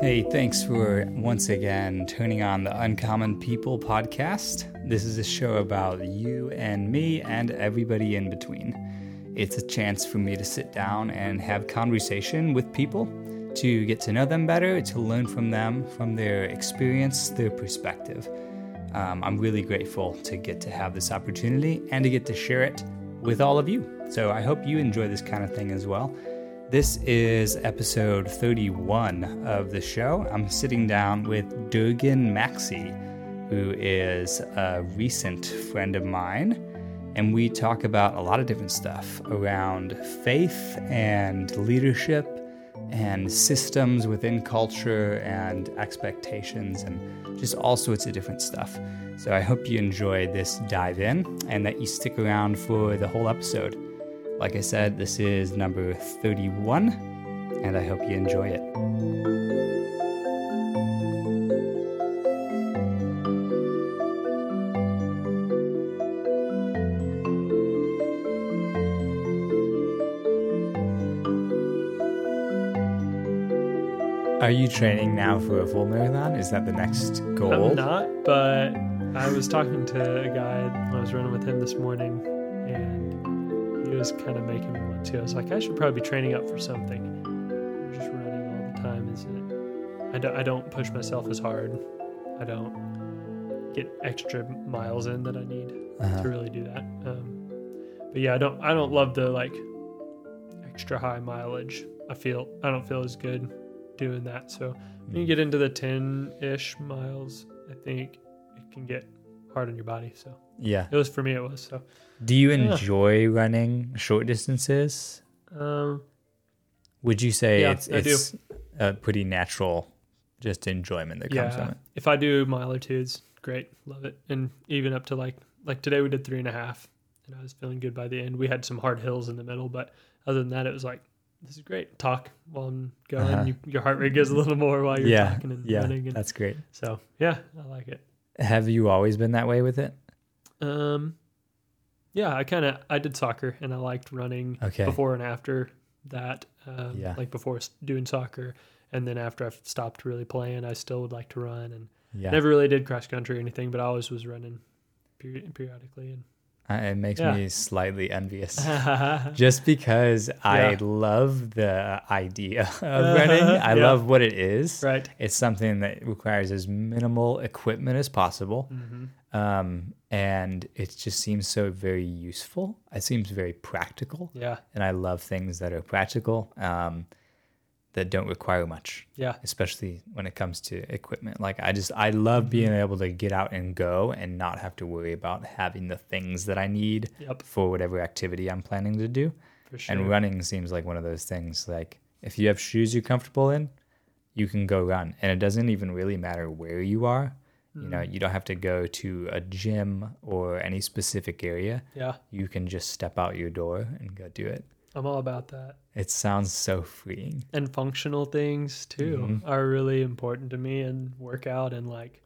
Hey, thanks for once again turning on the Uncommon People podcast. This is a show about you and me and everybody in between. It's a chance for me to sit down and have conversation with people, to get to know them better, to learn from them, from their experience, their perspective. Um, I'm really grateful to get to have this opportunity and to get to share it with all of you. So I hope you enjoy this kind of thing as well. This is episode 31 of the show. I'm sitting down with Durgan Maxey, who is a recent friend of mine, and we talk about a lot of different stuff around faith and leadership and systems within culture and expectations and just all sorts of different stuff. So I hope you enjoy this dive in and that you stick around for the whole episode. Like I said, this is number 31, and I hope you enjoy it. Are you training now for a full marathon? Is that the next goal? I'm not, but I was talking to a guy I was running with him this morning, and he was kind of making me want to. I was like, I should probably be training up for something. I'm Just running all the time isn't. I don't, I don't push myself as hard. I don't get extra miles in that I need Uh-huh. to really do that. Um, but yeah, I don't I don't love the like extra high mileage. I feel I don't feel as good doing that. So when you get into the 10 ish miles, I think it can get hard on your body. So Yeah. it was for me, it was. So, Do you Yeah. enjoy running short distances? um, Would you say Yeah, it's it's a pretty natural just enjoyment that comes from it? if I do mile or two, it's great. Love it. And even up to like, like today we did three and a half and I was feeling good by the end. We had some hard hills in the middle, but other than that, it was like, this is great. Talk while I'm going. Uh-huh. You, your heart rate goes a little more while you're yeah, talking and yeah, running. And that's great. so, yeah, I like it. Have you always been that way with it? Um, yeah, I kind of I did soccer and I liked running Okay. before and after that. Um, Yeah. like before doing soccer, and then after I stopped really playing, I still would like to run and Yeah, never really did cross country or anything, but I always was running peri- periodically. Uh, it makes Yeah. me slightly envious. Just because I love the idea of running. I Yeah. love what it is. right. It's something that requires as minimal equipment as possible. hmm Um, and it just seems so very useful. It seems very practical. Yeah. And I love things that are practical, um, that don't require much, Yeah. especially when it comes to equipment. Like I just, I love being able to get out and go and not have to worry about having the things that I need Yep. for whatever activity I'm planning to do. For sure. And running seems like one of those things. Like if you have shoes you're comfortable in, you can go run, and it doesn't even really matter where you are. You know, Mm. you don't have to go to a gym or any specific area. yeah. You can just step out your door and go do it. I'm all about that. It sounds so freeing. and functional things too Mhm. are really important to me and workout and like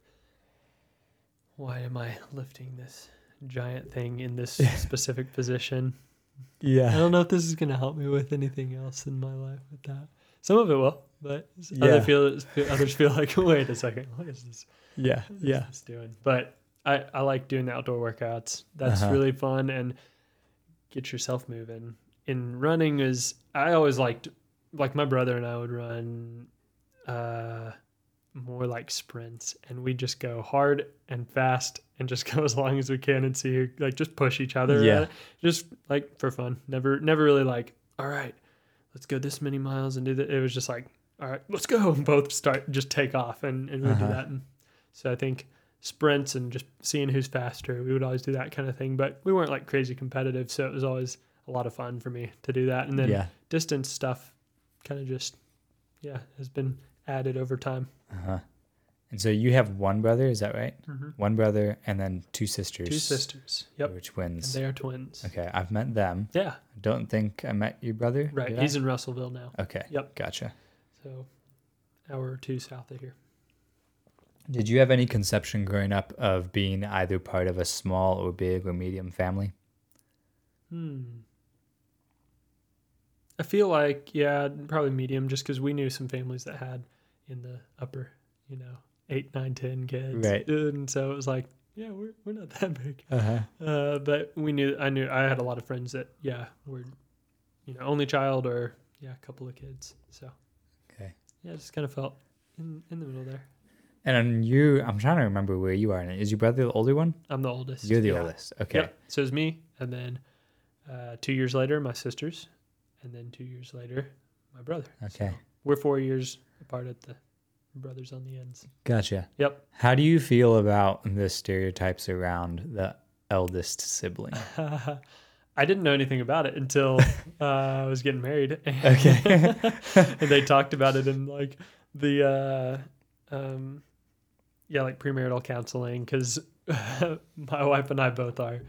why am i lifting this giant thing in this specific position Yeah. i don't know if this is going to help me with anything else in my life with that some of it will but Yeah. other feel, others feel like wait a second what is this Yeah. is Yeah. this doing but I, I like doing the outdoor workouts that's Uh-huh. really fun and get yourself moving in running is i always liked like my brother and i would run uh more like sprints and we just go hard and fast and just go as long as we can and see who- like just push each other Yeah. just like for fun never never really like all right let's go this many miles and do that it was just like all right let's go and both start just take off and, and we Uh-huh. do that and so i think sprints and just seeing who's faster we would always do that kind of thing but we weren't like crazy competitive so it was always a lot of fun for me to do that and then yeah. distance stuff kind of just yeah has been added over time Uh-huh. And so you have one brother, is that right? mm-hmm. One brother and then two sisters. two sisters yep and twins. they are twins Okay, I've met them. yeah I don't think I met your brother. right he's in russellville now Okay. Yep. Gotcha. so hour or two south of here Did you have any conception growing up of being either part of a small or big or medium family? hmm I feel like yeah, probably medium, just because we knew some families that had in the upper, you know, eight, nine, ten kids, Right. And so it was like, yeah, we're we're not that big. Uh-huh. Uh, but we knew I knew I had a lot of friends that yeah were, you know, only child or yeah, a couple of kids. So Okay. yeah, just kind of felt in in the middle there. And you, I'm trying to remember where you are. in it. Is your brother the older one? I'm the oldest. You're the yeah. oldest. Okay. Yep. So it's me, and then uh, two years later, my sisters, and then two years later, my brother. Okay. We're four years apart at the brothers on the ends. Gotcha. Yep. How do you feel about the stereotypes around the eldest sibling? I didn't know anything about it until uh, I was getting married. Okay. and they talked about it in like the uh, um, yeah, like premarital counseling because my wife and I both are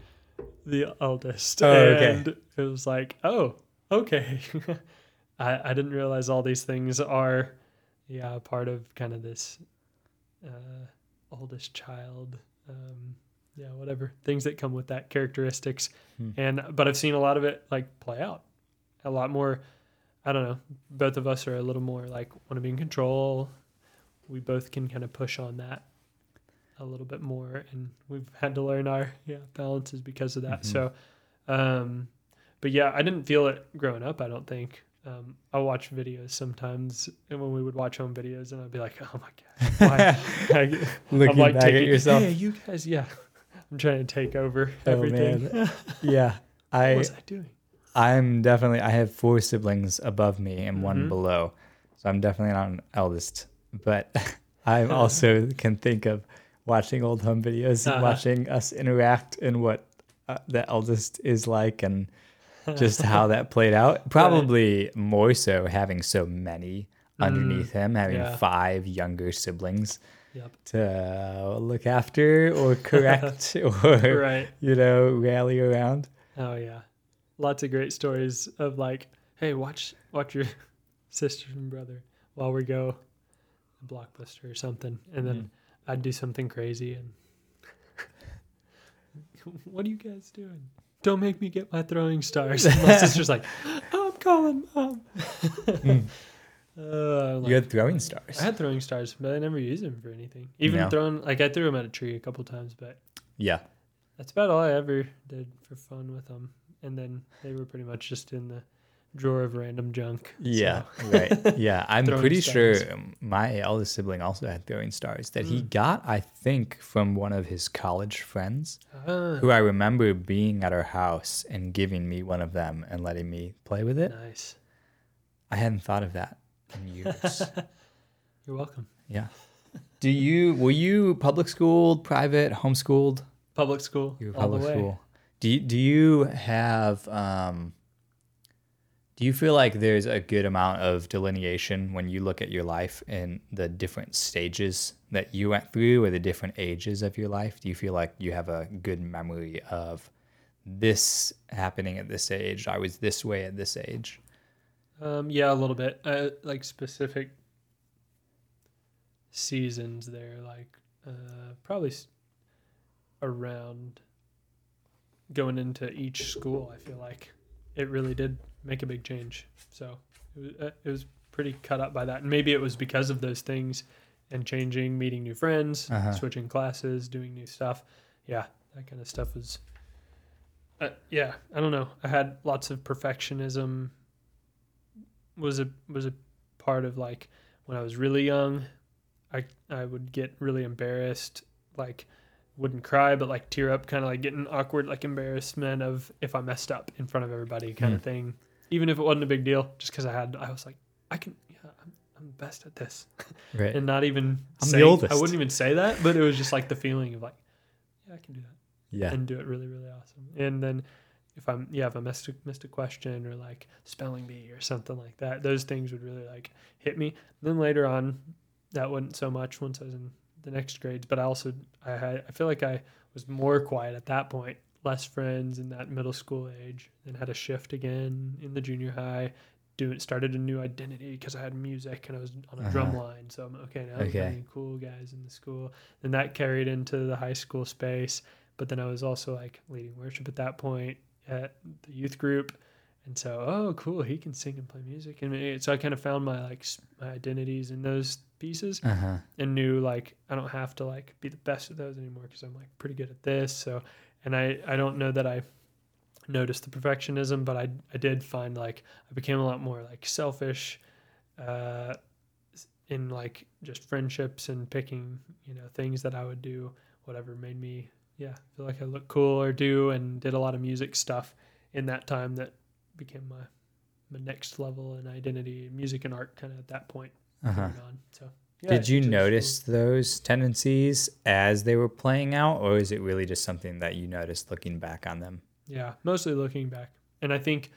the eldest, Oh, okay. and it was like, oh, okay. I I didn't realize all these things are yeah part of kind of this uh, oldest child. Um, yeah, whatever things that come with that characteristics, Hmm. and but I've seen a lot of it like play out, a lot more. I don't know. Both of us are a little more like want to be in control. We both can kind of push on that a little bit more, and we've had to learn our yeah balances because of that. Mhm. So, um, but yeah, I didn't feel it growing up. I don't think. Um, I'll watch videos sometimes, and when we would watch home videos, and I'd be like, "Oh my god. I, Looking I'm like back at taking, yourself. Hey, you guys, yeah. I'm trying to take over Oh, everything. man. Yeah. what I was I doing? I'm definitely I have four siblings above me and one Mhm. below. So I'm definitely not an eldest. But I also can think of watching old home videos and Uh-huh. watching us interact and what uh, the eldest is like and just how that played out. Probably more so having so many underneath him, having Mm. yeah. five younger siblings Yep. to look after or correct or Right. you know rally around. Oh yeah, lots of great stories of like, hey, watch watch your sister and brother while we go blockbuster or something, and then Mm. I'd do something crazy and. what are you guys doing? Don't make me get my throwing stars. And my sister's like, I'm calling mom. Mm. Uh, I'm You had throwing stars. I had throwing stars, but I never used them for anything. Even No. throwing, like I threw them at a tree a couple times, but Yeah. that's about all I ever did for fun with them. And then they were pretty much just in the drawer of random junk. Yeah, So- right. Yeah, I'm pretty stars. sure my eldest sibling also had throwing stars that he Mm. got, I think, from one of his college friends Ah, who I remember being at our house and giving me one of them and letting me play with it. nice. I hadn't thought of that in years. You're welcome. yeah. Do you were you public schooled, private, homeschooled? Public school. You were public school. Do you, do you have um do you feel like there's a good amount of delineation when you look at your life in the different stages that you went through or the different ages of your life? Do you feel like you have a good memory of this happening at this age? I was this way at this age. Um, yeah, a little bit. Uh, like specific seasons there, like uh, probably around going into each school. I feel like it really did make a big change. So it was, uh, it was pretty cut up by that, and maybe it was because of those things and changing, meeting new friends, Uh-huh. switching classes, doing new stuff. Yeah, that kind of stuff was. Uh, yeah, I don't know. I had lots of perfectionism was a was a part of like when I was really young, I I would get really embarrassed, like wouldn't cry, but like tear up, kind of like getting awkward, like embarrassment of if I messed up in front of everybody, kind Hmm. of thing. Even if it wasn't a big deal, just because I had, I was like, I can, yeah, I'm, I'm best at this, Right. and not even I'm the oldest. I wouldn't even say that, but it was just like the feeling of like, yeah, I can do that yeah. and do it really really awesome and then if i'm yeah if i missed a, missed a question or like spelling bee or something like that those things would really like hit me then later on that wasn't so much once i was in the next grades but i also i had i feel like i was more quiet at that point less friends in that middle school age and had a shift again in the junior high doing started a new identity because i had music and i was on a drum Uh-huh. line so i'm okay now i'm Okay. cool guys in the school and that carried into the high school space but then I was also like leading worship at that point at the youth group, and so oh cool he can sing and play music and so I kind of found my like my identities in those pieces Uh huh. and knew like I don't have to like be the best at those anymore because I'm like pretty good at this. So, and I I don't know that I noticed the perfectionism, but I I did find like I became a lot more like selfish, uh, in like just friendships and picking you know things that I would do whatever made me yeah feel like I look cool or do and did a lot of music stuff in that time that became my my next level and identity music and art kind of at that point Uh huh. on. So. Yeah, Did you it's just cool. notice those tendencies as they were playing out, or is it really just something that you noticed looking back on them? Yeah, mostly looking back. And I think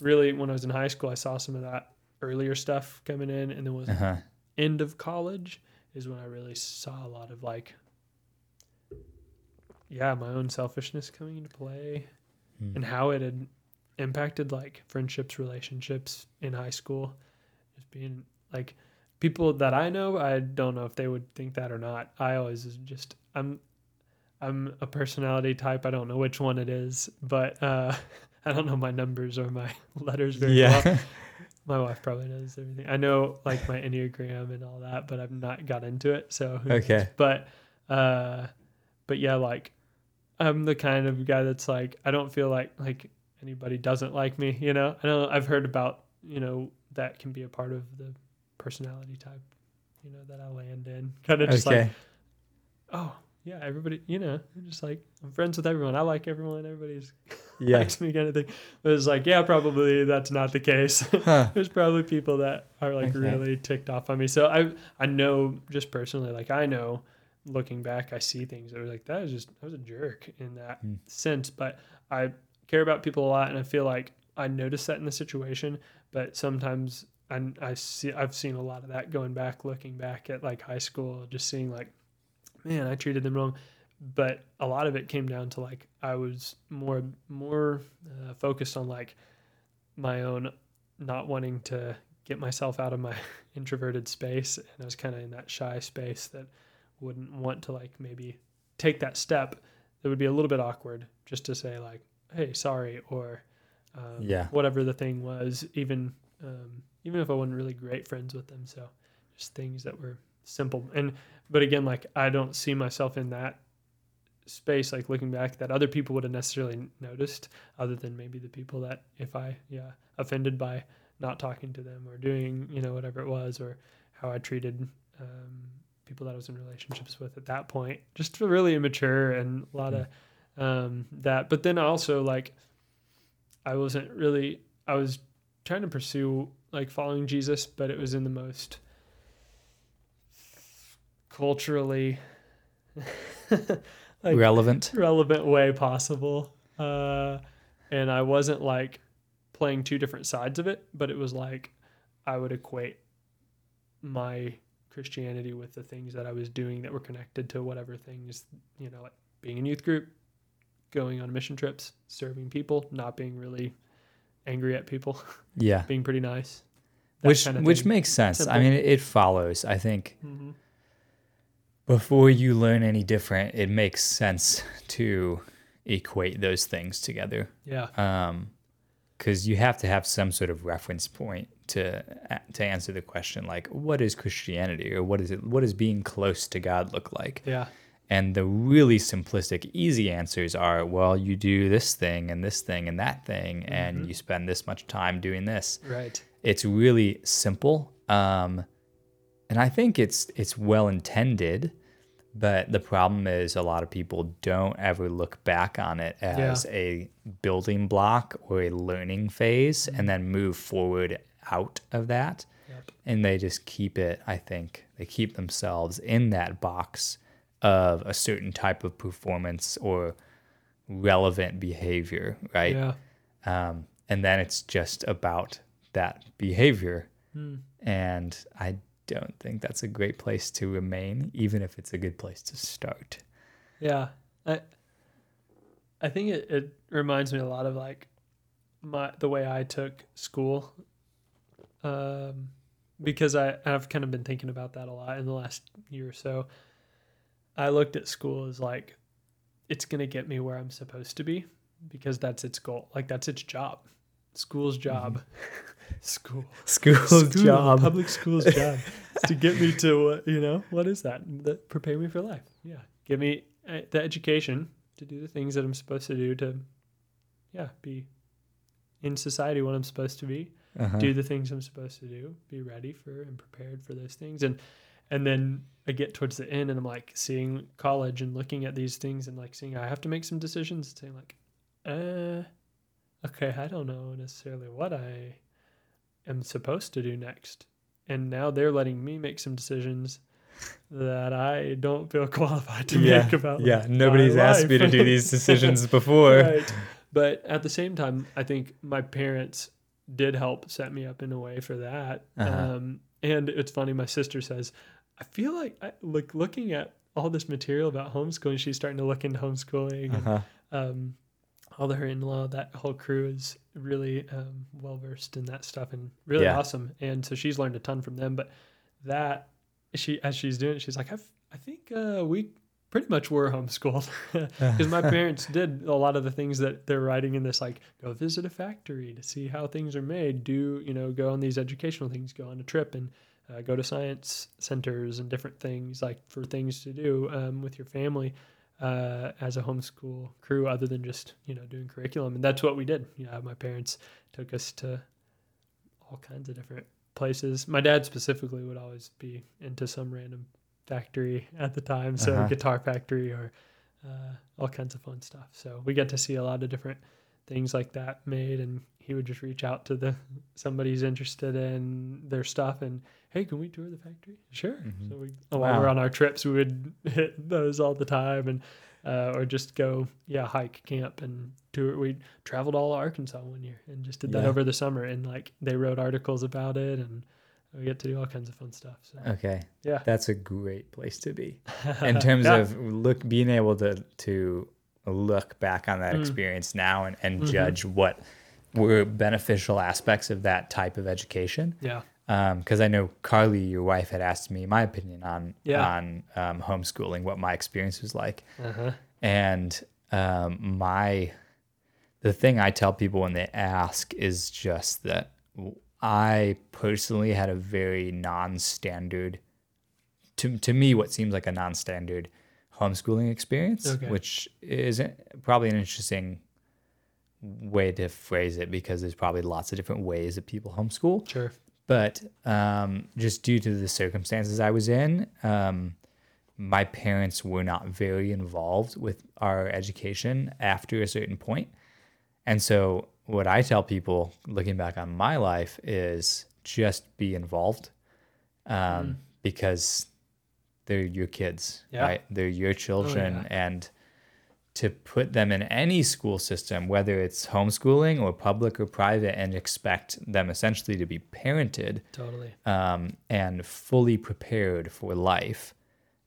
really when I was in high school, I saw some of that earlier stuff coming in. And then was Uh huh. end of college is when I really saw a lot of like, yeah, my own selfishness coming into play Hmm. and how it had impacted like friendships, relationships in high school. Just being like people that I know, I don't know if they would think that or not. I always just I'm I'm a personality type. I don't know which one it is, but uh I don't know my numbers or my letters very well. My wife probably knows everything. I know like my Enneagram and all that, but I've not got into it. So knows? Okay. But uh but yeah, like I'm the kind of guy that's like I don't feel like like anybody doesn't like me, you know? I know I've heard about, you know, that can be a part of the personality type, you know, that I land in. Kind of just okay. like, oh, yeah, everybody, you know, just like I'm friends with everyone. I like everyone. Everybody's yeah. likes me kind of thing. But it's like, yeah, probably that's not the case. Huh. There's probably people that are like Okay. really ticked off on me. So I I know just personally, like I know looking back, I see things that are like that was just I was a jerk in that Hmm. sense. But I care about people a lot, and I feel like I notice that in the situation. But sometimes I I see I've seen a lot of that going back, looking back at like high school, just seeing like, man, I treated them wrong. But a lot of it came down to like I was more more uh, focused on like my own not wanting to get myself out of my introverted space and I was kind of in that shy space that wouldn't want to like maybe take that step that would be a little bit awkward just to say like hey sorry or um, Yeah. whatever the thing was even um, even if I wasn't really great friends with them. So just things that were simple. And but again like I don't see myself in that space like looking back that other people would have necessarily noticed other than maybe the people that if I yeah offended by not talking to them or doing you know whatever it was or how I treated um, people that I was in relationships with at that point. Just really immature and a lot of um, that. But then also like I wasn't really I was trying to pursue like following Jesus but it was in the most culturally like Relevant. relevant way possible. Uh, and I wasn't like playing two different sides of it, but it was like I would equate my Christianity with the things that I was doing that were connected to whatever things, you know, like being in youth group, going on mission trips, serving people, not being really angry at people, Yeah. being pretty nice. Which kind of which thing. makes sense. I mean, it follows. I think Mhm. before you learn any different, it makes sense to equate those things together. Yeah. Um, because you have to have some sort of reference point to to answer the question like what is Christianity or what is it what does being close to God look like? Yeah. And the really simplistic, easy answers are, well, you do this thing and this thing and that thing, and you spend this much time doing this. Right. It's really simple, um, and I think it's it's well intended. But the problem is, a lot of people don't ever look back on it as a building block or a learning phase, and then move forward out of that Yep. and they just keep it i think they keep themselves in that box of a certain type of performance or relevant behavior right Yeah. um, and then it's just about that behavior Hmm. and i don't think that's a great place to remain even if it's a good place to start Yeah. I I think it, it reminds me a lot of like my the way I took school. Um because I, I've kind of been thinking about that a lot in the last year or so. I looked at school as like it's gonna get me where I'm supposed to be because that's its goal. Like that's its job. school's job, school, School's School, job. public school's job, to get me to uh, you know what is that? That prepare me for life. Yeah, give me uh, the education to do the things that I'm supposed to do to, yeah, be in society what I'm supposed to be, Uh-huh. do the things I'm supposed to do, be ready for and prepared for those things. And and then I get towards the end and I'm like seeing college and looking at these things and like seeing I have to make some decisions and saying like, uh okay, I don't know necessarily what I am supposed to do next. And now they're letting me make some decisions that I don't feel qualified to yeah, make about yeah. Nobody's asked me to do these decisions before. right. But at the same time, I think my parents did help set me up in a way for that. Uh-huh. Um, and it's funny, my sister says, I feel like I, like looking at all this material about homeschooling, she's starting to look into homeschooling. And, Uh-huh. um, all her in-law, that whole crew is really um, well versed in that stuff and really Yeah. awesome. And so she's learned a ton from them. But that she, as she's doing it, she's like, I've, I think uh, we pretty much were homeschooled because my parents did a lot of the things that they're writing in this, like go visit a factory to see how things are made. Do you know go on these educational things, go on a trip and uh, go to science centers and different things like for things to do um, with your family uh, as a homeschool crew, other than just you know doing curriculum. And that's what we did. You know, my parents took us to all kinds of different places. My dad specifically would always be into some random factory at the time, so Uh-huh. guitar factory or uh, all kinds of fun stuff. So we get to see a lot of different things like that made, and he would just reach out to the somebody who's interested in their stuff and hey, can we tour the factory? Sure. Mhm. So we while Wow. we're on our trips, we would hit those all the time and. Uh, or just go, yeah, hike, camp, and tour. We traveled all of Arkansas one year and just did that Yeah. over the summer. And like they wrote articles about it, and we get to do all kinds of fun stuff. So Okay. yeah, That's a great place to be. in terms Yeah. of look being able to to look back on that Mm. experience now and, and Mhm. judge what were beneficial aspects of that type of education yeah, because I know Carly, your wife, had asked me my opinion on Yeah. on um, homeschooling, what my experience was like, uh-huh. and um, my the thing I tell people when they ask is just that I personally had a very non-standard, to to me, what seems like a non-standard homeschooling experience, Okay. which is probably an interesting way to phrase it because there's probably lots of different ways that people homeschool sure, but um, just due to the circumstances I was in, um, my parents were not very involved with our education after a certain point. And so, what I tell people looking back on my life is just be involved um, because they're your kids, Yeah. right? They're your children. yeah. And to put them in any school system, whether it's homeschooling or public or private, and expect them essentially to be parented totally. um, and fully prepared for life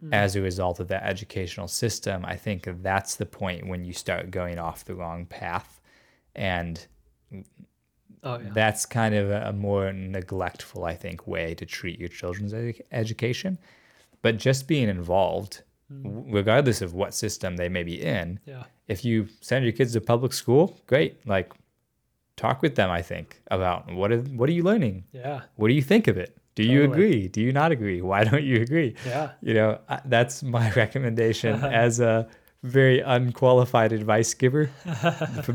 Mm. as a result of that educational system, I think that's the point when you start going off the wrong path. And Oh yeah, that's kind of a, more neglectful, I think, way to treat your children's edu- education. But just being involved, regardless of what system they may be in, yeah, if you send your kids to public school, great. Like, talk with them. I think about what are what are you learning? yeah, What do you think of it? Do you agree? Do you not agree? Why don't you agree? yeah, You know, I- that's my recommendation as a very unqualified advice giver,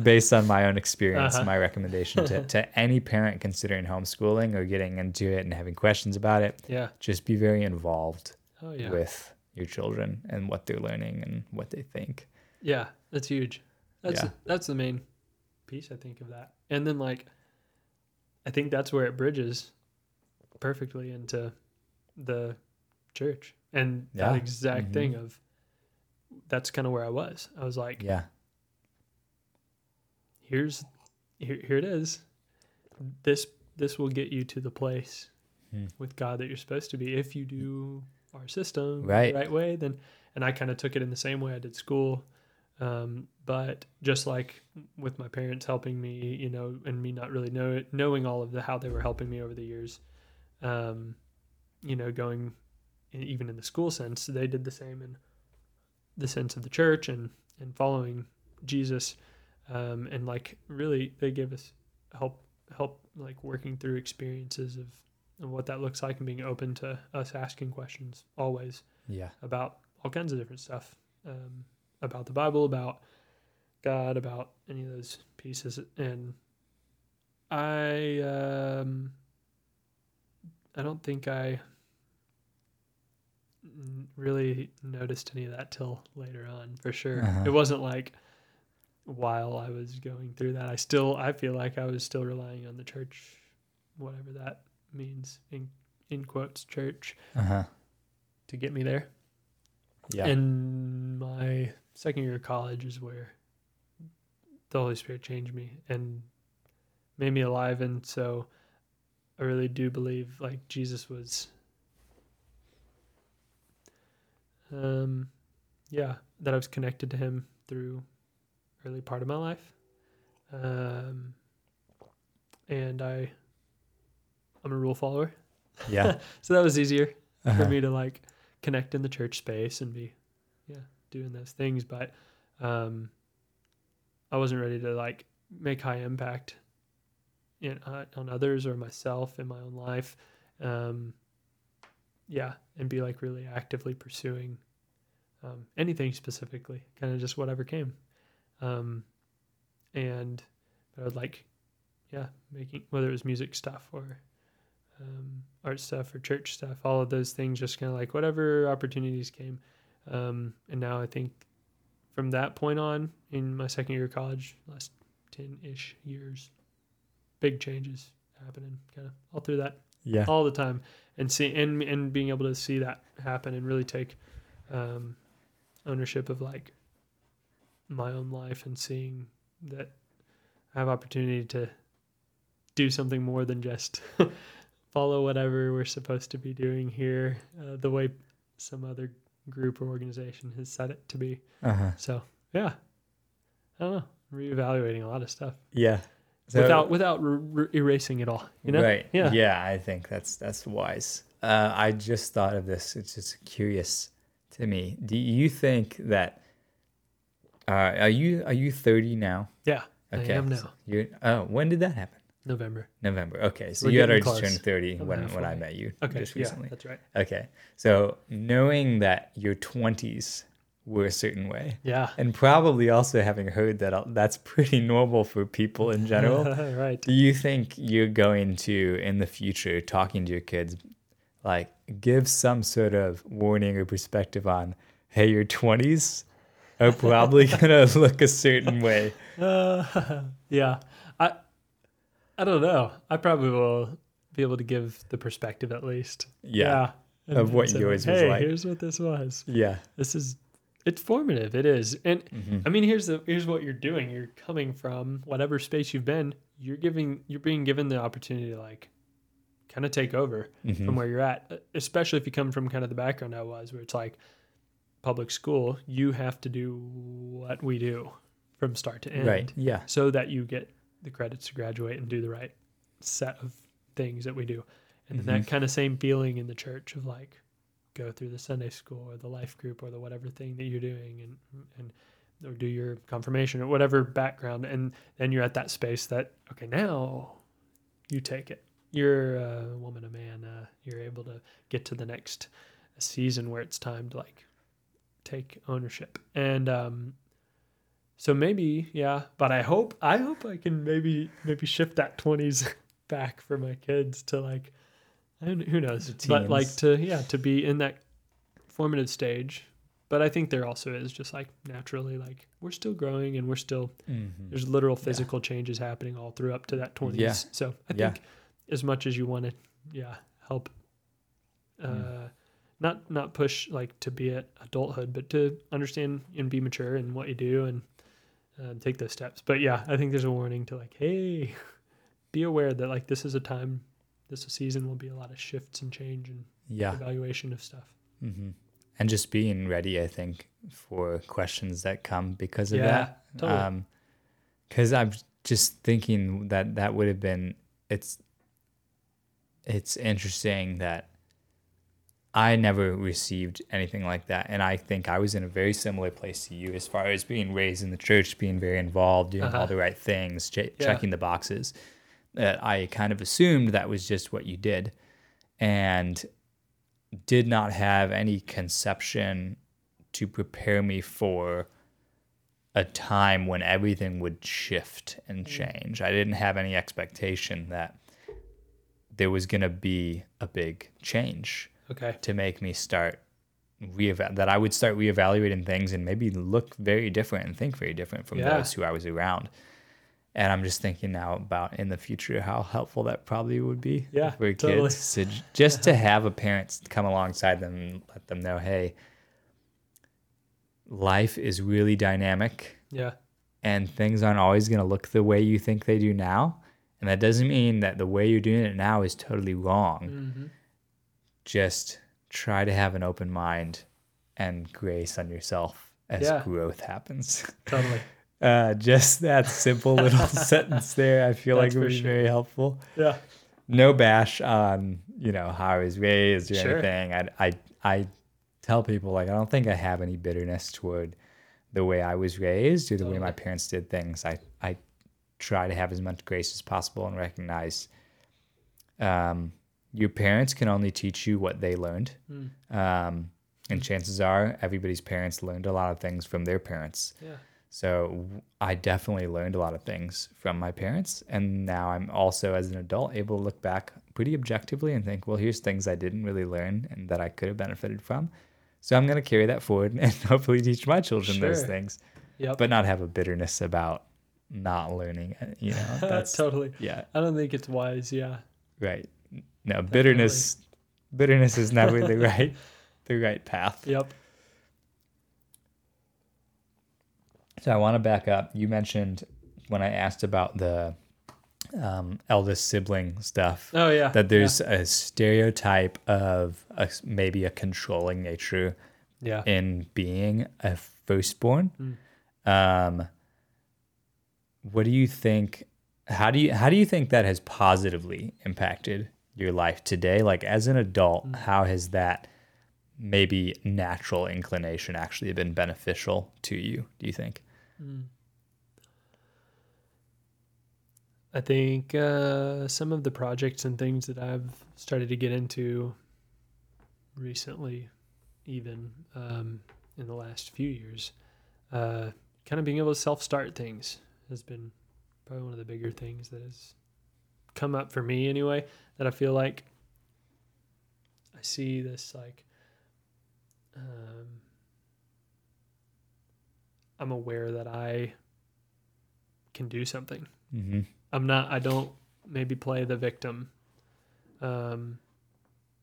based on my own experience. Uh-huh. My recommendation to, to any parent considering homeschooling or getting into it and having questions about it, yeah. just be very involved Oh yeah, with your children and what they're learning and what they think. yeah. That's huge. That's Yeah. that's the main piece I think of that. And then like, I think that's where it bridges perfectly into the church and Yeah. that exact Mhm. thing of that's kind of where I was. I was like, Yeah. here's here, here it is this this will get you to the place Hmm. with god that you're supposed to be if you do our system Right. the right way then and i kind of took it in the same way i did school um, but just like with my parents helping me you know and me not really know knowing all of the how they were helping me over the years um, you know going e- even in the school sense they did the same in the sense of the church and and following jesus um, and like really they gave us help help like working through experiences of, of what that looks like and being open to us asking questions always Yeah. about all kinds of different stuff um, about the Bible, about God, about any of those pieces. And I, um, I don't think i really noticed any of that till later on, for sure. Uh-huh. It wasn't like while I was going through that. I still, I feel like I was still relying on the church, whatever that means in in quotes, church, Uh huh. to get me there. Yeah. And my second year of college is where the Holy Spirit changed me and made me alive. And so I really do believe like Jesus was, um, yeah, that I was connected to him through early part of my life. Um, and I, I'm a rule follower. yeah. So that was easier for Uh-huh. me to like connect in the church space and be yeah doing those things but um i wasn't ready to like make high impact in uh, on others or myself in my own life um yeah and be like really actively pursuing um anything specifically kind of just whatever came um and but i would like yeah making whether it was music stuff or um, art stuff or church stuff, all of those things, just kind of like whatever opportunities came. Um, and now I think from that point on, in my second year of college, last 10 ish years, big changes happening kind of all through that, Yeah. all the time. And see, and, and being able to see that happen and really take um, ownership of like my own life and seeing that I have opportunity to do something more than just follow whatever we're supposed to be doing here, uh, the way some other group or organization has set it to be. Uh huh. So yeah, I don't know, reevaluating a lot of stuff Yeah. So- without without r- r- erasing it all. You know? Right. Yeah. Yeah. I think that's that's wise. Uh, I just thought of this. It's just curious to me. Do you think that? Uh, are you are you thirty now? Yeah. I am so now. You're, oh, when did that happen? November. November. Okay, so We're you had already close. turned thirty I'm when when I met you Okay. just yeah, recently. that's right. Okay, so knowing that your twenties were a certain way, Yeah. and probably also having heard that uh, that's pretty normal for people in general. right. Do you think you're going to, in the future, talking to your kids, like give some sort of warning or perspective on, hey, your 20s are probably going to look a certain way? Uh, yeah. I don't know. I probably will be able to give the perspective at least. Yeah. And- Of what yours was hey, like." here's what this was. Yeah. This is it's formative. It is. And Mhm. I mean, here's the here's what you're doing. You're coming from whatever space you've been. You're giving you're being given the opportunity to like kind of take over Mhm. from where you're at. Especially if you come from kind of the background I was, where it's like public school. You have to do what we do from start to end, Right. Yeah. So that you get the credits to graduate and do the right set of things that we do. And then Mhm. that kind of same feeling in the church of like go through the Sunday school or the life group or the whatever thing that you're doing and and or do your confirmation or whatever background and then you're at that space that okay now you take it you're a woman a man uh, you're able to get to the next season where it's time to like take ownership and um so maybe yeah but i hope i hope i can maybe maybe shift that 20s back for my kids to like I don't- who knows but like to yeah to be in that formative stage but i think there also is just like naturally like we're still growing and we're still Mhm. there's literal physical changes happening all through up to that 20s Yeah. so i Yeah. think as much as you want to yeah help uh Mm. not not push like to be at adulthood but to understand and be mature in what you do and uh, take those steps but yeah i think there's a warning to like hey be aware that like this is a time this season will be a lot of shifts and change and Yeah. evaluation of stuff Mm-hmm. And just being ready, I think, for questions that come because of that. Yeah, that. totally. Because I'm just thinking that that would have been it's it's interesting that I never received anything like that, and I think I was in a very similar place to you as far as being raised in the church, being very involved, doing all Uh-huh. the right things, ch- Yeah. checking the boxes. that I kind of assumed that was just what you did and did not have any conception to prepare me for a time when everything would shift and change. I didn't have any expectation that there was going to be a big change Okay. to make me start reeval that I would start reevaluating things and maybe look very different and think very different from Yeah. those who I was around. And I'm just thinking now about in the future how helpful that probably would be Yeah, for totally. kids. to just to have a parent come alongside them and let them know, hey, life is really dynamic Yeah. and things aren't always going to look the way you think they do now. And that doesn't mean that the way you're doing it now is totally wrong. hmm Just try to have an open mind and grace on yourself as Yeah. growth happens. Totally. Uh, just that simple little sentence there, I feel That's like would be sure. very helpful. Yeah. No bash on you know how I was raised or Sure. anything. I I I tell people like I don't think I have any bitterness toward the way I was raised or the way my parents did things. I I try to have as much grace as possible and recognize um, your parents can only teach you what they learned. Mm. Um, and chances are everybody's parents learned a lot of things from their parents. Yeah. So I definitely learned a lot of things from my parents. And now I'm also, as an adult, able to look back pretty objectively and think, well, here's things I didn't really learn and that I could have benefited from. So I'm going to carry that forward and hopefully teach my children those things, Yep. but not have a bitterness about not learning. it, You know, that's, totally. yeah, I don't think it's wise. Yeah. right. No, bitterness, bitterness is never the right, the right path. Yep. So I want to back up. You mentioned when I asked about the um, eldest sibling stuff Oh yeah. that there's a stereotype of a, maybe a controlling nature yeah. in being a firstborn. Mm. Um, what do you think? How do you how do you think that has positively impacted your life today? Like as an adult, Mm. how has that maybe natural inclination actually been beneficial to you? Do you think? Mm. I think uh, some of the projects and things that I've started to get into recently, even um, in the last few years, uh, kind of being able to self start things has been probably one of the bigger things that has come up for me anyway. That I feel like I see this like. Um, I'm aware that I can do something. Mm-hmm. I'm not. I don't maybe play the victim. Um,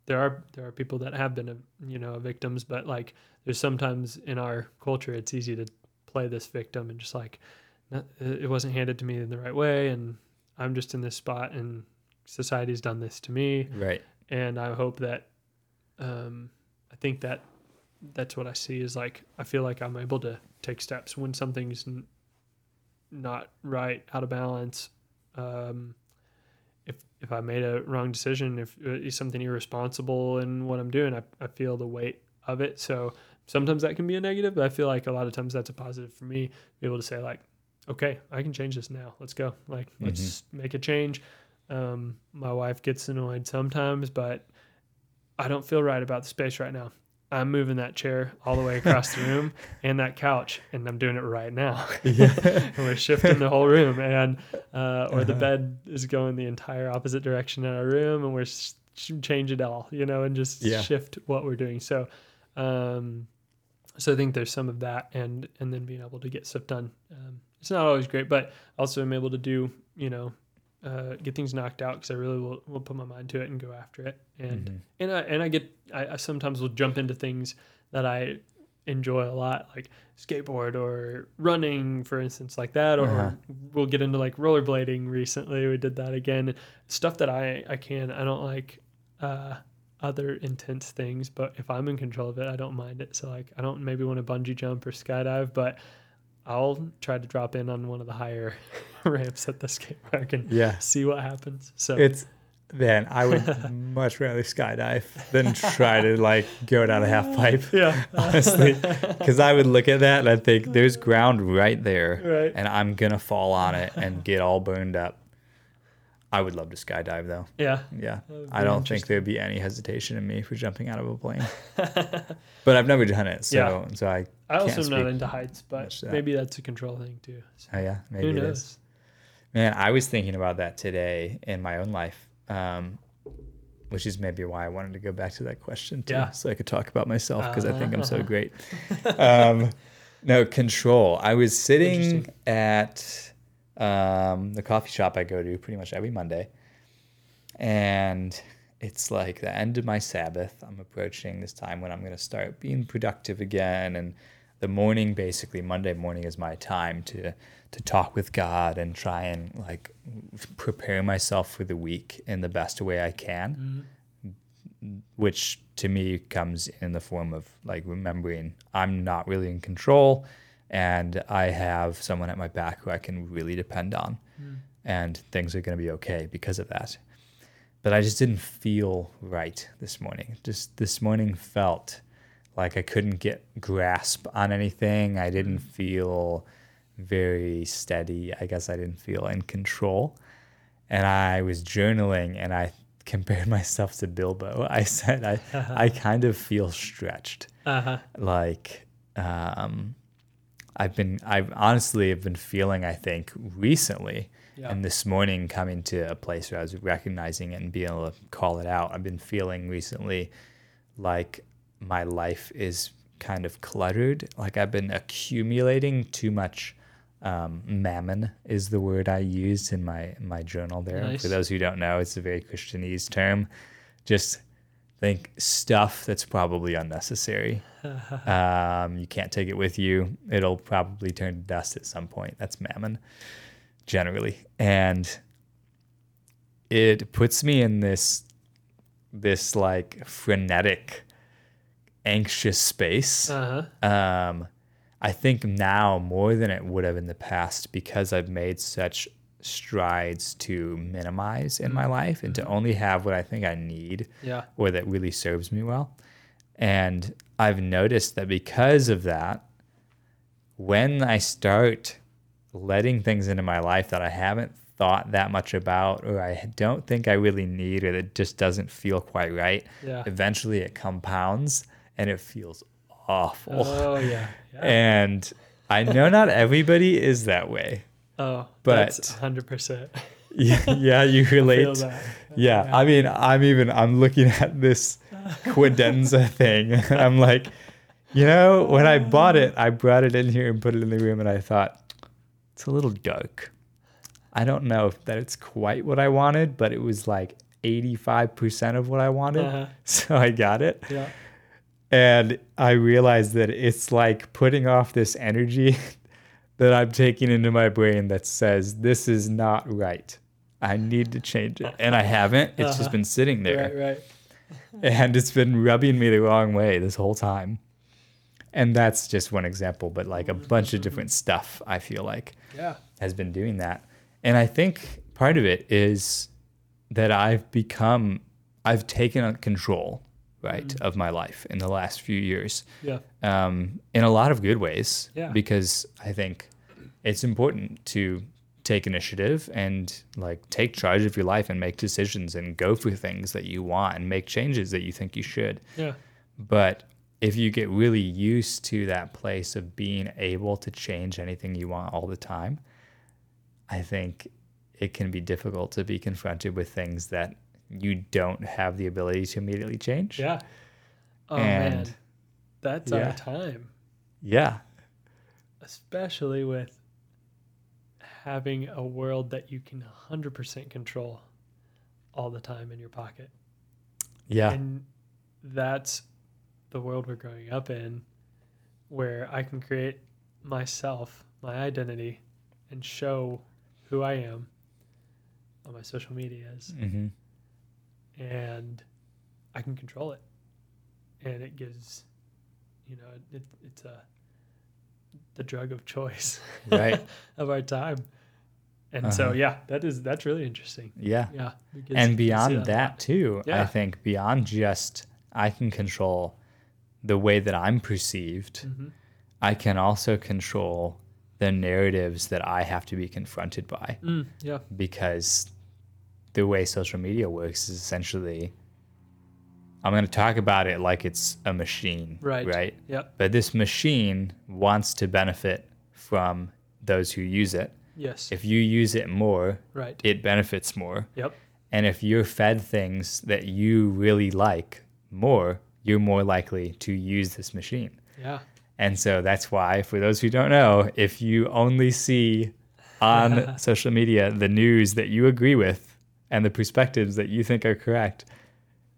there are there are people that have been, a, you know, victims, but like there's sometimes in our culture it's easy to play this victim and just like not, it wasn't handed to me in the right way, and I'm just in this spot, and society's done this to me, Right. and I hope that, um, I think that that's what I see is like I feel like I'm able to take steps when something's n- not right, out of balance. Um, if if I made a wrong decision, if uh, it's something irresponsible in what I'm doing, I, I feel the weight of it. So sometimes that can be a negative, but I feel like a lot of times that's a positive for me. Be able to say like, okay, I can change this now. Let's go. Like let's make a change. Um, my wife gets annoyed sometimes, but I don't feel right about the space right now. I'm moving that chair all the way across the room and that couch, and I'm doing it right now. and we're shifting the whole room, and uh, or the Uh-huh. bed is going the entire opposite direction in our room, and we're sh- change it all, you know, and just Yeah. shift what we're doing. So, um, so I think there's some of that, and and then being able to get stuff done. Um, it's not always great, but also I'm able to do, you know, uh, get things knocked out because I really will, will put my mind to it and go after it. And Mhm. and I and I get I, I sometimes will jump into things that I enjoy a lot, like skateboard or running, for instance, like that. Or Uh-huh. we'll get into like rollerblading. Recently, we did that again. Stuff that I I can. I don't like uh, other intense things, but if I'm in control of it, I don't mind it. So like I don't maybe want to bungee jump or skydive, but I'll try to drop in on one of the higher ramps at the skate park and Yeah. see what happens. So It's man, I would much rather skydive than try to like go down a half pipe. yeah, Honestly, because I would look at that and I think there's ground right there, Right. and I'm gonna fall on it and get all burned up. I would love to skydive though. Yeah. Yeah. I don't think there'd be any hesitation in me for jumping out of a plane. but I've never done it, so Yeah. so I I also am not into heights, but that. maybe that's a control thing too. So oh yeah, maybe who knows? is. Man, I was thinking about that today in my own life, um, which is maybe why I wanted to go back to that question too, Yeah. so I could talk about myself because I think I'm so great. Um, no control. I was sitting at um, the coffee shop I go to pretty much every Monday, and it's like the end of my Sabbath. I'm approaching this time when I'm going to start being productive again, and the morning, basically Monday morning, is my time to to talk with God and try and like prepare myself for the week in the best way I can mm-hmm. which to me comes in the form of like remembering I'm not really in control and I have someone at my back who I can really depend on mm. and things are going to be okay because of that. But I just didn't feel right this morning. Just this morning felt like I couldn't get grasp on anything. I didn't feel very steady. I guess I didn't feel in control and I was journaling and I compared myself to Bilbo. I said I I kind of feel stretched. Uh huh. Like um I've been I've honestly have been feeling I think recently Yeah. and this morning coming to a place where I was recognizing it and being able to call it out. I've been feeling recently like my life is kind of cluttered. Like I've been accumulating too much um, mammon is the word I used in my my journal there. Nice. For those who don't know, it's a very Christianese term. Just think stuff that's probably unnecessary. um, you can't take it with you. It'll probably turn to dust at some point. That's mammon, generally, and it puts me in this this like frenetic, anxious space Uh huh. um, I think now more than it would have in the past because I've made such strides to minimize in my life and to only have what I think I need Yeah. or that really serves me well. And I've noticed that because of that, when I start letting things into my life that I haven't thought that much about or I don't think I really need or that just doesn't feel quite right, Yeah. eventually it compounds and it feels awful. Oh yeah. yeah. And I know not everybody is that way. oh, but- hundred percent. Yeah, yeah, you relate. that. Yeah, I mean, I'm even I'm looking at this credenza thing. I'm like, you know, when I bought it, I brought it in here and put it in the room, and I thought it's a little dark. I don't know if that it's quite what I wanted, but it was like 85% of what I wanted, Uh-huh. so I got it. Yeah. And I realized that it's like putting off this energy that I'm taking into my brain that says, this is not right. I need to change it. And I haven't. It's Uh-huh. just been sitting there. Right. Right. And it's been rubbing me the wrong way this whole time. And that's just one example, but like a bunch of different stuff, I feel like Yeah. has been doing that. And I think part of it is that I've become, I've taken on control, right, of my life in the last few years Yeah. um, in a lot of good ways. Yeah. Because I think it's important to take initiative and like take charge of your life and make decisions and go for things that you want and make changes that you think you should. Yeah. But if you get really used to that place of being able to change anything you want all the time, I think it can be difficult to be confronted with things that you don't have the ability to immediately change. Yeah. Oh And- man, that's yeah. our time, Yeah. especially with having a world that you can 100% control all the time in your pocket. Yeah. And that's the world we're growing up in, where I can create myself, my identity, and show who I am on my social medias. hmm and I can control it. And it gives, you know, it, it's a the drug of choice, Right. of our time. And so, Uh-huh. yeah, that is that's really interesting. Yeah. Yeah, and beyond that lot. too i think beyond just i can control the way that i'm perceived Mhm. i can also control the narratives that i have to be confronted by Mm, yeah, because the way social media works is essentially I'm going to talk about it like it's a machine, Right. Right. Yep. But this machine wants to benefit from those who use it. Yes. If you use it more, right. it benefits more. yep. And if you're fed things that you really like more, you're more likely to use this machine. Yeah. And so that's why, for those who don't know, if you only see on social media the news that you agree with and the perspectives that you think are correct,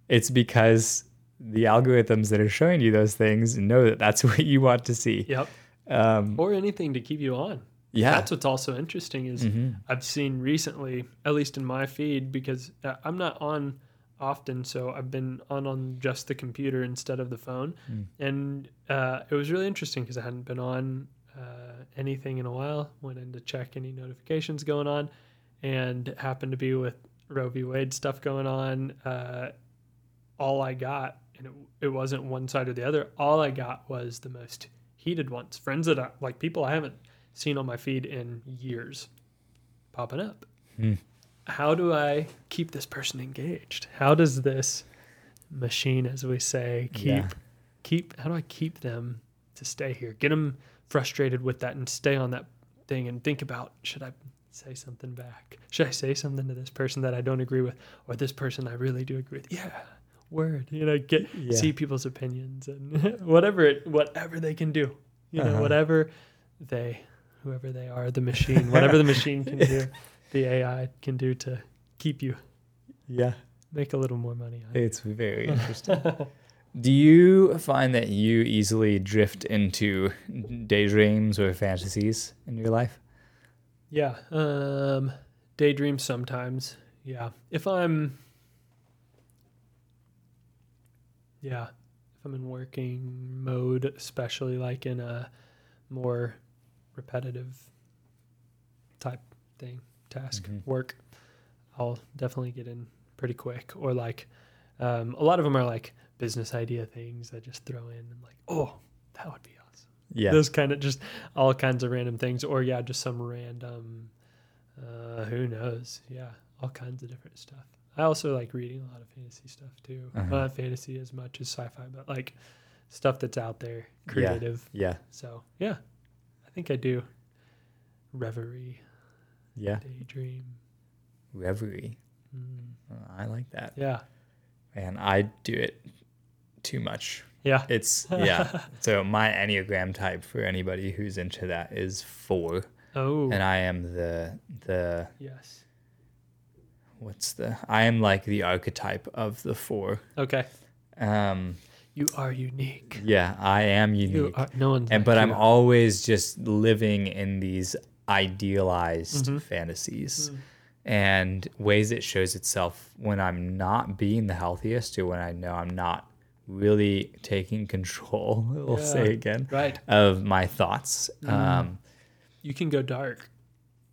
it's because the algorithms that are showing you those things know that that's what you want to see. Yep. Um, Or anything to keep you on. yeah. That's what's also interesting is Mhm. I've seen recently, at least in my feed, because uh, I'm not on often, so I've been on on just the computer instead of the phone, Mm. and uh, it was really interesting because I hadn't been on uh, anything in a while. Went in to check any notifications going on, and happened to be with Roe v. Wade stuff going on. Uh, all I got, and it, it wasn't one side or the other. All I got was the most heated ones. Friends that I, like people I haven't seen on my feed in years popping up. Hmm. How do I keep this person engaged? How does this machine, as we say, keep Yeah. keep? How do I keep them to stay here? Get them frustrated with that and stay on that thing and think about should I say something back? Should I say something to this person that I don't agree with, or this person I really do agree with? Yeah, word. You know, get Yeah. see people's opinions and whatever it, whatever they can do. You know, Uh-huh. whatever they, whoever they are, the machine, whatever the machine can do, the AI can do to keep you Yeah. make a little more money. On it. It's very interesting. Do you find that you easily drift into daydreams or fantasies in your life? Yeah. Um, daydream sometimes. Yeah. If I'm, yeah, if I'm in working mode, especially like in a more repetitive type thing, task, Mhm. work, I'll definitely get in pretty quick. Or like, um, a lot of them are like business idea things I just throw in and like, oh, that would be Yeah. those kind of just all kinds of random things or yeah just some random uh who knows yeah all kinds of different stuff i also like reading a lot of fantasy stuff too Uh-huh. not fantasy as much as sci-fi but like stuff that's out there creative yeah. so yeah i think i do reverie Yeah. daydream Reverie. mm, Oh, I like that. yeah And I do it too much. Yeah It's, yeah. so my Enneagram type for anybody who's into that is four. oh And I am the, the, yes what's the, I am like the archetype of the four. okay Um, you are unique yeah, I am you unique. are no one's and like but I'm always just living in these idealized Mhm. fantasies Mm. and ways it shows itself when I'm not being the healthiest or when I know I'm not really taking control. We'll say again right of my thoughts. Mm. Um, you can go dark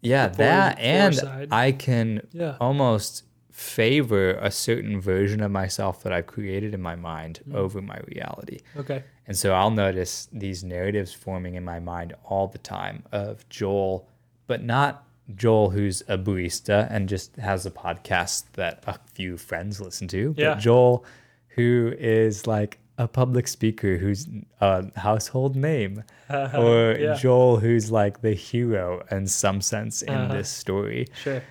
yeah, The that and. I can yeah almost favor a certain version of myself that I've created in my mind Mm. over my reality. okay And so I'll notice these narratives forming in my mind all the time of Joel, but not Joel who's a barista and just has a podcast that a few friends listen to, Yeah. but Joel who is like a public speaker who's a household name, or yeah, Joel who's like the hero in some sense in Uh-huh. this story. sure.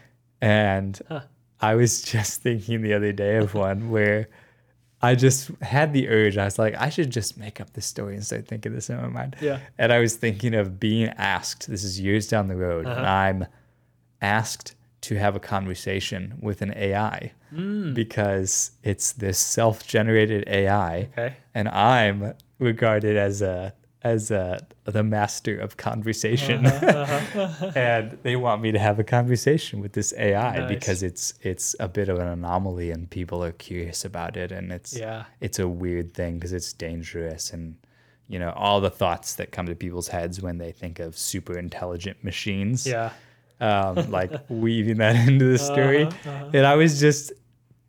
And Huh. I was just thinking the other day of one where I just had the urge. I was like, I should just make up this story and start thinking this in my mind. Yeah. And I was thinking of being asked, this is years down the road, and Uh-huh. I'm asked to have a conversation with an AI Mm. because it's this self generated AI Okay. and I'm regarded as a as a the master of conversation. Uh-huh. and they want me to have a conversation with this AI Nice. because it's it's a bit of an anomaly and people are curious about it and it's yeah. it's a weird thing because it's dangerous and you know all the thoughts that come to people's heads when they think of super intelligent machines Yeah. Um, like weaving that into the story Uh-huh, uh-huh. and I was just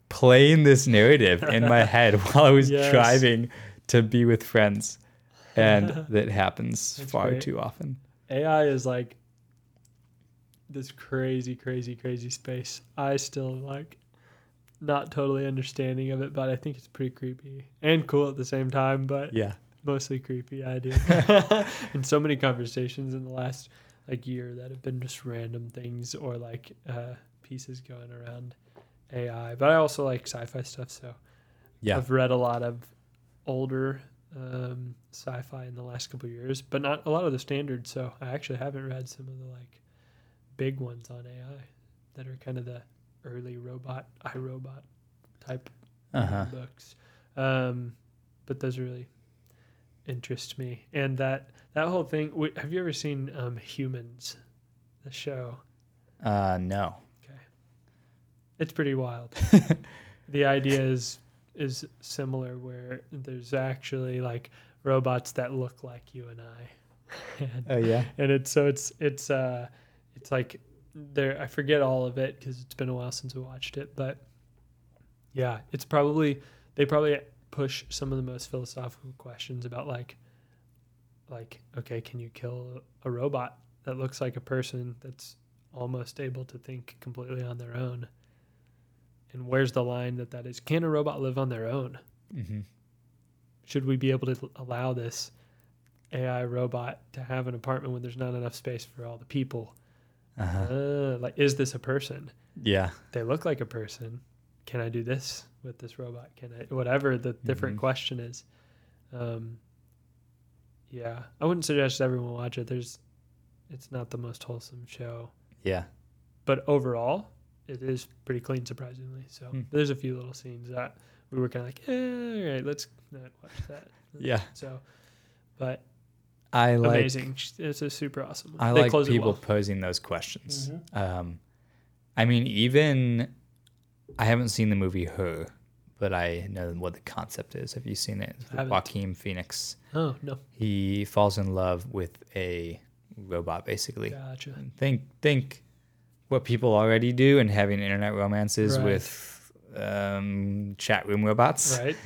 playing this narrative in my head while I was Yes. driving to be with friends and that happens That's far great. too often AI is like this crazy, crazy, crazy space. I still like not totally understanding of it, but I think it's pretty creepy and cool at the same time. But Yeah. mostly creepy idea. and so many conversations in the last like year that have been just random things or like uh, pieces going around AI. But I also like sci-fi stuff, so Yeah. I've read a lot of older um, sci-fi in the last couple of years, but not a lot of the standards. So I actually haven't read some of the like big ones on AI that are kind of the early robot, iRobot type Uh-huh. books. Um, but those are really interest me, and that that whole thing. w- Have you ever seen um, Humans, the show? Uh no. Okay, it's pretty wild. the idea is is similar, where there's actually like robots that look like you and I, and, Oh yeah. and it's so it's it's uh it's like there I forget all of it because it's been a while since I watched it, but yeah, it's probably they probably push some of the most philosophical questions about like like okay, can you kill a robot that looks like a person that's almost able to think completely on their own? And where's the line that that is? Can a robot live on their own? Mm-hmm. should we be able to allow this AI robot to have an apartment when there's not enough space for all the people? Uh-huh. Uh, like, is this a person? Yeah. They look like a person. Can I do this with this robot? Can I? Whatever the different Mhm. question is. Um, yeah, I wouldn't suggest everyone watch it. There's, it's not the most wholesome show, Yeah. but overall, it is pretty clean, surprisingly. So Hmm. there's a few little scenes that we were kind of like, eh, all right, let's not watch that. Yeah. So, but I like amazing. It's a super awesome. one. I They like people well. posing those questions. Mhm. Um, I mean, even I haven't seen the movie Her, but I know what the concept is. Have you seen it? Joaquin Phoenix. Oh no, He falls in love with a robot, basically. gotcha. Think think what people already do and having internet romances Right. with um, chat room robots, Right.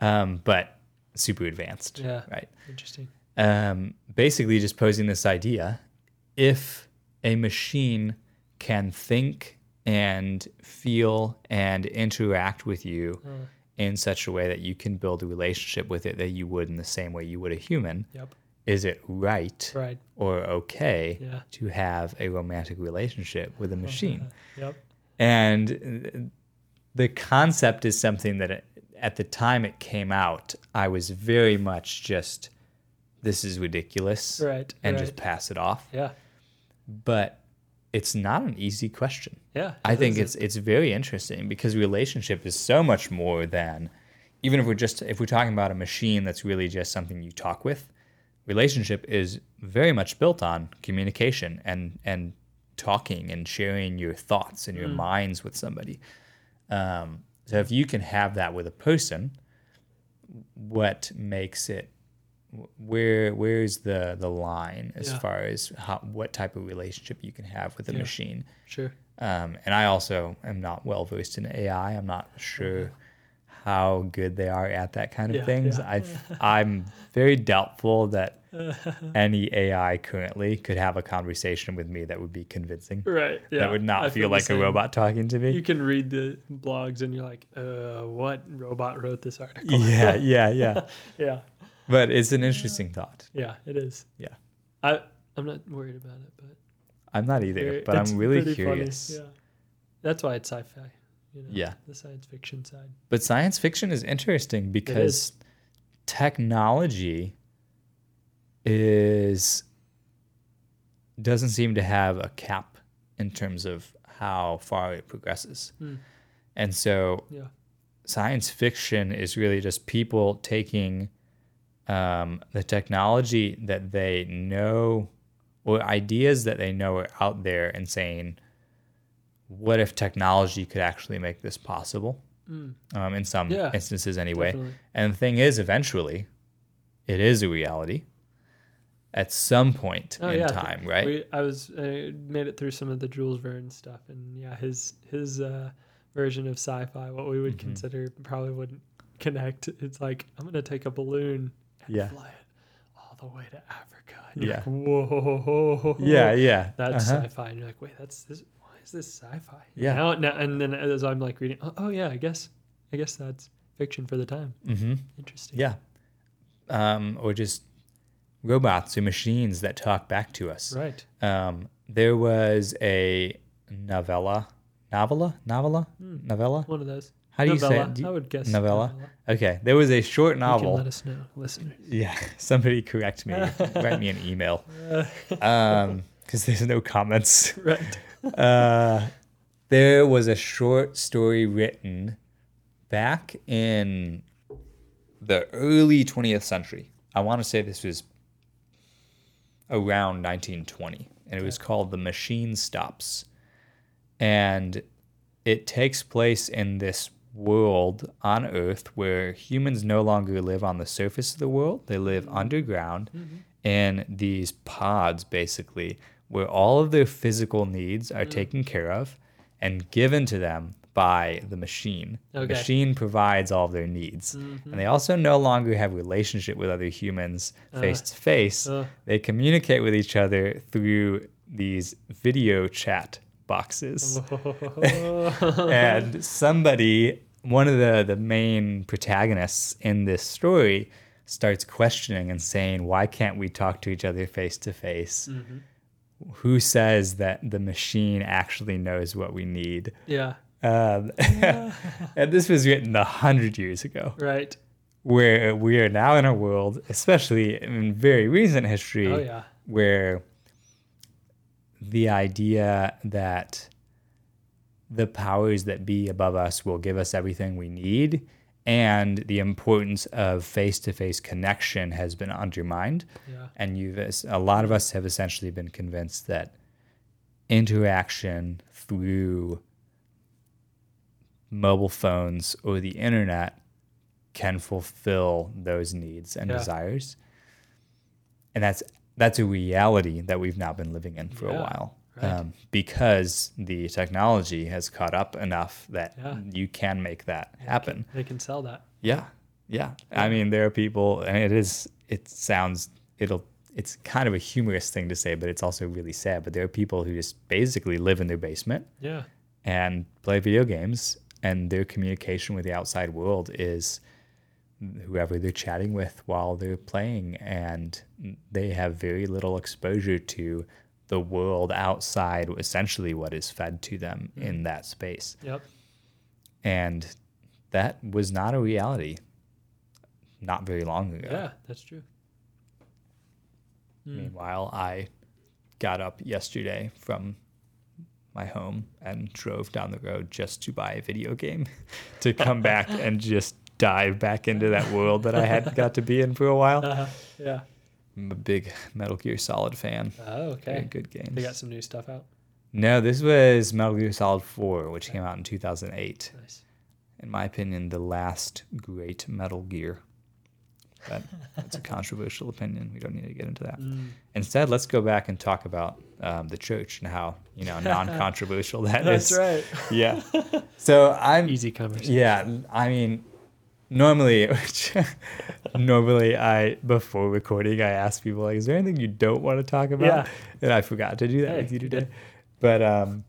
um, but super advanced. Yeah. Right. Interesting. um, basically just posing this idea if a machine can think and feel and interact with you Uh, in such a way that you can build a relationship with it that you would in the same way you would a human yep. is it right Right. or okay Yeah. to have a romantic relationship with a machine Yep. and the concept is something that it, at the time it came out i was very much just this is ridiculous Right. and right. just pass it off. yeah. But it's not an easy question. Yeah. I think it's it's very interesting because relationship is so much more than even if we're just if we're talking about a machine that's really just something you talk with. Relationship is very much built on communication and and talking and sharing your thoughts and your Mm. minds with somebody. Um, so if you can have that with a person, what makes it where where's the the line as Yeah. far as how what type of relationship you can have with a Yeah. machine sure. um, and I also am not well versed in AI. I'm not sure how good they are at that kind of Yeah, things. I I'm very doubtful that any AI currently could have a conversation with me that would be convincing. Right. Yeah. that would not I feel like a robot talking to me. You can read the blogs and you're like, uh, what robot wrote this article? yeah, yeah, yeah. yeah. But it's an interesting thought. Yeah. It is. Yeah. I I'm not worried about it, but I'm not either, but I'm really pretty funny, curious. Yeah. That's why it's sci-fi. You know, Yeah. The science fiction side. But science fiction is interesting because technology is doesn't seem to have a cap in terms of how far it progresses. Hmm. And so Yeah. science fiction is really just people taking um, the technology that they know or ideas that they know are out there and saying, what if technology could actually make this possible? Mm, Um, in some Yeah, instances, anyway. definitely. And the thing is, eventually, it is a reality at some point Oh, in yeah. time, right? We, I was uh, made it through some of the Jules Verne stuff, and yeah, his his uh, version of sci-fi, what we would Mhm. consider, probably wouldn't connect. It's like I'm gonna take a balloon and Yeah. fly it all the way to Africa. And Yeah. like, whoa. Yeah, yeah. That's uh-huh. sci-fi. And you're like, wait, that's this. Why is this sci-fi? Yeah. Now, now, and then as I'm like reading, oh, oh yeah, I guess, I guess that's fiction for the time. Mm-hmm. Interesting. Yeah. Um, or just robots or machines that talk back to us. Right. Um, there was a novella, novella, novella, novella. One of those. How do you say. Novella. it? Do you- I would guess novella? Okay, there was a short novel. let us know, listeners. Yeah, somebody correct me. Write me an email. Um, because there's no comments. Right. Uh, there was a short story written back in the early 20th century. I want to say this was around 1920, and it was called The Machine Stops. And it takes place in this world on Earth where humans no longer live on the surface of the world, they live mm-hmm. underground mm-hmm. in these pods, basically, where all of their physical needs are mm. taken care of and given to them by the machine. The machine provides all of their needs. Mm-hmm. And they also no longer have relationship with other humans uh-huh. face to face. uh. They communicate with each other through these video chat boxes. and somebody, one of the, the main protagonists in this story, starts questioning and saying, Why can't we talk to each other face to face? Who says that the machine actually knows what we need? yeah. Um, and this was written a hundred years ago, Right. where we are now in a world, especially in very recent history, Oh yeah. where the idea that the powers that be above us will give us everything we need and the importance of face-to-face connection has been undermined Yeah. and you've a lot of us have essentially been convinced that interaction through mobile phones or the internet can fulfill those needs and Yeah. desires and that's that's a reality that we've now been living in for a while right. um, because the technology has caught up enough that Yeah. you can make that happen They can sell that. yeah, yeah. I mean, there are people, and it is. It sounds. It'll. It's kind of a humorous thing to say, but it's also really sad. But there are people who just basically live in their basement Yeah. and play video games, and their communication with the outside world is whoever they're chatting with while they're playing, and they have very little exposure to the world outside. Essentially, what is fed to them in that space Yep. and that was not a reality not very long ago. Yeah. That's true. Meanwhile, I got up yesterday from my home and drove down the road just to buy a video game to come back and just dive back into that world that I hadn't got to be in for a while. Uh, yeah. I'm a big Metal Gear Solid fan. Oh, Very okay. good games. They got some new stuff out. no, this was Metal Gear Solid 4, which came out in 2008. Nice. in my opinion, the last great Metal Gear. But it's a controversial opinion. We don't need to get into that. Mm. Instead, let's go back and talk about um, the church and how you know non-controversial that That's is. right. Yeah. So I'm. Easy conversation. Yeah. I mean, normally, normally I before recording I ask people like, "Is there anything you don't want to talk about?" Yeah. And I forgot to do that Hey, with you today. did. But um,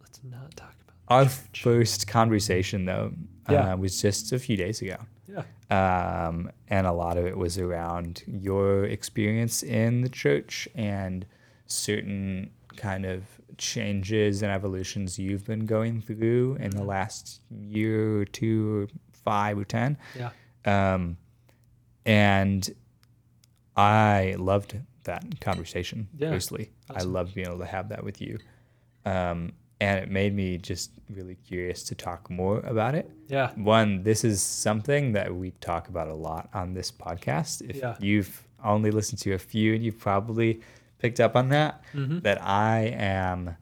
Let's not talk about. our first conversation though Yeah. uh, was just a few days ago. Yeah. um, and a lot of it was around your experience in the church and certain kind of changes and evolutions you've been going through in Mm-hmm. the last year or two or five or ten Yeah. um, and i loved that conversation Yeah, basically i loved being able to have that with you um, and it made me just really curious to talk more about it Yeah. one, this is something that we talk about a lot on this podcast. If Yeah. you've only listened to a few, and you've probably picked up on that, Mm-hmm. that I am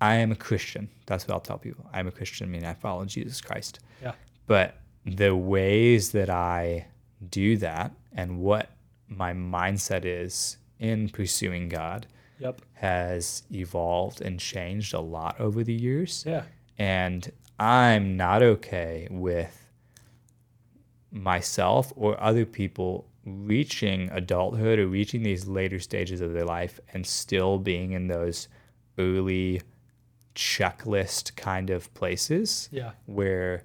I am a Christian. That's what I'll tell people. I'm a Christian, I mean, I follow Jesus Christ. Yeah. But the ways that I do that and what my mindset is in pursuing God Yep. has evolved and changed a lot over the years Yeah. and I'm not okay with myself or other people reaching adulthood or reaching these later stages of their life and still being in those early checklist kind of places Yeah. where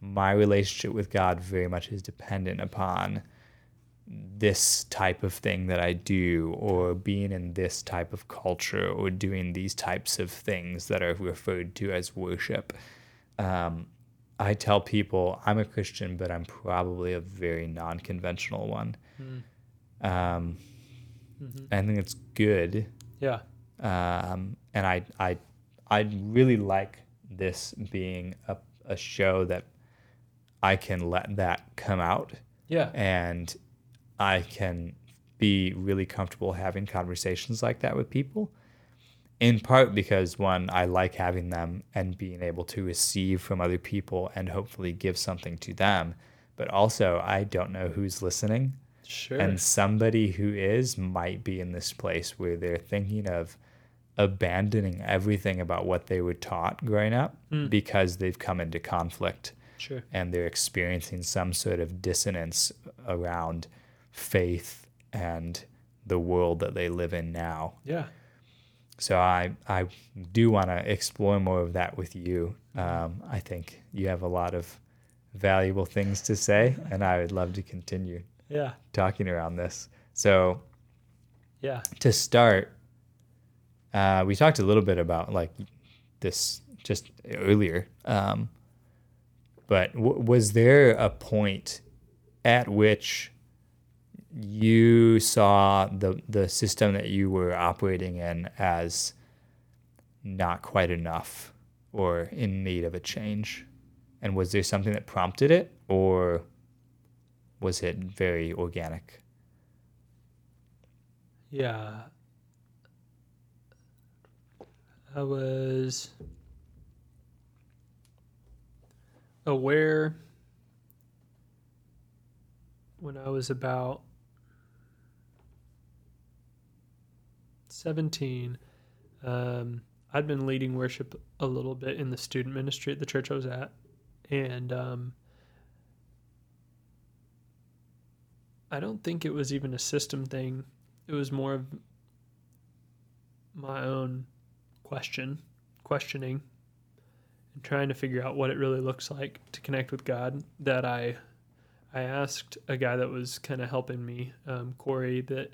my relationship with God very much is dependent upon this type of thing that I do, or being in this type of culture, or doing these types of things that are referred to as worship. Um, I tell people I'm a Christian, but I'm probably a very non conventional one. Mm. Um, Mhm. I think it's good Yeah. um, and I I I really like this being a, a show that I can let that come out Yeah. and I can be really comfortable having conversations like that with people. In part because one, I like having them and being able to receive from other people and hopefully give something to them. But also, I don't know who's listening. Sure. And somebody who is might be in this place where they're thinking of abandoning everything about what they were taught growing up Mm. because they've come into conflict sure. and they're experiencing some sort of dissonance around faith and the world that they live in now. Yeah. So I I do want to explore more of that with you. Um, I think you have a lot of valuable things to say, and I would love to continue Yeah. talking around this. So Yeah. to start, uh, we talked a little bit about like this just earlier. Um, but w- was there a point at which you saw the the system that you were operating in as not quite enough or in need of a change? And was there something that prompted it, or was it very organic? Yeah. I was aware when I was about 17. Um, I'd been leading worship a little bit in the student ministry at the church I was at. And um, I don't think it was even a system thing it was more of my own question, questioning, and trying to figure out what it really looks like to connect with God. That I, I asked a guy that was kind of helping me, um, Corey, that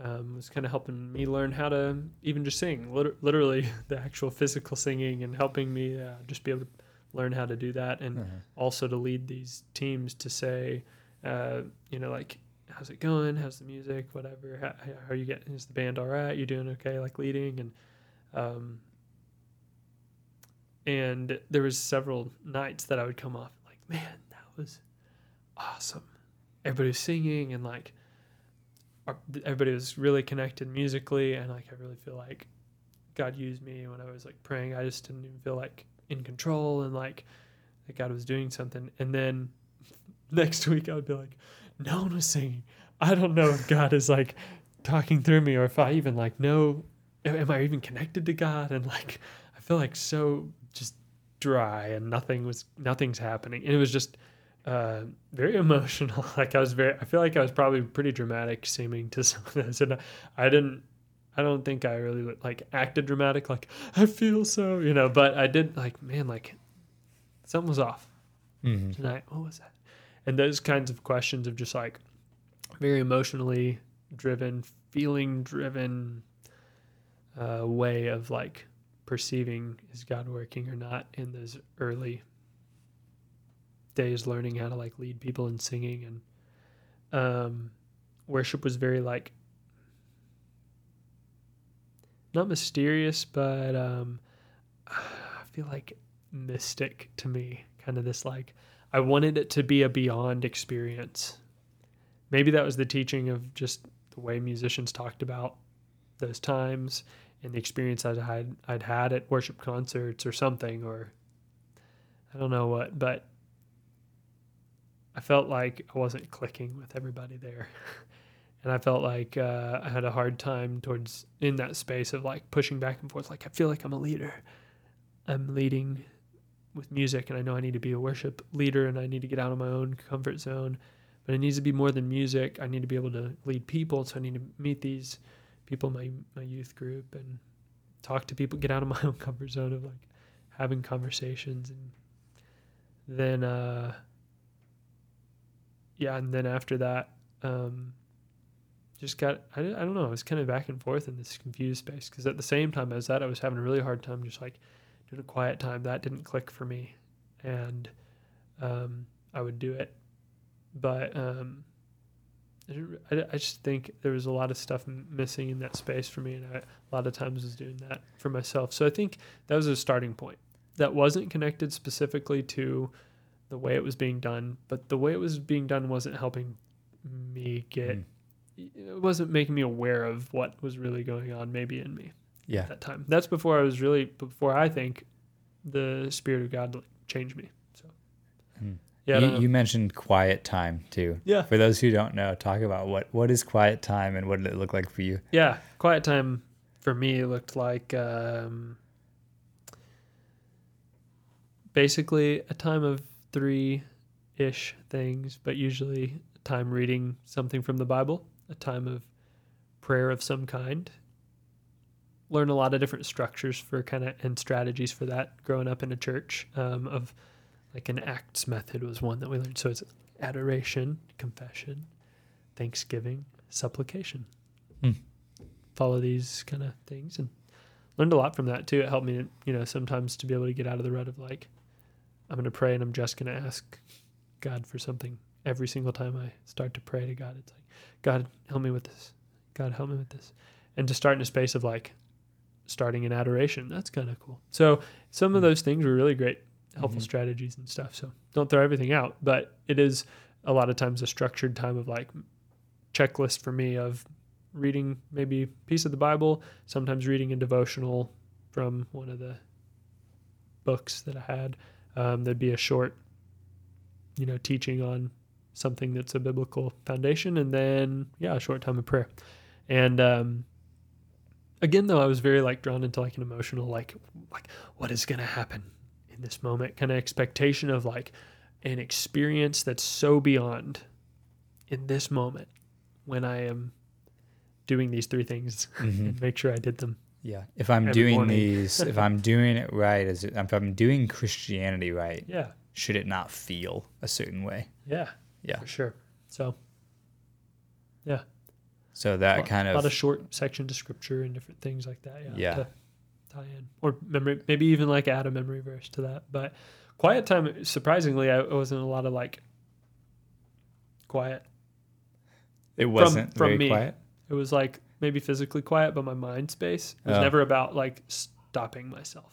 um, was kind of helping me learn how to even just sing, Liter- literally the actual physical singing, and helping me uh, just be able to learn how to do that, and also to lead these teams to say, uh, you know, like how's it going? How's the music? Whatever. How, how are you getting? Is the band all right? You doing okay? Like leading and, um, and there was several nights that I would come off like, man, that was awesome. Everybody was singing and like, everybody was really connected musically, and like I really feel like God used me when I was like praying. I just didn't even feel like in control and like that God was doing something. And then next week I would be like, no one was singing. I don't know if God is like talking through me or if I even like know am I even connected to God and like I feel like so just dry and nothing was nothing's happening. And it was just uh, very emotional. Like I was very I feel like I was probably pretty dramatic seeming to some of this and I didn't I don't think I really like acted dramatic like I feel so, you know, but I did like man like something was off Mm-hmm. tonight. What was that? And those kinds of questions of just like very emotionally driven, feeling driven way of like perceiving is God working or not in those early days, learning how to like lead people in singing and um, worship was very like not mysterious, but um, I feel like mystic to me. Kind of this like I wanted it to be a beyond experience. Maybe that was the teaching of just the way musicians talked about those times and the experience I'd had I'd had at worship concerts or something or I don't know what, but I felt like I wasn't clicking with everybody there. and I felt like uh, I had a hard time towards in that space of like pushing back and forth. Like I feel like I'm a leader. I'm leading with music, and I know I need to be a worship leader, and I need to get out of my own comfort zone. but it needs to be more than music. I need to be able to lead people, so I need to meet these people my my youth group and talk to people, get out of my own comfort zone of like having conversations, and then uh, yeah, and then after that, um, just got I, I don't know, I was kind of back and forth in this confused space because at the same time as that, I was having a really hard time just like doing a quiet time. That didn't click for me, and um, I would do it, but um, I, I, just think there was a lot of stuff missing in that space for me, and I, a lot of times was doing that for myself. So I think that was a starting point. That wasn't connected specifically to the way it was being done, but the way it was being done wasn't helping me get. Mm. It wasn't making me aware of what was really going on, maybe in me Yeah. at that time. That's before I was really before I think the spirit of God like, changed me. Yeah, you, you mentioned quiet time too. yeah, For those who don't know, talk about what what is quiet time and what did it look like for you? yeah. Quiet time for me looked like um, basically a time of three ish things, but usually a time reading something from the Bible, a time of prayer of some kind. Learn a lot of different structures for kind of and strategies for that growing up in a church. Um, of like an acts method was one that we learned. So it's adoration, confession, thanksgiving, supplication. Hmm. Follow these kind of things and learned a lot from that too. It helped me, you know, sometimes to be able to get out of the rut of like, I'm going to pray and I'm just going to ask God for something every single time I start to pray to God. It's like, God, help me with this. God, help me with this. And to start in a space of like starting in adoration, that's kind of cool. So some of those things were really great, helpful Mhm. strategies and stuff. So don't throw everything out, but it is a lot of times a structured time of like checklist for me of reading maybe a piece of the Bible, sometimes reading a devotional from one of the books that I had. Um, there'd be a short, you know, teaching on something that's a biblical foundation, and then yeah, a short time of prayer. And um, again, though, I was very like drawn into like an emotional, like like what is going to happen in this moment, kind of expectation of like an experience that's so beyond in this moment when I am doing these three things Mhm. and make sure I did them. Yeah. If I'm doing morning. these, if I'm doing it right, as if I'm doing Christianity right, Yeah, should it not feel a certain way? yeah, Yeah. for sure. So Yeah. So that lot- kind a lot of of short sections of scripture and different things like that. Yeah, Yeah. to tie in or memory, maybe even like add a memory verse to that. But quiet time, surprisingly, I wasn't a lot of like quiet. it wasn't from very me. quiet. It was like maybe physically quiet, but my mind space was Oh. never about like stopping myself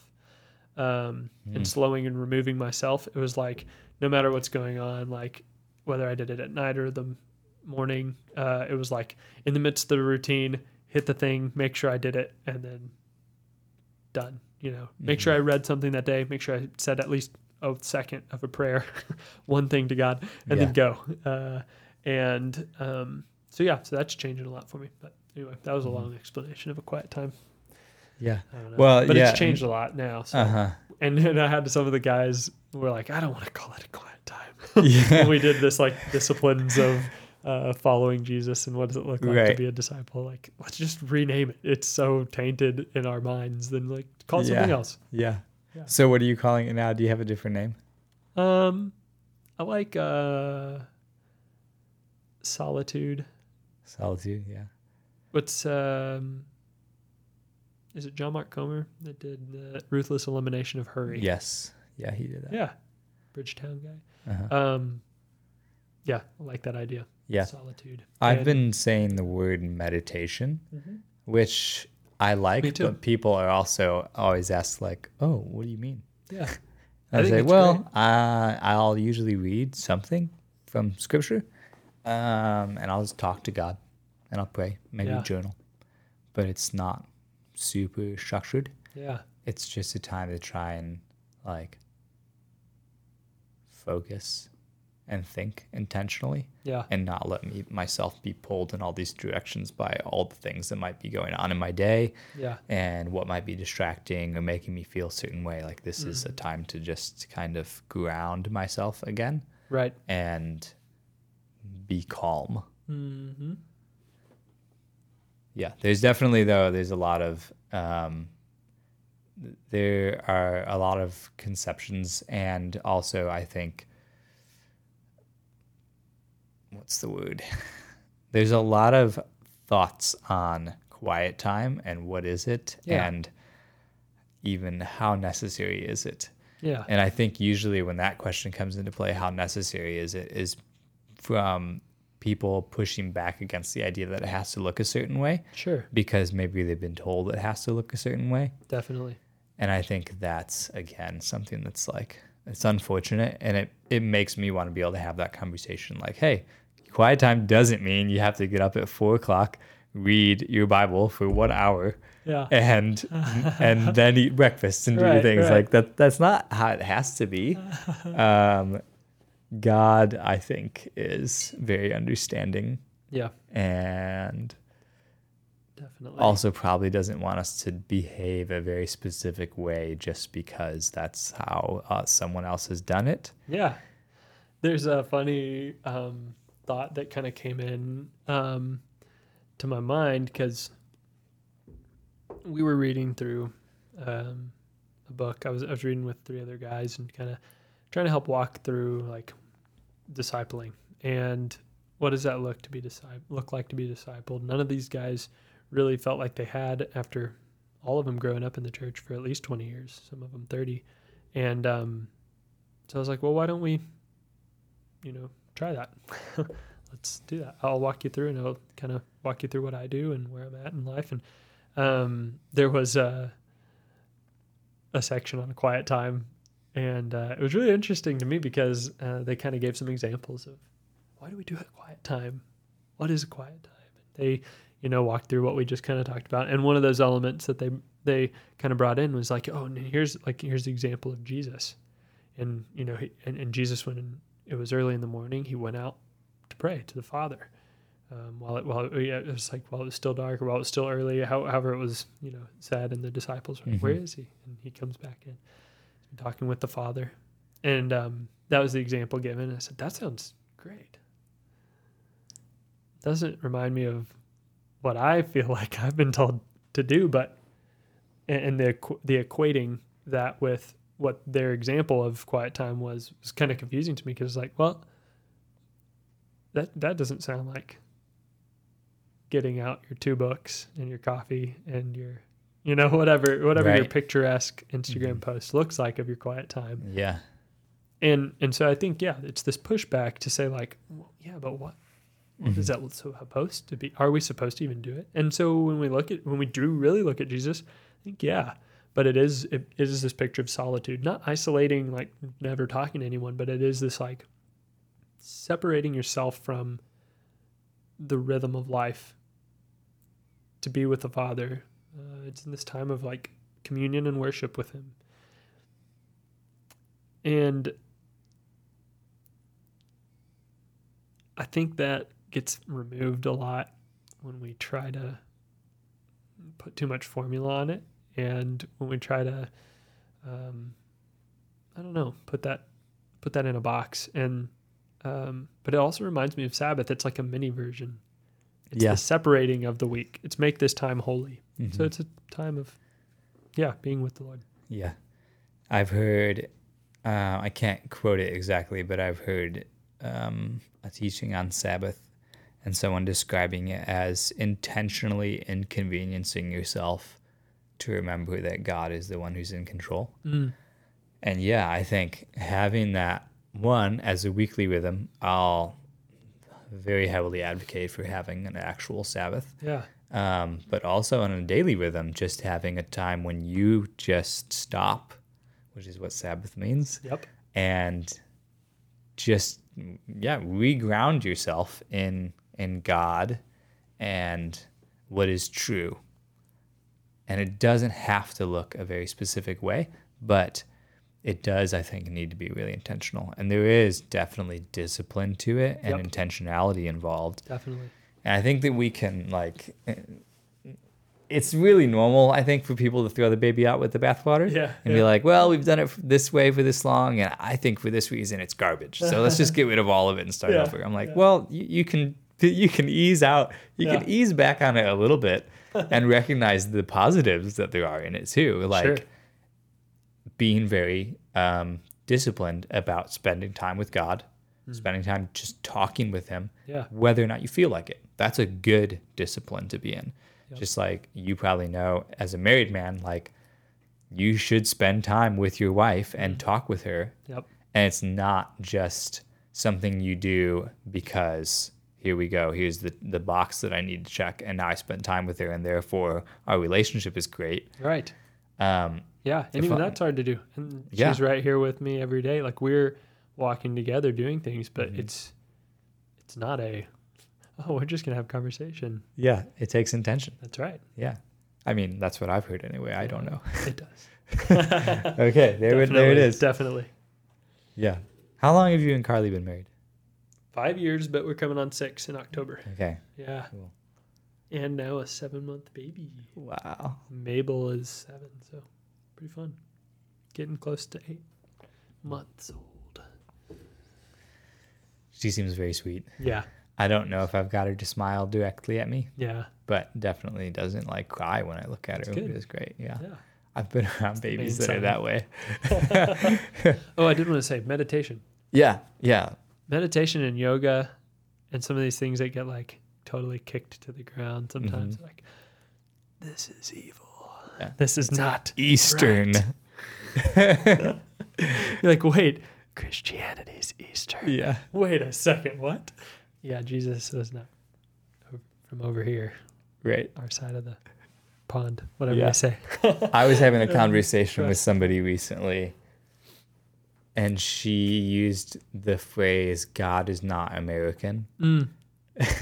um, Mm. and slowing and removing myself. It was like no matter what's going on, like whether I did it at night or the morning, uh, it was like in the midst of the routine, hit the thing, make sure I did it, and then done. You know, make sure I read something that day, make sure I said at least a second of a prayer, one thing to God, and then go. Uh, and um, so yeah, so that's changing a lot for me. But anyway, that was a Mhm. long explanation of a quiet time. Yeah. I don't know. Well, but yeah, it's changed a lot now. So. Uh huh. And then I had some of the guys were like, I don't want to call it a quiet time. Yeah. And we did this like disciplines of uh, following Jesus and what does it look like to be a disciple. Like, let's just rename it. It's so tainted in our minds. Then like call it something else. Yeah. Yeah. So what are you calling it now? Do you have a different name? Um, I like uh, solitude. Solitude. Yeah. What's um, is it John Mark Comer that did the ruthless elimination of hurry? Yes. Yeah, he did that. Yeah, Bridgetown guy. Uh-huh. Um, yeah, I like that idea. Yeah. solitude. I've And- been saying the word meditation, Mhm. which I like, Me too. but people are also always asked like, "Oh, what do you mean?" Yeah, I I, say, "Well, uh, I'll usually read something from Scripture, um, and I'll just talk to God, and I'll pray, maybe Yeah. journal, but it's not super structured. yeah, It's just a time to try and like focus and think intentionally." yeah, and not let me myself be pulled in all these directions by all the things that might be going on in my day yeah, and what might be distracting or making me feel a certain way like this is a Mhm. time to just kind of ground myself again right. and be calm. Mm-hmm. Yeah, there's definitely though. There's a lot of um, there are a lot of conceptions, and also I think what's the word? there's a lot of thoughts on quiet time and what is it, Yeah. and even how necessary is it. Yeah. And I think usually when that question comes into play, how necessary is it, is from people pushing back against the idea that it has to look a certain way Sure. because maybe they've been told it has to look a certain way. Definitely. And I think that's again something that's like it's unfortunate and it it makes me want to be able to have that conversation like, hey, quiet time doesn't mean you have to get up at four o'clock, read your Bible for one hour Yeah. and and then eat breakfast and do Right, things right. like that. That's not how it has to be. Um, God, I think, is very understanding Yeah. and Definitely. also probably doesn't want us to behave a very specific way just because that's how uh, someone else has done it. Yeah. There's a funny um, thought that kind of came in um, to my mind because we were reading through um, a book. I was I was reading with three other guys and kind of trying to help walk through like discipling and what does that look to be disciple look like to be discipled. None of these guys really felt like they had after all of them growing up in the church for at least 20 years, some of them 30. And um, so I was like, well, why don't we, you know, try that? Let's do that. I'll walk you through and I'll kind of walk you through what I do and where I'm at in life. And um, there was a, a section on a quiet time. And uh, it was really interesting to me because uh, they kind of gave some examples of why do we do a quiet time? What is a quiet time? And they, you know, walked through what we just kind of talked about. And one of those elements that they they kind of brought in was like, oh, and here's like here's the example of Jesus, and you know, he, and, and Jesus when it was early in the morning, he went out to pray to the Father. Um, while it, while it, yeah, it was like while it was still dark or while it was still early, how, however it was, you know, said, and the disciples were, Mhm. "Where is he?" And he comes back in, He's been talking with the Father, and um, that was the example given. And I said, "That sounds great." Doesn't remind me of what I feel like I've been told to do, but and, and the the equating that with what their example of quiet time was was kind of confusing to me because it's like, well, that that doesn't sound like getting out your two books and your coffee and your you know whatever whatever your picturesque Instagram Mhm. post looks like of your quiet time Yeah. and and so I think yeah, it's this pushback to say like, well, yeah, but what what is Mhm. that supposed to be? Are we supposed to even do it? And so when we look at when we do really look at Jesus, I think yeah, but it is it, is this picture of solitude, not isolating like never talking to anyone, but it is this like separating yourself from the rhythm of life to be with the Father. Uh, it's in this time of like communion and worship with Him. And I think that gets removed a lot when we try to put too much formula on it and when we try to um, I don't know, put that put that in a box and um, but it also reminds me of Sabbath. It's like a mini version. It's Yeah. the separating of the week. It's make this time holy. So Mhm. it's a time of yeah, being with the Lord. Yeah. I've heard, uh, I can't quote it exactly, but I've heard um, a teaching on Sabbath and someone describing it as intentionally inconveniencing yourself to remember that God is the one who's in control. And yeah, I think having that one as a weekly rhythm, I'll very heavily advocate for having an actual Sabbath Yeah. um, but also on a daily rhythm, just having a time when you just stop, which is what Sabbath means, Yep. and just yeah, reground yourself in in God and what is true. And it doesn't have to look a very specific way, but it does, I think, need to be really intentional. And there is definitely discipline to it and Yep. intentionality involved. Definitely. And I think that we can like it's really normal, I think, for people to throw the baby out with the bathwater. Yeah, And yeah. be like, well, we've done it this way for this long, and I think for this reason it's garbage. So let's just get rid of all of it and start Yeah, over. I'm like, yeah. well, you, you can you can ease out, you can ease back on it a little bit, and recognize the positives that there are in it too. Like Sure. being very um, disciplined about spending time with God, Hmm. spending time just talking with Him, Yeah. whether or not you feel like it. That's a good discipline to be in. Yep. Just like you probably know as a married man, like you should spend time with your wife and talk with her. Yep. And it's not just something you do because here we go, here's the, the box that I need to check. And now I spent time with her, and therefore our relationship is great. Right. Um, Yeah, and even I- that's hard to do. And Yeah. she's right here with me every day. Like we're walking together doing things, but Mm-hmm. it's it's not a oh, we're just gonna have conversation. yeah, it takes intention. That's right. Yeah. I mean, that's what I've heard anyway. I don't know. It does. okay, there, it- there it is. Definitely. Yeah. How long have you and Carly been married? Five years, but we're coming on six in October. Okay. Yeah. Cool. And now a seven month baby. Wow. Mabel is seven, so pretty fun. Getting close to eight months old. She seems very sweet. Yeah. I don't know if I've got her to smile directly at me, Yeah. but definitely doesn't like cry when I look at her. That's good. It is great. Yeah. Yeah. I've been around babies main that are that way. Oh, I did want to say meditation. Yeah. Yeah. Meditation and yoga and some of these things that get like totally kicked to the ground sometimes like this is evil Mm-hmm. Yeah. this is not Eastern. you're like wait christianity's easter Yeah. wait a second what yeah jesus was not from over here Right. our side of the pond whatever Yeah. they say I was having a conversation Right. with somebody recently, and she used the phrase "God is not American," Mm.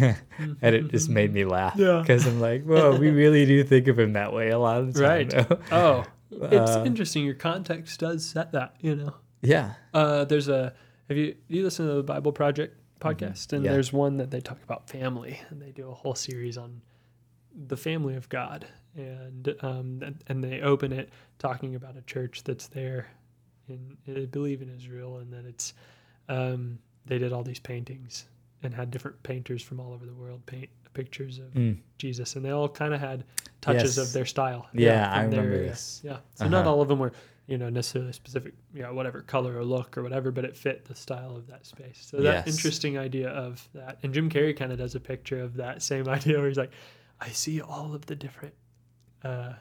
and it just made me laugh Yeah. because I'm like, "Whoa, we really do think of him that way a lot of the time." Right. though." oh it's Uh, interesting your context does set that you know Yeah. Uh, there's a have you you listen to the Bible Project podcast and Yeah. there's one that they talk about family and they do a whole series on the family of God and um and- and they open it talking about a church that's there in I believe in Israel and then it's um they did all these paintings and had different painters from all over the world paint pictures of Mm. Jesus and they all kind of had touches Yes. of their style Yeah, I from their remember this. yeah so not Uh-huh. all of them were you know necessarily specific you know whatever color or look or whatever but it fit the style of that space so that Yes. interesting idea of that and jim carrey kind of does a picture of that same idea where he's like i see all of the different uh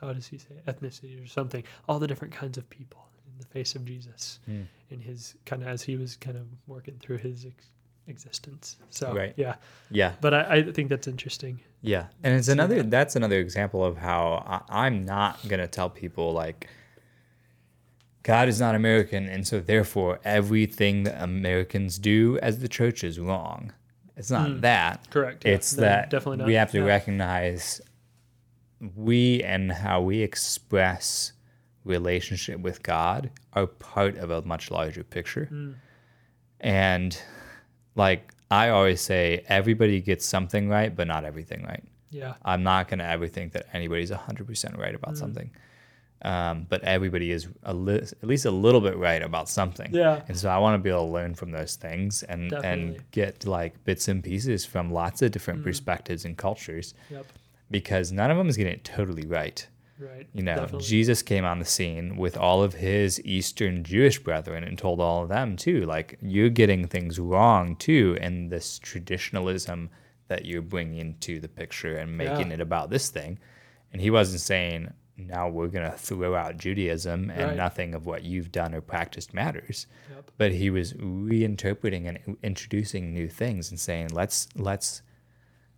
how does he say it? ethnicity or something all the different kinds of people the face of jesus Mm. in his kind of as he was kind of working through his ex- existence so Right. yeah Yeah. but I, I think that's interesting Yeah, and it's another. that. That's another example of how I, I'm not gonna tell people like God is not American, and so therefore everything that Americans do as the church is wrong. It's not Mm. that. correct yeah. It's No, that definitely not we have to Yeah. recognize we and how we express relationship with God are part of a much larger picture. Mm. And like I always say, everybody gets something right, but not everything right. yeah I'm not going to ever think that anybody's 100% right about Mm. something. Um, but everybody is a li- at least a little bit right about something. yeah And so I want to be able to learn from those things and, Definitely. and get like bits and pieces from lots of different Mm. perspectives and cultures yep because none of them is getting it totally right. Right You know, Definitely. Jesus came on the scene with all of his Eastern Jewish brethren and told all of them too, like, you're getting things wrong too, and this traditionalism that you're bringing to the picture and making Yeah. it about this thing. And he wasn't saying, now we're going to throw out Judaism and Right. nothing of what you've done or practiced matters. Yep. But he was reinterpreting and introducing new things and saying, let's, let's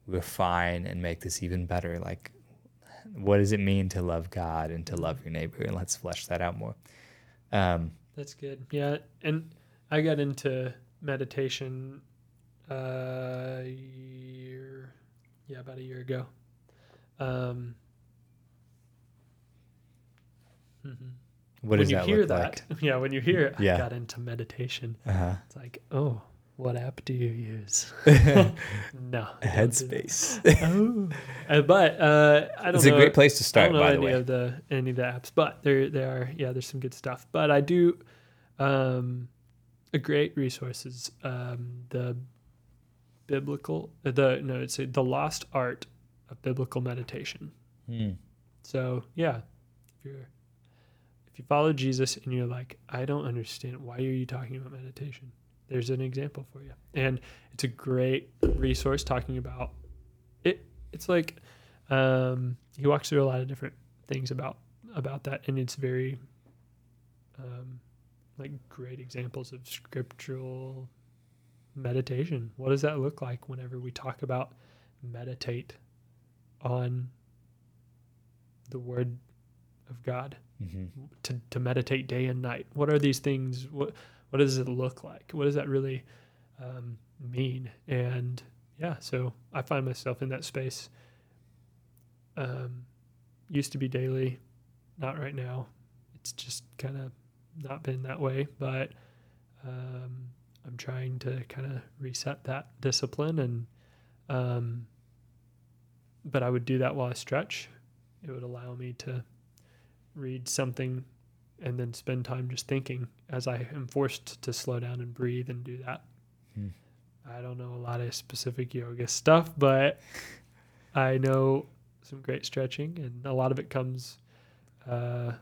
refine and make this even better. Like, what does it mean to love God and to love your neighbor? And let's flesh that out more. Um, That's good. Yeah, and I got into meditation uh, a year, yeah, about a year ago. Um, mm-hmm. what when does you that hear look that, like? yeah, when you hear it, Yeah. I got into meditation. Uh-huh. It's like, oh, What app do you use? no, don't do that. Headspace. oh, Uh, but uh, I don't it's know. a great place to I start, don't know by the any way. of the any of the apps, but there there are yeah, there's some good stuff. But I do um, a great resource is um, the biblical uh, the no it's the lost art of biblical meditation. Hmm. So yeah, if you're if you follow Jesus and you're like, I don't understand why are you talking about meditation? There's an example for you, and it's a great resource talking about it. It's like um, he walks through a lot of different things about about that, and it's very um, like great examples of scriptural meditation. What does that look like whenever we talk about meditate on the word of God? Mhm. to, to meditate day and night what are these things what what does it look like? What does that really um, mean? And yeah so i find myself in that space um, used to be daily not right now. It's just kind of not been that way but um, i'm trying to kind of reset that discipline and um, but i would do that while i stretch. It would allow me to read something and then spend time just thinking as I am forced to slow down and breathe and do that. Hmm. I don't know a lot of specific yoga stuff, but I know some great stretching, and a lot of it comes. Uh,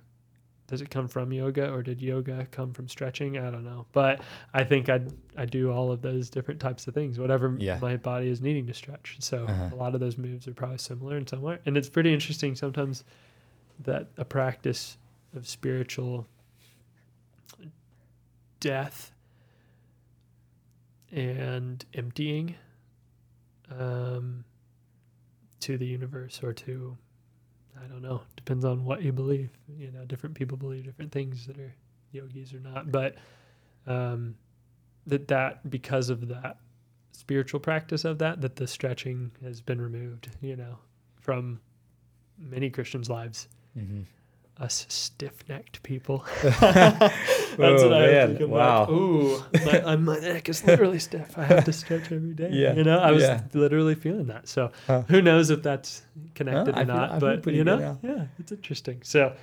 does it come from yoga, or did yoga come from stretching? I don't know, but I think I I do all of those different types of things, whatever Yeah. my body is needing to stretch. So Uh-huh. a lot of those moves are probably similar in some way, and it's pretty interesting sometimes that a practice of spiritual death and emptying um, to the universe or to I don't know depends on what you believe you know different people believe different things that are yogis or not but um, that that because of that spiritual practice of that that the stretching has been removed you know from many Christians lives Mhm. Us stiff-necked people. Oh, That's what I man. think. Wow. ooh, my, I'm- my neck is literally stiff. I have to stretch every day. Yeah. you know, I was Yeah. literally feeling that. So Huh. who knows if that's connected I or not? Feel but you know, yeah, it's interesting. So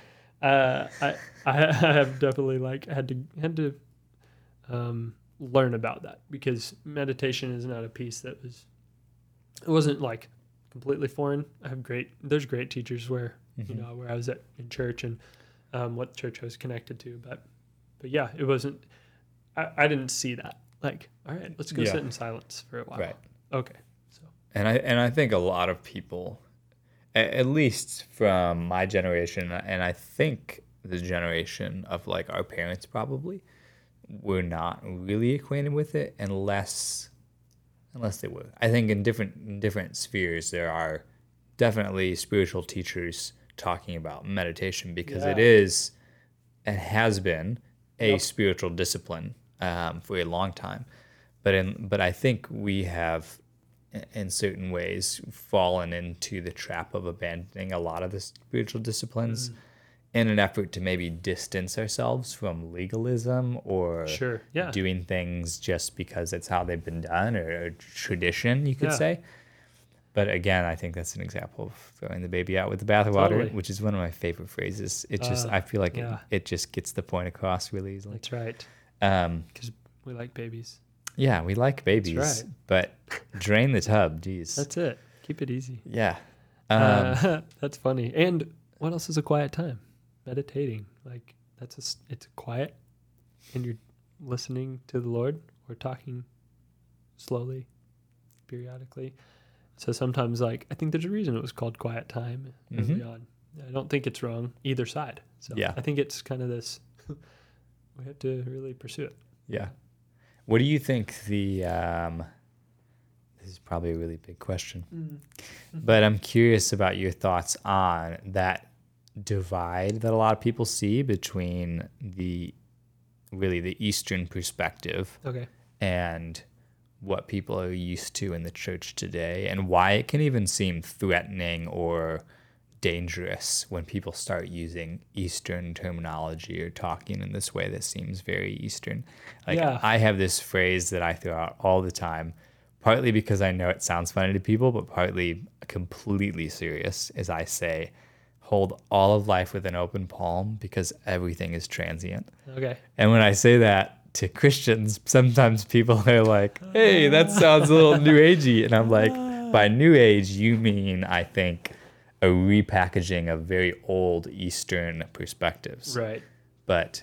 uh, I, I I have definitely like had to had to um, learn about that because meditation is not a piece that was it wasn't like completely foreign. I have great there's great teachers where you Mhm. know where I was at in church and um, what church I was connected to, but but yeah, it wasn't. I, I didn't see that. Like, all right, let's go Yeah. sit in silence for a while. Right. Okay. So And I and I think a lot of people, at least from my generation, and I think the generation of like our parents probably, were not really acquainted with it unless unless they were. I think in different in different spheres there are definitely spiritual teachers talking about meditation because it Yeah. is and has been a Yep. spiritual discipline um, for a long time. But in but I think we have in certain ways fallen into the trap of abandoning a lot of the spiritual disciplines in an effort to maybe distance ourselves from legalism or sure, yeah, doing things just because it's how they've been done or, or tradition, you could Yeah. say. But again, I think that's an example of throwing the baby out with the bathwater, Totally. which is one of my favorite phrases. It just, Uh, I feel like yeah. it, it just gets the point across really easily. that's right. Um, We like babies. yeah, we like babies, right. but drain the tub, geez. That's it. Keep it easy. yeah. Um, uh, that's funny. And what else is a quiet time? Meditating. Like that's a, it's quiet, and you're listening to the Lord or talking slowly, periodically. So sometimes, like I think there's a reason it was called quiet time early Mhm. on. I don't think it's wrong either side. So Yeah. I think it's kind of this. we have to really pursue it. Yeah. What do you think the um this is probably a really big question. But I'm curious about your thoughts on that divide that a lot of people see between the really the eastern perspective Okay. and what people are used to in the church today and why it can even seem threatening or dangerous when people start using Eastern terminology or talking in this way that seems very Eastern. Like Yeah. I have this phrase that I throw out all the time, partly because I know it sounds funny to people, but partly completely serious, as I say, hold all of life with an open palm because everything is transient. Okay. And when I say that to Christians, sometimes people are like, hey, that sounds a little new agey. And I'm like, by new age, you mean, I think, a repackaging of very old Eastern perspectives. Right. But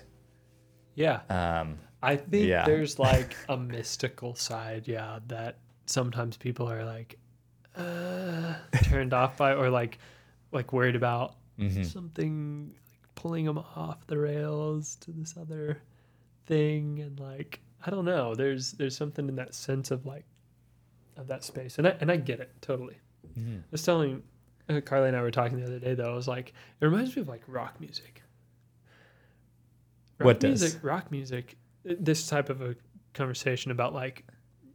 Yeah. um, I think Yeah. there's like a mystical side, yeah, that sometimes people are like uh, turned off by or like like worried about mhm. something like pulling them off the rails to this other thing and like I don't know. There's there's something in that sense of like of that space, and I and I get it totally. Mhm. I was telling uh, Carly and I were talking the other day though. I was like, it reminds me of like rock music. Rock What does? music? Rock music. This type of a conversation about like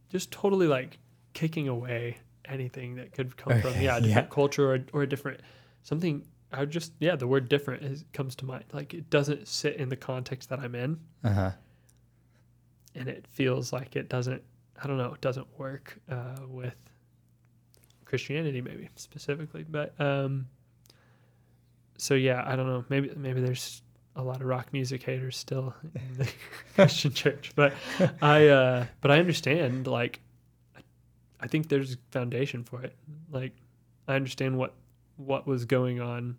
just totally like kicking away anything that could come from yeah a different yeah. culture or, or a different something. I would just yeah the word different is, comes to mind. Like it doesn't sit in the context that I'm in, uh-huh. and it feels like it doesn't. I don't know. It doesn't work uh, with Christianity, maybe specifically. But um, so yeah, I don't know. Maybe maybe there's a lot of rock music haters still in the Christian church, but I uh, but I understand. Like, I think there's foundation for it. Like, I understand what what was going on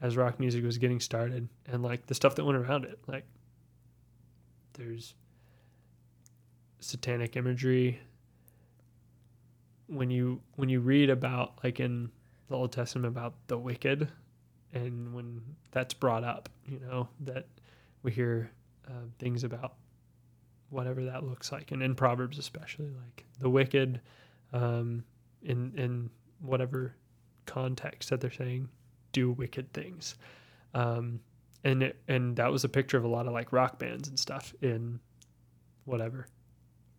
as rock music was getting started, and like the stuff that went around it. Like, there's satanic imagery when you when you read about like in the Old Testament about the wicked, and when that's brought up, you know that we hear uh, things about whatever that looks like, and in Proverbs especially, like the wicked, um, in in whatever context that they're saying, do wicked things, um, and it, and that was a picture of a lot of like rock bands and stuff in whatever.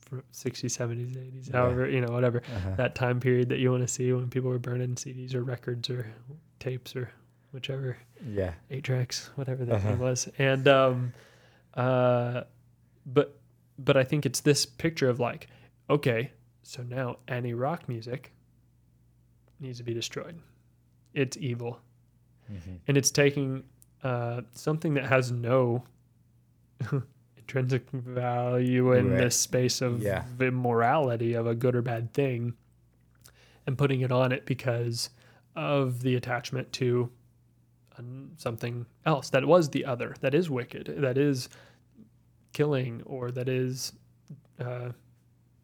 from 60s, 70s, 80s, Yeah. however, you know, whatever Uh-huh. that time period that you want to see when people were burning CDs or records or tapes or whichever yeah. eight tracks, whatever that Uh-huh. thing was. And um, uh, but but I think it's this picture of like, okay, so now any rock music needs to be destroyed. It's evil, Mhm. and it's taking uh, something that has no intrinsic value in Right. this space of Yeah. immorality of a good or bad thing and putting it on it because of the attachment to something else that was the other, that is wicked, that is killing, or that is uh,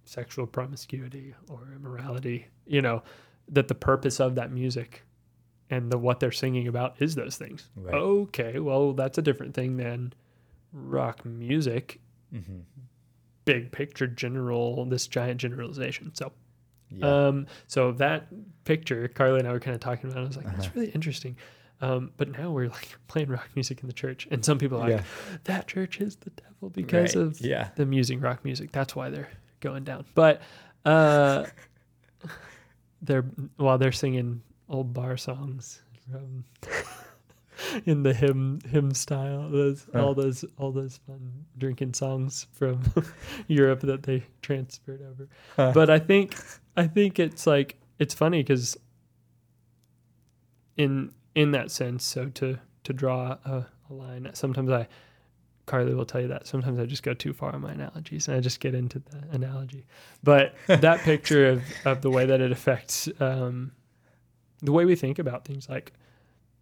sexual promiscuity or immorality. You know, that the purpose of that music and the what they're singing about is those things. Right. Okay, well, that's a different thing than rock music. Mhm. Big picture, general, this giant generalization. So, Yeah. um, so that picture, Carly and I were kind of talking about. it. I was like, Uh-huh. that's really interesting. Um, but now we're like playing rock music in the church, and some people are like, yeah. that church is the devil because Right. of yeah. them using rock music. That's why they're going down. But uh, they're while they're singing old bar songs from in the hymn hymn style. Those all those all those fun drinking songs from Europe that they transferred over. Huh. But I think I think it's like it's funny because in in that sense, so to to draw a, a line, sometimes I Carly will tell you that sometimes I just go too far on my analogies and I just get into the analogy. But that picture of, of the way that it affects um, the way we think about things like,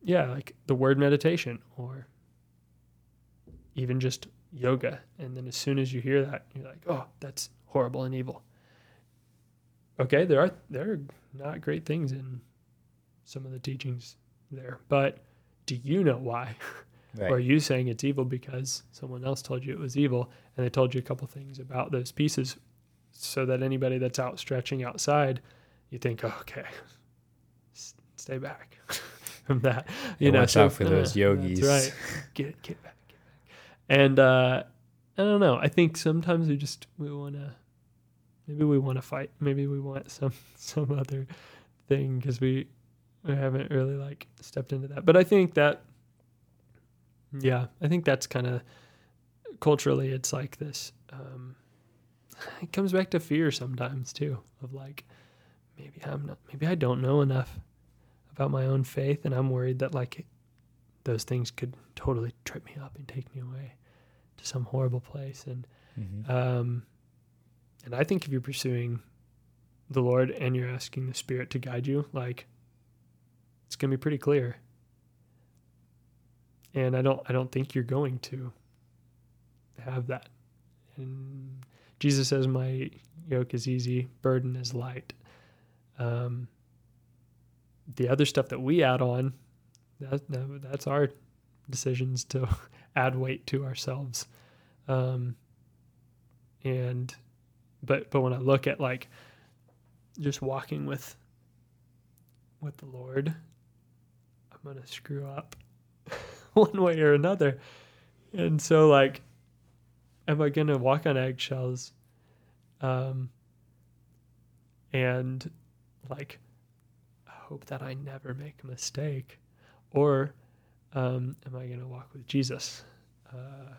yeah, like the word meditation or even just yoga. And then as soon as you hear that, you're like, oh, that's horrible and evil. Okay, there are there are not great things in some of the teachings there, but do you know why? Right. Or are you saying it's evil because someone else told you it was evil and they told you a couple things about those pieces so that anybody that's out stretching outside, you think, oh, okay, s- stay back from that. You Yeah, know, watch so, out for those uh, yogis. That's right. Get, get back, get back. And uh, I don't know. I think sometimes we just, we want to, maybe we want to fight. Maybe we want some, some other thing because we, I haven't really like stepped into that. But I think that yeah, I think that's kind of culturally it's like this um it comes back to fear sometimes too of like maybe I'm not maybe I don't know enough about my own faith and I'm worried that like those things could totally trip me up and take me away to some horrible place and Mm-hmm. um and I think if you're pursuing the Lord and you're asking the Spirit to guide you, like it's gonna be pretty clear. And I don't I don't think you're going to have that. And Jesus says my yoke is easy, burden is light. Um the other stuff that we add on, that, that that's our decisions to add weight to ourselves. Um and but but when I look at like just walking with with the Lord, I'm gonna screw up one way or another. And so like am I gonna walk on eggshells? Um and like hope that I never make a mistake? Or um, am I gonna walk with Jesus? Uh,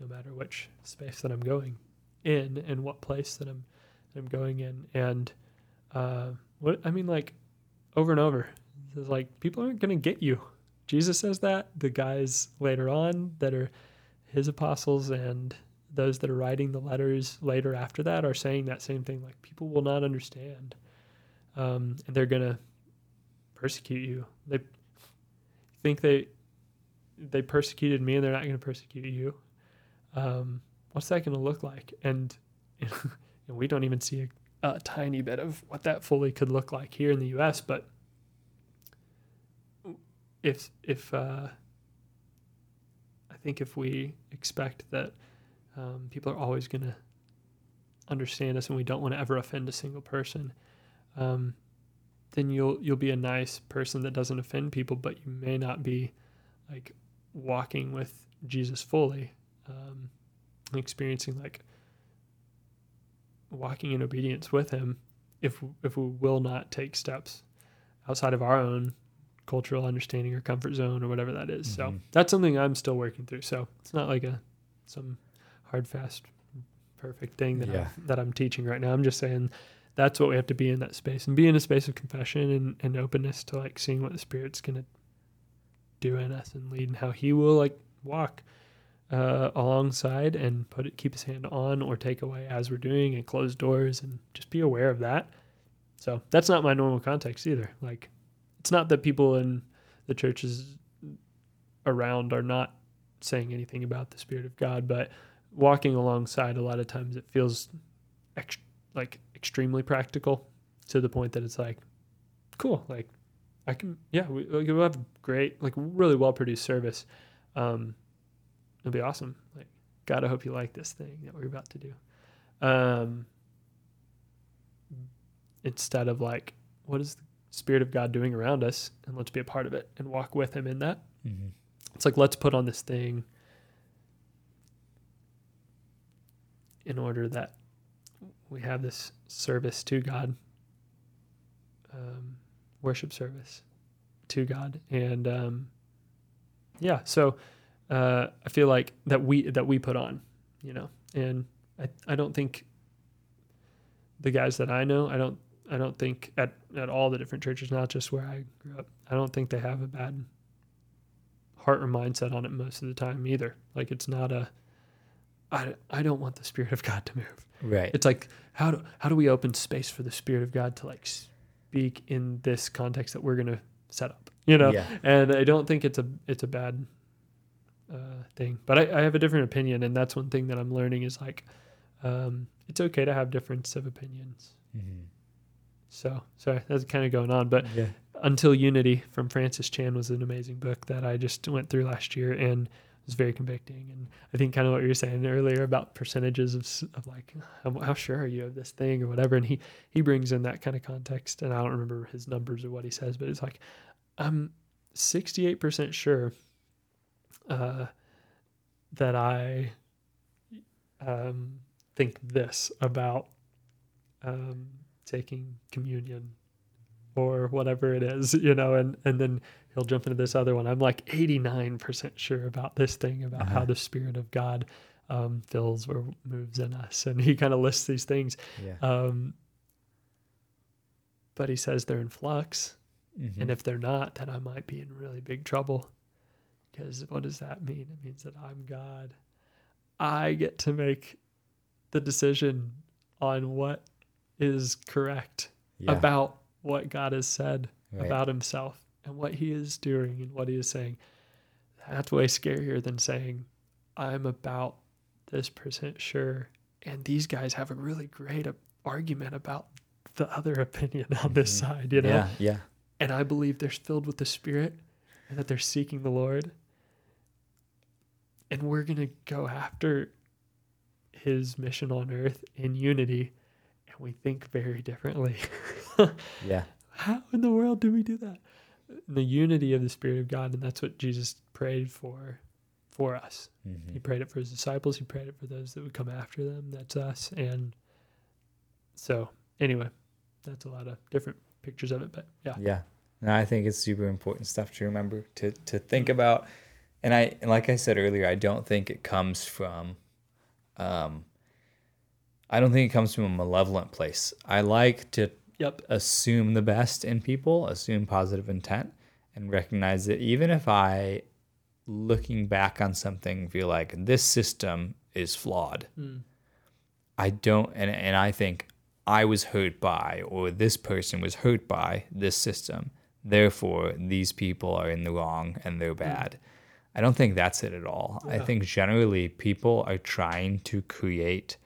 no matter which space that I'm going in and what place that I'm that I'm going in. And uh, what I mean, like over and over, it's like people aren't going to get you. Jesus says that. The guys later on that are his apostles and those that are writing the letters later after that are saying that same thing. Like people will not understand, um, and they're going to persecute you. They think they they persecuted me, and they're not going to persecute you um, what's that going to look like? And, and we don't even see a, a, tiny bit of what that fully could look like here in the U.S. But if if uh, I think if we expect that um, people are always going to understand us, and we don't want to ever offend a single person, um, then you'll you'll be a nice person that doesn't offend people, but you may not be like walking with Jesus fully um, experiencing like walking in obedience with him if if we will not take steps outside of our own cultural understanding or comfort zone or whatever that is. Mm-hmm. So that's something I'm still working through. So it's not like a some hard fast perfect thing that Yeah. I'm, that I'm teaching right now. I'm just saying that's what we have to be in that space and be in a space of confession and, and openness to like seeing what the spirit's gonna do in us and lead and how he will like walk uh, alongside and put it, keep his hand on or take away as we're doing and close doors and just be aware of that. So that's not my normal context either. Like, it's not that people in the churches around are not saying anything about the Spirit of God, but walking alongside, a lot of times it feels ex- like extremely practical to the point that it's like, cool, like I can, yeah, we, we'll have great, like really well produced service. Um, it'll be awesome. Like, God, I hope you like this thing that we're about to do. Um, instead of like, what is the Spirit of God doing around us? And let's be a part of it and walk with Him in that. Mm-hmm. It's like, let's put on this thing in order that we have this service to God, um, worship service to God. And um, yeah, so uh, I feel like that we that we put on, you know, and I, I don't think the guys that I know, I don't I don't think at, at all the different churches, not just where I grew up, I don't think they have a bad heart or mindset on it most of the time either. Like it's not a I, I don't want the spirit of God to move. Right. It's like how do how do we open space for the spirit of God to like speak in this context that we're going to set up, you know? Yeah. And I don't think it's a it's a bad uh, thing, but I, I have a different opinion, and that's one thing that I'm learning is like um, it's okay to have difference of opinions. Mm-hmm. So sorry, that's kind of going on, but Yeah. Until Unity from Francis Chan was an amazing book that I just went through last year and was very convicting. And I think kind of what you were saying earlier about percentages of, of like, how, how sure are you of this thing or whatever. And he, he brings in that kind of context. And I don't remember his numbers or what he says, but it's like, I'm 68% sure uh, that I um, think this about um, taking communion or whatever it is, you know, and and then he'll jump into this other one. I'm like 89% sure about this thing about how Uh-huh. the spirit of God um, fills or moves in us, and he kind of lists these things. Yeah. Um, but he says they're in flux, Mhm. and if they're not, then I might be in really big trouble. Because what does that mean? It means that I'm God. I get to make the decision on what is correct Yeah. about what God has said Right. about himself and what he is doing and what he is saying. That's way scarier than saying, I'm about this percent sure. And these guys have a really great argument about the other opinion on this Mhm. side, you know? Yeah. Yeah. and I believe they're filled with the Spirit and that they're seeking the Lord. And we're going to go after his mission on earth in unity. And we think very differently. Yeah. How in the world do we do that? The unity of the Spirit of God. And that's what Jesus prayed for for us. Mhm. He prayed it for his disciples. He prayed it for those that would come after them. That's us. And so, anyway, that's a lot of different pictures of it. But yeah. Yeah. No, I think it's super important stuff to remember to to think about. And I and like I said earlier, I don't think it comes from um I don't think it comes from a malevolent place. I like to Yep. assume the best in people, assume positive intent, and recognize that even if I, looking back on something, feel like this system is flawed, Mm. I don't, and, and I think I was hurt by, or this person was hurt by this system. Therefore, these people are in the wrong and they're bad. I don't think that's it at all. I think generally people are trying to create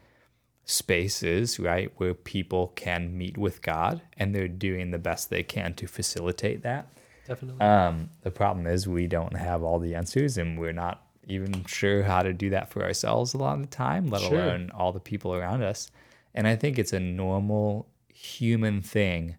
spaces, right, where people can meet with God and they're doing the best they can to facilitate that. Definitely. Um, the problem is we don't have all the answers and we're not even sure how to do that for ourselves a lot of the time, let Sure. alone all the people around us. And I think it's a normal human thing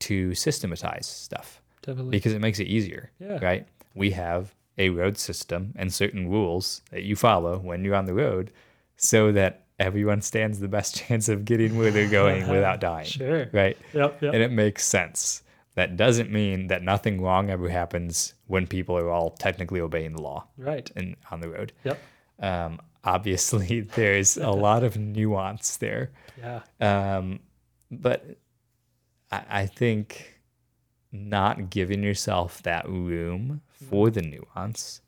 to systematize stuff Definitely. because it makes it easier, Yeah. right? We have a road system and certain rules that you follow when you're on the road so that everyone stands the best chance of getting where they're going without dying, Sure. right? Yep. Yep. and it makes sense. That doesn't mean that nothing wrong ever happens when people are all technically obeying the law right. and on the road. Yep. Um, obviously, there's a lot of nuance there, Yeah. um, but I, I think not giving yourself that room for the nuance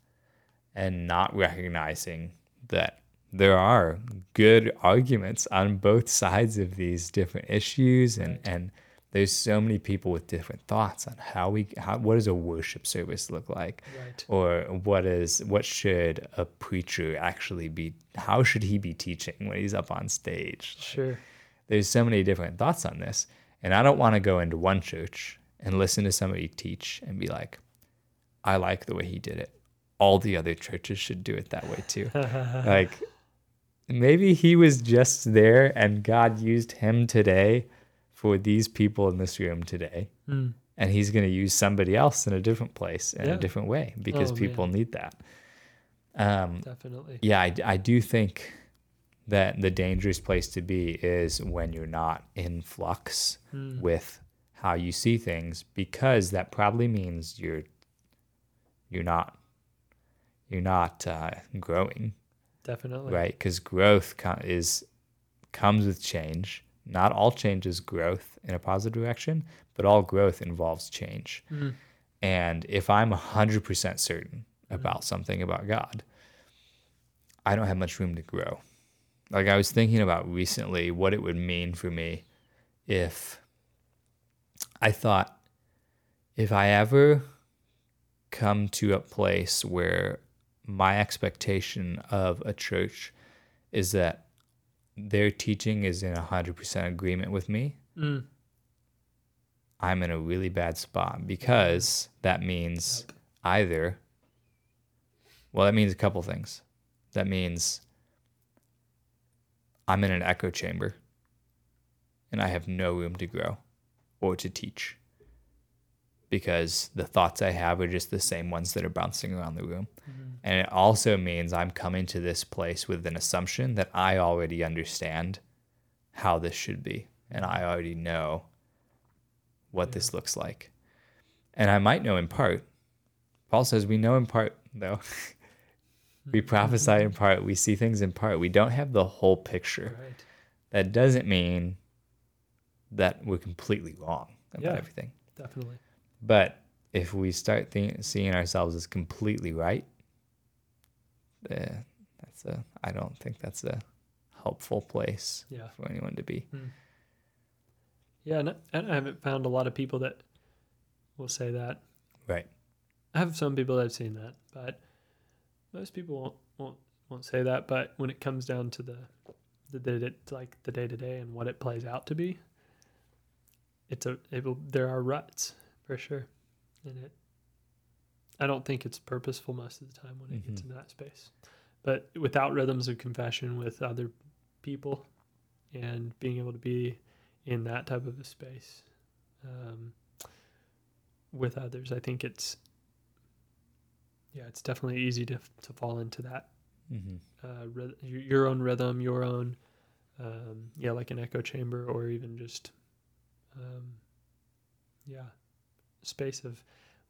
and not recognizing that there are good arguments on both sides of these different issues and, and there's so many people with different thoughts on how we how what does a worship service look like? Right. or what is what should a preacher actually be how should he be teaching when he's up on stage? Sure. there's so many different thoughts on this and i don't want to go into one church and listen to somebody teach and be like i like the way he did it. All the other churches should do it that way too. Like maybe he was just there and god used him today for these people in this room today Mm. and he's going to use somebody else in a different place in Yeah. a different way because Oh, people need that um, Definitely. yeah, I, I do think that the dangerous place to be is when you're not in flux Mm. with how you see things because that probably means you're you're not you're not uh, growing Definitely. right because growth co- is comes with change not all change is growth in a positive direction but all growth involves change Mm. and if I'm 100% certain about something about God, I don't have much room to grow. Like I was thinking about recently what it would mean for me if I thought if I ever come to a place where my expectation of a church is that their teaching is in 100% agreement with me, Mm. I'm in a really bad spot because that means either, well, that means a couple things. That means I'm in an echo chamber and I have no room to grow or to teach because the thoughts I have are just the same ones that are bouncing around the room. Mhm. And it also means I'm coming to this place with an assumption that I already understand how this should be. And I already know what Yeah. this looks like. And I might know in part. Paul says we know in part, though. we prophesy in part, we see things in part. We don't have the whole picture. Right. That doesn't mean that we're completely wrong about Yeah. everything. Definitely. But if we start think, seeing ourselves as completely right, uh, that's a. I don't think that's a helpful place Yeah. for anyone to be. Yeah, and I, haven't found a lot of people that will say that. Right. I have some people that have seen that, but most people won't won't won't say that. But when it comes down to the the day like the day to day and what it plays out to be, it's a it will, there are ruts for sure, and it. I don't think it's purposeful most of the time when it gets Mhm. into that space, but without rhythms of confession with other people, and being able to be in that type of a space um, with others, I think it's yeah, it's definitely easy to to fall into that Mm-hmm. uh, ryth- your your own rhythm, your own um, yeah, like an echo chamber, or even just um, yeah, space of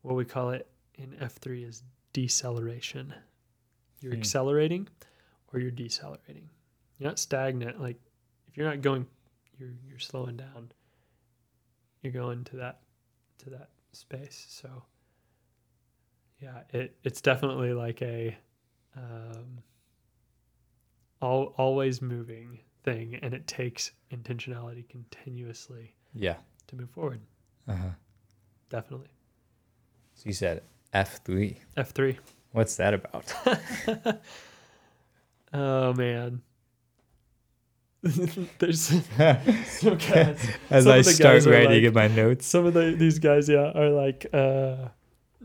what we call it in F three is deceleration. You're Hmm. accelerating, or you're decelerating. You're not stagnant. Like if you're not going, you're you're slowing down. You're going to that to that space. So yeah, it it's definitely like a um, all, always moving thing, and it takes intentionality continuously Yeah. to move forward. Uh huh. Definitely. So you said F three. F three. What's that about? oh man. There's some guys. As Some I start writing like- in my notes. Some of the these guys, yeah, are like. uh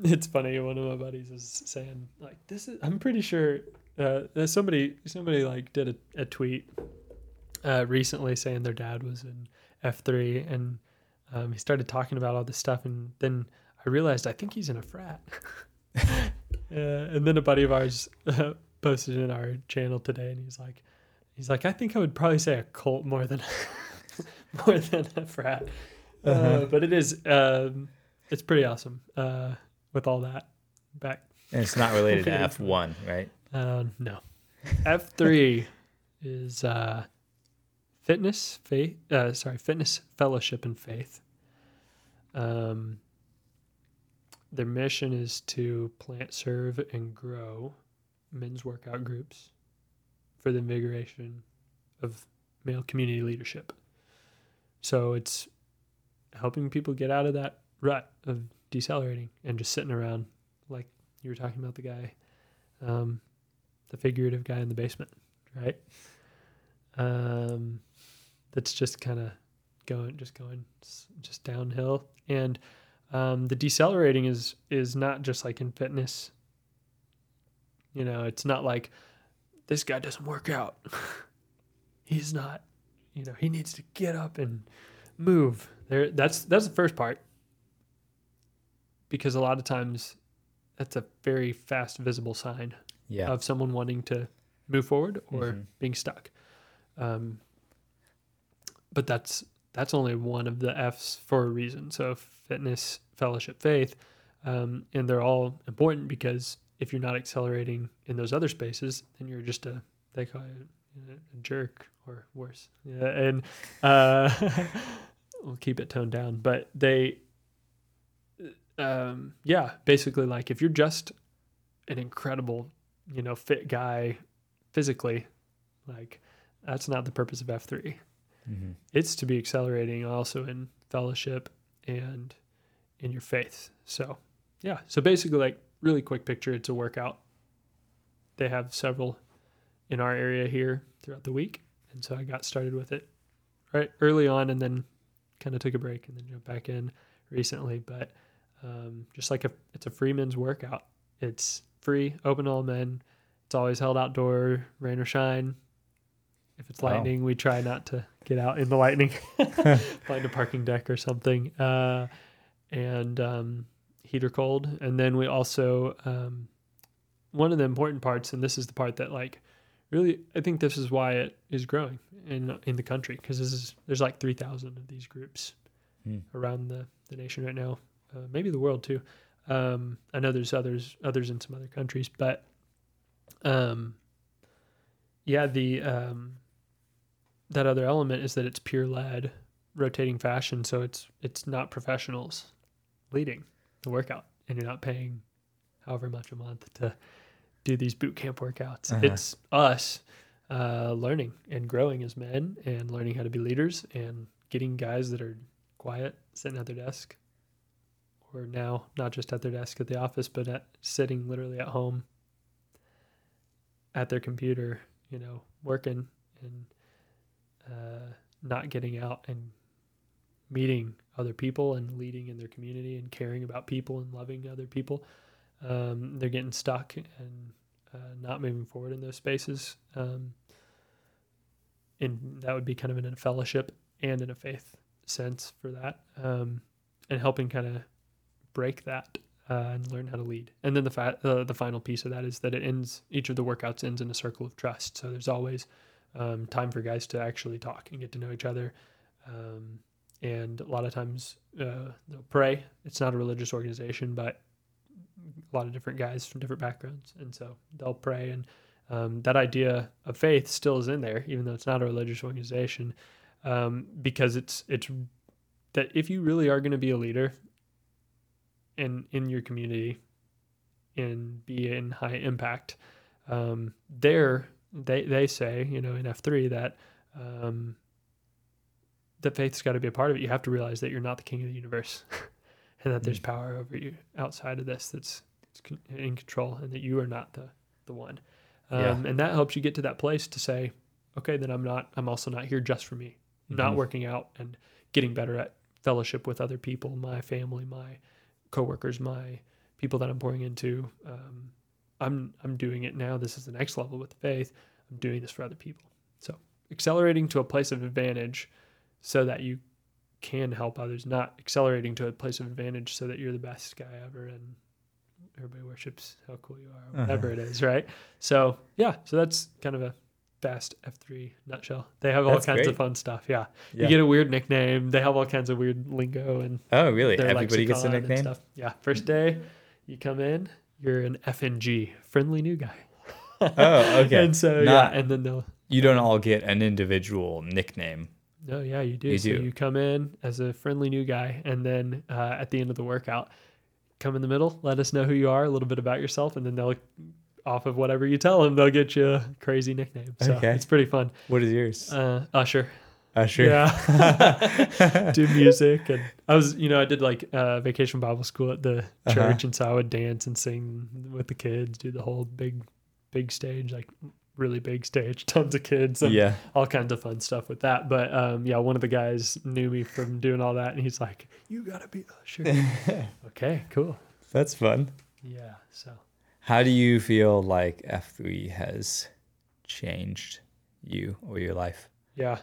It's funny. One of my buddies is saying like, "This is." I'm pretty sure. Uh, there's somebody somebody like did a, a tweet uh, recently saying their dad was in F three, and um, he started talking about all this stuff, and then I realized I think he's in a frat. uh, and then a buddy of ours uh, posted in our channel today, and he's like, he's like, I think I would probably say a cult more than more than a frat. Uh, Uh-huh. but it is, um, it's pretty awesome uh, with all that back. And it's not related to F one, right? Uh, no, F three is uh, fitness, faith. Uh, sorry, fitness, fellowship, and faith. Um, their mission is to plant, serve, and grow men's workout groups for the invigoration of male community leadership. So it's helping people get out of that rut of decelerating and just sitting around, like you were talking about the guy, um, the figurative guy in the basement, right? Um, that's just kind of going, just going, just downhill. And um, the decelerating is is not just like in fitness. You know, it's not like this guy doesn't work out. He's not, you know, he needs to get up and move. There, that's that's the first part. Because a lot of times, that's a very fast, visible sign Yeah. of someone wanting to move forward or Mhm. being stuck. Um, but that's that's only one of the F's for a reason. So fitness, fellowship, faith, um, and they're all important because if you're not accelerating in those other spaces, then you're just a they call it a jerk or worse. Yeah, and uh, we'll keep it toned down. But they, um, yeah, basically like if you're just an incredible, you know, fit guy physically, like that's not the purpose of F3. Mhm. It's to be accelerating also in fellowship and in your faith. So, yeah. So basically, like, really quick picture it's a workout. They have several in our area here throughout the week. And so I got started with it right early on and then kind of took a break and then jumped back in recently. But um, just like a, it's a free men's workout, it's free, open to all men. It's always held outdoor, rain or shine. If it's lightning, we try not to get out in the lightning, find a parking deck or something. Uh, and um, heat or cold. And then we also, um, one of the important parts, and this is the part that like really, I think this is why it is growing in in the country because this is there's like three thousand of these groups Hmm. around the, the nation right now, uh, maybe the world too. Um, I know there's others others in some other countries, but um, yeah, the um, that other element is that it's peer led, rotating fashion, so it's it's not professionals leading the workout, and you're not paying however much a month to do these boot camp workouts. Uh-huh. It's us uh, learning and growing as men, and learning how to be leaders, and getting guys that are quiet, sitting at their desk, or now not just at their desk at the office, but at sitting literally at home at their computer, you know, working and uh, not getting out and meeting other people and leading in their community and caring about people and loving other people. Um, they're getting stuck and uh, not moving forward in those spaces. Um, and that would be kind of in a fellowship and in a faith sense for that. Um, and helping kind of break that uh, and learn how to lead. And then the fa- uh, the final piece of that is that it ends. Each of the workouts ends in a circle of trust. So there's always um, time for guys to actually talk and get to know each other. Um, and a lot of times uh, they'll pray. It's not a religious organization, but a lot of different guys from different backgrounds, and so they'll pray. And um, that idea of faith still is in there, even though it's not a religious organization, um, because it's it's that if you really are going to be a leader in in your community and be in high impact, um, there they they say you know in F three that um, that faith's got to be a part of it. You have to realize that you're not the king of the universe, and that there's Mm. power over you outside of this that's, that's in control, and that you are not the the one. Um, Yeah. And that helps you get to that place to say, okay, then I'm not. I'm also not here just for me. I'm not working out and getting better at fellowship with other people, my family, my coworkers, my people that I'm pouring into. Um, I'm I'm doing it now. This is the next level with faith. I'm doing this for other people. So accelerating to a place of advantage, so that you can help others. Not accelerating to a place of advantage so that you're the best guy ever and everybody worships how cool you are, Uh-huh. whatever it is, right? So yeah, so that's kind of a fast F3 nutshell. They have all That's kinds great. of fun stuff. Yeah. Yeah. You get a weird nickname. They have all kinds of weird lingo and oh, really? Everybody gets a nickname. Stuff. Yeah. First day, you come in, you're an FNG, friendly new guy. Oh, okay. and so Not- yeah, and then they'll You don't all get an individual nickname. no, yeah, you do. You so do. you come in as a friendly new guy, and then uh, at the end of the workout, come in the middle, let us know who you are, a little bit about yourself, and then they'll off of whatever you tell them, they'll get you a crazy nickname. So Okay. it's pretty fun. What is yours? Uh, Usher. Usher. Yeah. do music and I was you know I did like uh, vacation Bible school at the Uh-huh. church and so I would dance and sing with the kids do the whole big big stage like really big stage tons of kids and yeah. all kinds of fun stuff with that but um yeah one of the guys knew me from doing all that and he's like you gotta be Usher okay cool That's fun. yeah so How do you feel like F3 has changed you or your life? Yeah.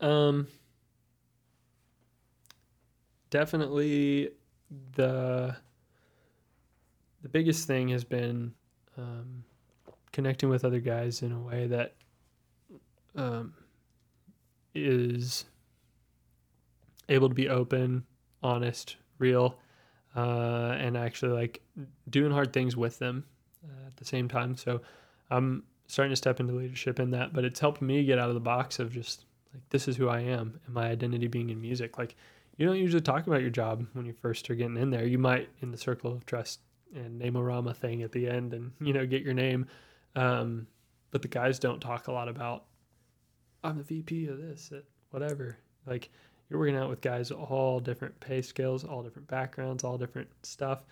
Um definitely the the biggest thing has been um connecting with other guys in a way that um is able to be open, honest, real, uh, and actually like doing hard things with them uh, at the same time. So I'm starting to step into leadership in that, but it's helped me get out of the box of just like this is who I am and my identity being in music. Like you don't usually talk about your job when you first are getting in there. You might in the circle of trust and Name-O-Rama thing at the end and you know get your name. Um, but the guys don't talk a lot about I'm the VP of this, at whatever. Like you're working out with guys all different pay scales, all different backgrounds, all different stuff,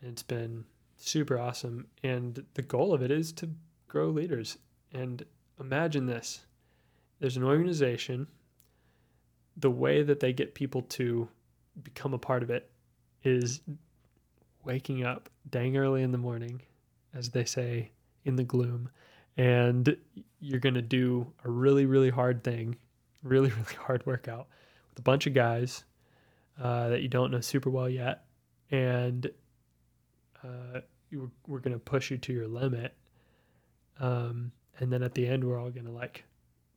and it's been super awesome. And the goal of it is to grow leaders. And imagine this: there's an organization. The way that they get people to become a part of it is waking up dang early in the morning, as they say in the gloom, and you're going to do a really, really hard thing, really, really hard workout with a bunch of guys uh, that you don't know super well yet. And uh, you, we're going to push you to your limit. Um, and then at the end, we're all going to like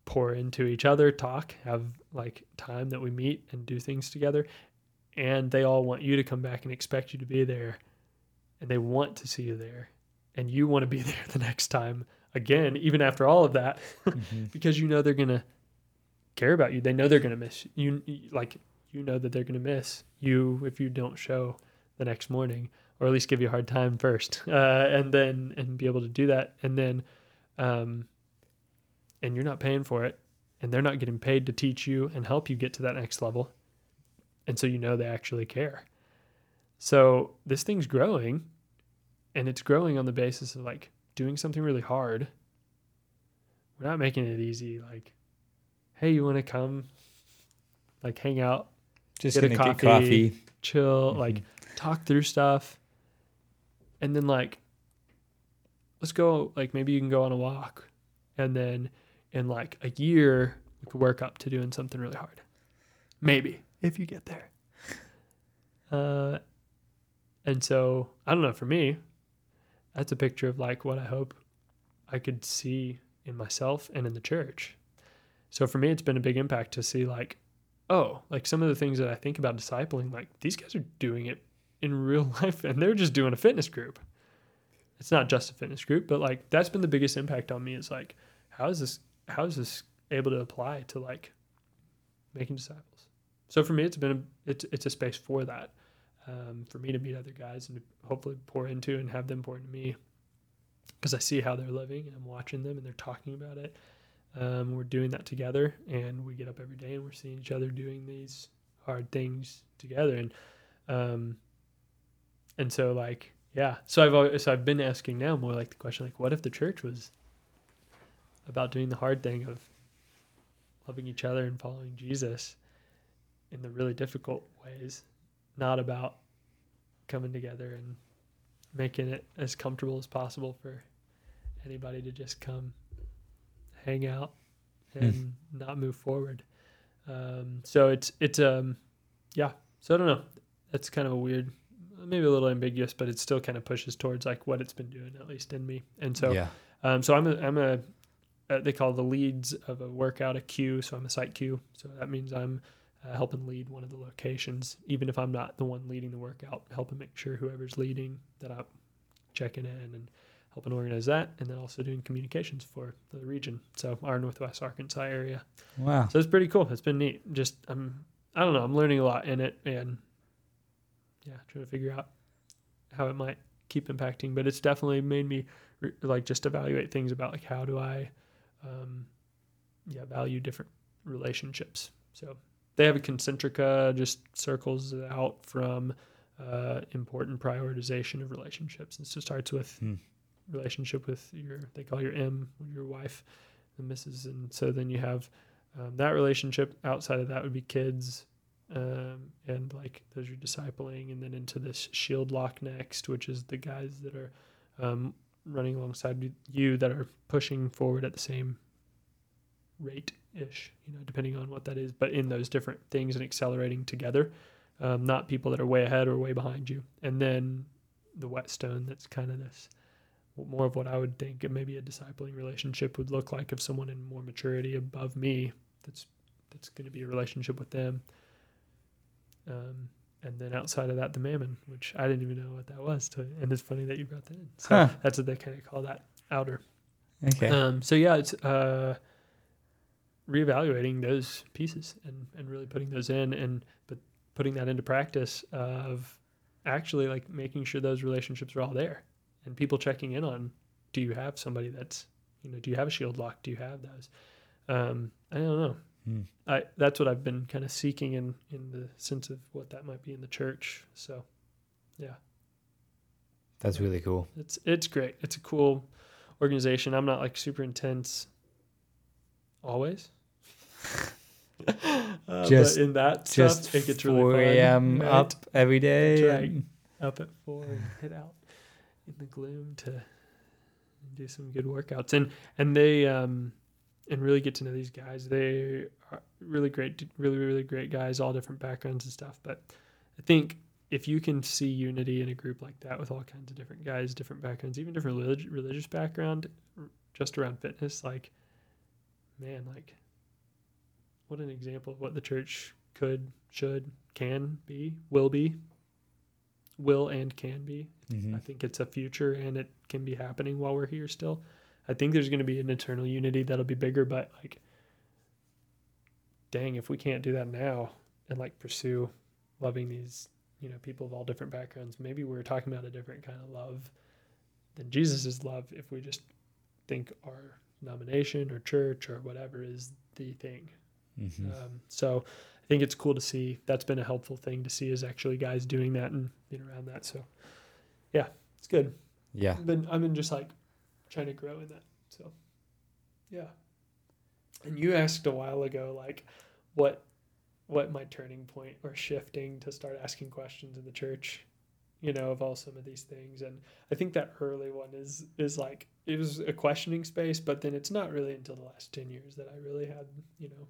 pour into each other, talk, have like time that we meet and do things together. And they all want you to come back and expect you to be there. And they want to see you there. And you want to be there the next time again, even after all of that, Mm-hmm. because you know they're going to care about you. They know they're going to miss you. Like, you know that they're going to miss you if you don't show the next morning or at least give you a hard time first uh, and then and be able to do that and then um, and you're not paying for it and they're not getting paid to teach you and help you get to that next level and so you know they actually care so this thing's growing and it's growing on the basis of like doing something really hard we're not making it easy like hey you want to come like hang out Just Get a gonna get coffee. coffee. chill Mhm. like talk through stuff and then like let's go like maybe you can go on a walk and then in like a year we could work up to doing something really hard. Maybe if you get there. Uh and so i don't know for me that's a picture of like what i hope i could see in myself and in the church. So for me it's been a big impact to see like oh, like some of the things that I think about discipling, like these guys are doing it in real life and they're just doing a fitness group. It's not just a fitness group, but like that's been the biggest impact on me is like, how is this, how is this able to apply to like making disciples? So for me, it's been, a, it's, it's a space for that, um, for me to meet other guys and hopefully pour into and have them pour into me. Because I see how they're living and I'm watching them and they're talking about it. Um, we're doing that together, and we get up every day and we're seeing each other doing these hard things together, and um, and so like yeah, so I've always, so I've been asking now more like the question like, what if the church was about doing the hard thing of loving each other and following Jesus in the really difficult ways, not about coming together and making it as comfortable as possible for anybody to just come hang out and not move forward. Um, so it's it's um yeah. So I don't know. That's kind of a weird, maybe a little ambiguous, but it still kind of pushes towards like what it's been doing at least in me. And so yeah. um, so I'm a I'm a uh, they call the leads of a workout a Q. So I'm a site Q. So that means I'm uh, helping lead one of the locations, even if I'm not the one leading the workout, helping make sure whoever's leading that I'm checking in and helping organize that, and then also doing communications for the region. So our Northwest Arkansas area. Wow. So it's pretty cool. It's been neat. Just I'm I don't know. I'm learning a lot in it, and yeah, trying to figure out how it might keep impacting. But it's definitely made me re- like just evaluate things about like how do I, um, yeah, value different relationships. So they have a concentrica, just circles out from uh, important prioritization of relationships. And so it starts with Hmm. relationship with your they call your M, your wife, the missus, and so then you have um, that relationship. Outside of that would be kids, um, and like those you're discipling, and then into this shield lock next, which is the guys that are um, running alongside you that are pushing forward at the same rate ish, you know, depending on what that is, but in those different things and accelerating together, um, not people that are way ahead or way behind you. And then the whetstone that's kind of this more of what I would think maybe a discipling relationship would look like of someone in more maturity above me that's that's going to be a relationship with them. Um, and then outside of that, the mammon, which I didn't even know what that was. To, and it's funny that you brought that in. So Huh. that's what they kind of call that outer. Okay. Um, so yeah, it's uh, reevaluating those pieces and, and really putting those in and but putting that into practice of actually like making sure those relationships are all there and people checking in on do you have somebody that's you know do you have a shield lock do you have those um, I don't know Hmm. I that's what I've been kind of seeking in in the sense of what that might be in the church so yeah That's really cool. it's it's great. It's a cool organization. I'm not like super intense always. Uh, Just- but in that Just stuff, it gets 4 really fun. a.m. right? up every day. Right. and- up at four and head out in the gloom to do some good workouts and and they um and really get to know these guys. They are really great, really really great guys, all different backgrounds and stuff. But I think if you can see unity in a group like that with all kinds of different guys, different backgrounds, even different relig- religious background, just around fitness, like man, like, what an example of what the church could, should, can be, will be, will and can be. Mhm. I think it's a future and it can be happening while we're here still. I think there's going to be an eternal unity that'll be bigger, but like, dang, if we can't do that now and like pursue loving these, you know, people of all different backgrounds, maybe we're talking about a different kind of love than Jesus' love if we just think our denomination or church or whatever is the thing. Mhm. Um, so I think it's cool to see. That's been a helpful thing to see is actually guys doing that and being around that. So yeah, it's good. yeah. I've been I've been just like trying to grow in that. So yeah. And you asked a while ago like what what my turning point or shifting to start asking questions in the church, you know, of all some of these things. And I think that early one is is like it was a questioning space, but then it's not really until the last ten years that I really had, you know,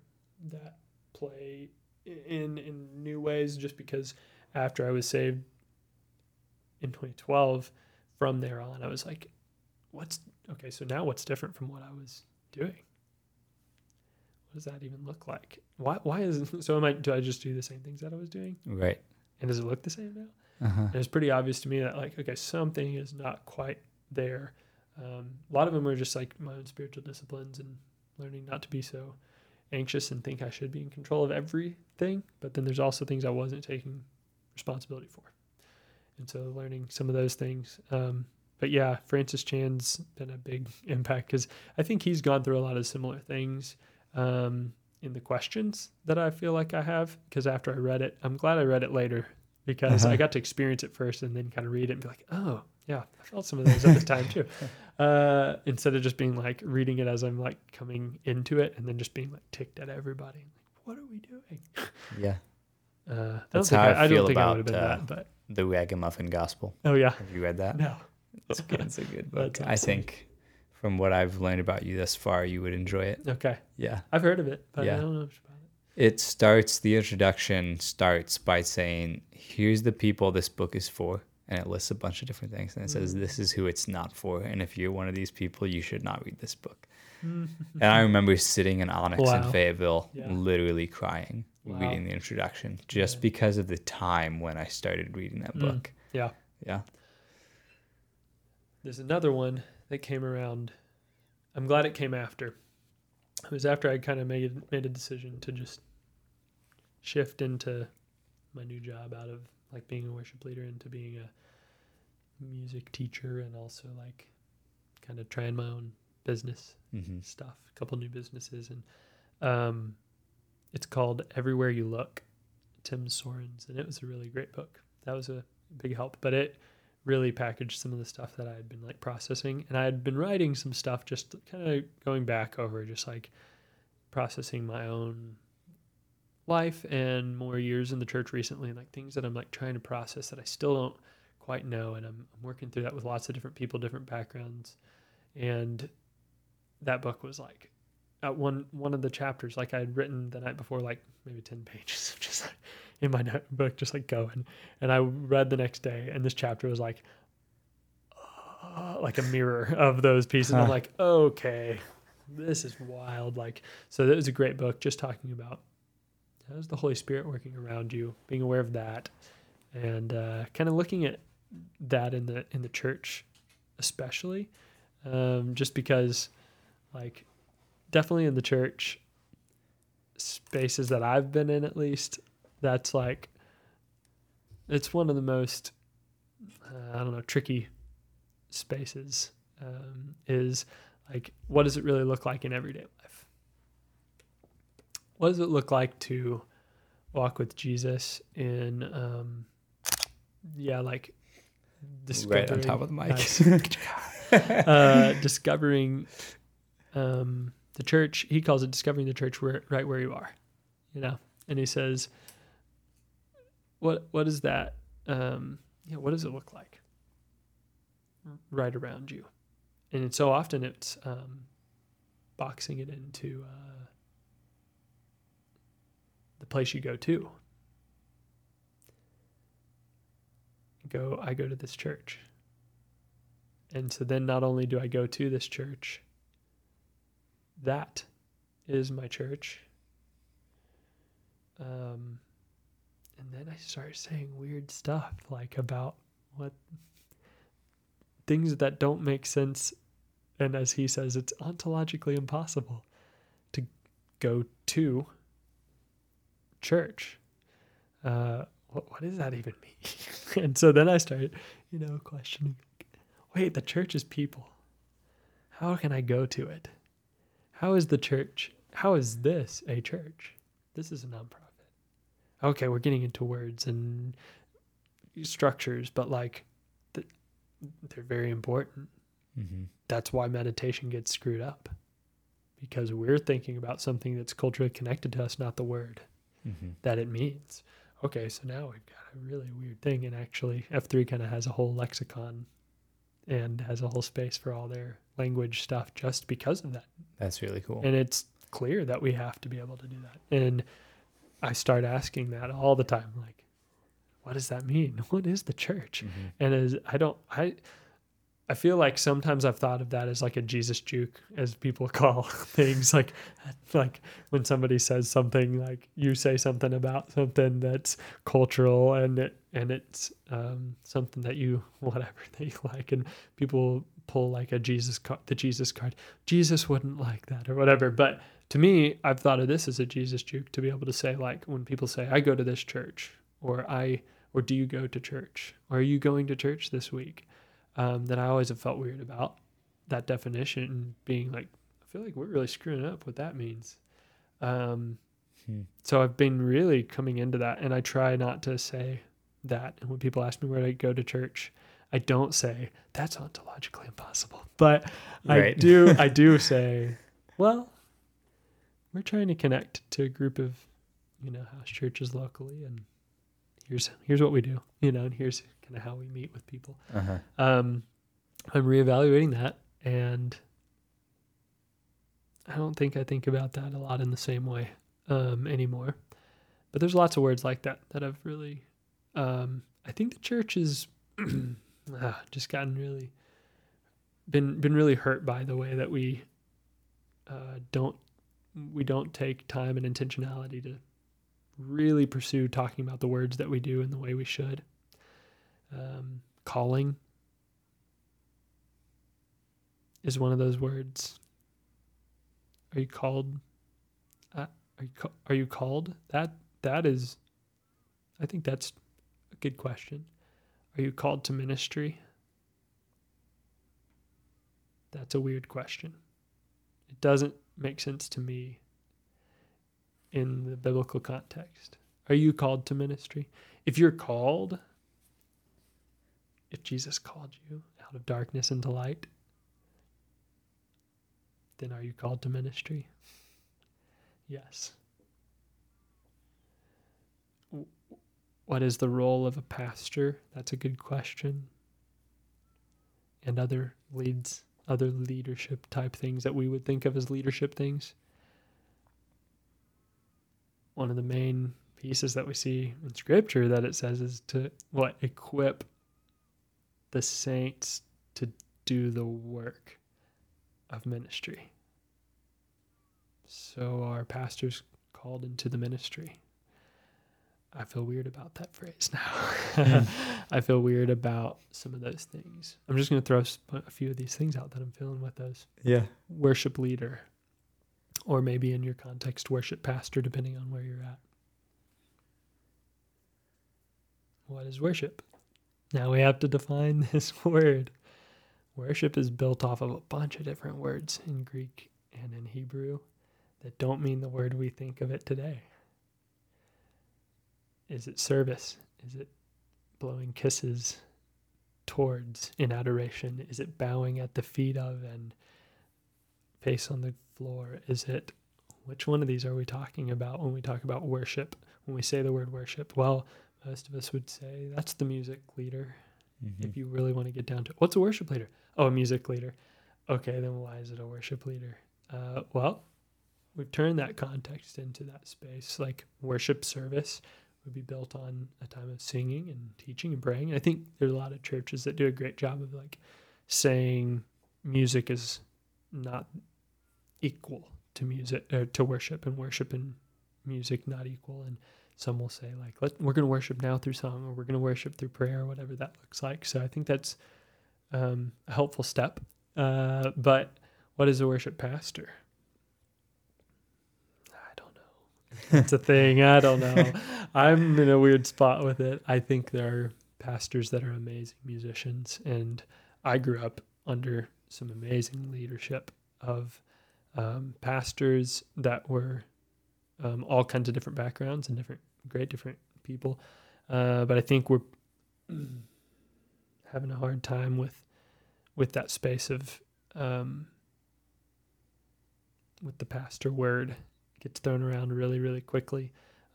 that play in in new ways just because after I was saved in 2012 from there on I was like what's okay so now what's different from what I was doing? What does that even look like? Why why is so am I do I just do the same things that I was doing? Right. and does it look the same now? Uh-huh. and it's pretty obvious to me that like okay something is not quite there. Um, a lot of them are just like my own spiritual disciplines and learning not to be so anxious and think i should be in control of everything but then there's also things i wasn't taking responsibility for. And so learning some of those things um, but yeah francis chan's been a big impact because i think he's gone through a lot of similar things um, in the questions that i feel like i have because after i read it i'm glad i read it later because Uh-huh. I got to experience it first and then kind of read it and be like, oh, yeah, I felt some of those at the time too. Uh, instead of just being like reading it as I'm like coming into it and then just being like ticked at everybody. Like, what are we doing? Yeah. Uh, That's think how I, I I don't feel think I about, would have been uh, that, but The Ragamuffin Gospel. oh yeah, Have you read that? no, It's good. It's a good book. That's I think from what I've learned about you thus far, you would enjoy it. okay, Yeah. I've heard of it, but Yeah. I don't know much about it. It starts, the introduction starts by saying, here's the people this book is for. And it lists a bunch of different things. And it says, Mm. this is who it's not for. And if you're one of these people, you should not read this book. Mm. And I remember sitting in Onyx in Fayetteville, Yeah. literally crying, Wow. reading the introduction, just Yeah. because of the time when I started reading that Mm. book. Yeah. Yeah. There's another one that came around. I'm glad it came after. It was after I kind of made made a decision to just shift into my new job out of like being a worship leader into being a music teacher and also like kind of trying my own business hmm stuff, a couple new businesses, and um, it's called Everywhere You Look, Tim Soerens, and it was a really great book. That was a big help, but it really packaged some of the stuff that I had been like processing, and I had been writing some stuff, just kind of going back over, just like processing my own life and more years in the church recently, and like things that I'm like trying to process that I still don't quite know, and I'm, I'm working through that with lots of different people, different backgrounds, and that book was like at one one of the chapters like I had written the night before like maybe 10 pages of just like in my notebook just like going. And I read the next day and this chapter was like uh, like a mirror of those pieces. And I'm like okay this is wild. Like so that was a great book just talking about how's the Holy Spirit working around you being aware of that and uh, kind of looking at that in the in the church especially um, just because like definitely in the church spaces that I've been in at least that's like it's one of the most uh, I don't know tricky spaces um, is like what does it really look like in everyday life what does it look like to walk with Jesus in um, yeah like Right on top of the discovering- mic. Uh, discovering um, the church. He calls it discovering the church where, right where you are, you know. And he says, "What what is that? Um, yeah, what does it look like right around you?" And so often it's um, boxing it into uh, the place you go to. Go, I go to this church. And so then not only do I go to this church, that is my church. Um, and then I start saying weird stuff like about what things that don't make sense. And as he says, it's ontologically impossible to go to church. Uh, what, what does that even mean? and so then I started, you know, questioning wait, the church is people. How can I go to it? How is the church? How is this a church? This is a nonprofit. Okay, we're getting into words and structures, but like they're very important. Mm-hmm. That's why meditation gets screwed up because we're thinking about something that's culturally connected to us, not the word mm-hmm. that it means. Okay, so now we've got a really weird thing, and actually, F3 kind of has a whole lexicon and has a whole space for all their language stuff just because of that. That's really cool. And it's clear that we have to be able to do that. And I start asking that all the time, like, what does that mean? What is the church? Mm-hmm. And as I don't, I, I feel like sometimes I've thought of that as like a Jesus juke, as people call things like, like when somebody says something like you say something about something that's cultural and it and it's um, something that you whatever that you like, and people pull like a Jesus card, the Jesus card. Jesus wouldn't like that or whatever. But to me, I've thought of this as a Jesus juke to be able to say like when people say I go to this church or I or do you go to church or are you going to church this week um, that I always have felt weird about that definition being like, I feel like we're really screwing up what that means. Um, hmm. So I've been really coming into that, and I try not to say that. And when people ask me where I go to church, I don't say that's ontologically impossible, but right. I do. I do say, well, we're trying to connect to a group of, you know, house churches locally, and here's here's what we do, you know, and here's kind of how we meet with people. Uh-huh. Um, I'm reevaluating that, and I don't think I think about that a lot in the same way um, anymore. But there's lots of words like that that I've really. Um, I think the church has ah, just gotten really been been really hurt by the way that we uh, don't we don't take time and intentionality to really pursue talking about the words that we do in the way we should um, calling is one of those words. Are you called? Uh, are you are you called? That that is, I think that's a good question. Are you called to ministry? That's a weird question. It doesn't make sense to me in the biblical context. Are you called to ministry? If you're called, if Jesus called you out of darkness into light, then are you called to ministry? Yes. What is the role of a pastor? That's a good question. And other leads, other leadership type things that we would think of as leadership things. One of the main pieces that we see in scripture that it says is to what equip the saints to do the work of ministry. So our pastors called into the ministry. I feel weird about that phrase now. Mm. I feel weird about some of those things. I'm just going to throw a few of these things out that I'm feeling with those. Yeah. Worship leader, or maybe in your context, worship pastor, depending on where you're at. What is worship? Now we have to define this word. Worship is built off of a bunch of different words in Greek and in Hebrew that don't mean the word we think of it today. Is it service? Is it blowing kisses towards in adoration? Is it bowing at the feet of and face on the floor? Is it which one of these are we talking about when we talk about worship? When we say the word worship? Well, most of us would say that's the music leader. Mm-hmm. If you really want to get down to it. what's a worship leader? Oh, a music leader. Okay, then why is it a worship leader? Uh, well, we've turned that context into that space. Like worship service would be built on a time of singing and teaching and praying. I think there's a lot of churches that do a great job of like saying music is not equal to music or to worship and worship and music not equal. And some will say like Let, we're going to worship now through song or we're going to worship through prayer or whatever that looks like. So i think that's um, a helpful step. Uh, but what is a worship pastor i don't know it's a thing. I don't know. I'm in a weird spot with it. I think there are pastors that are amazing musicians and i grew up under some amazing leadership of um, pastors that were um, all kinds of different backgrounds and different great different people. Uh, but I think we're having a hard time with with that space of um, with the pastor word gets thrown around really really quickly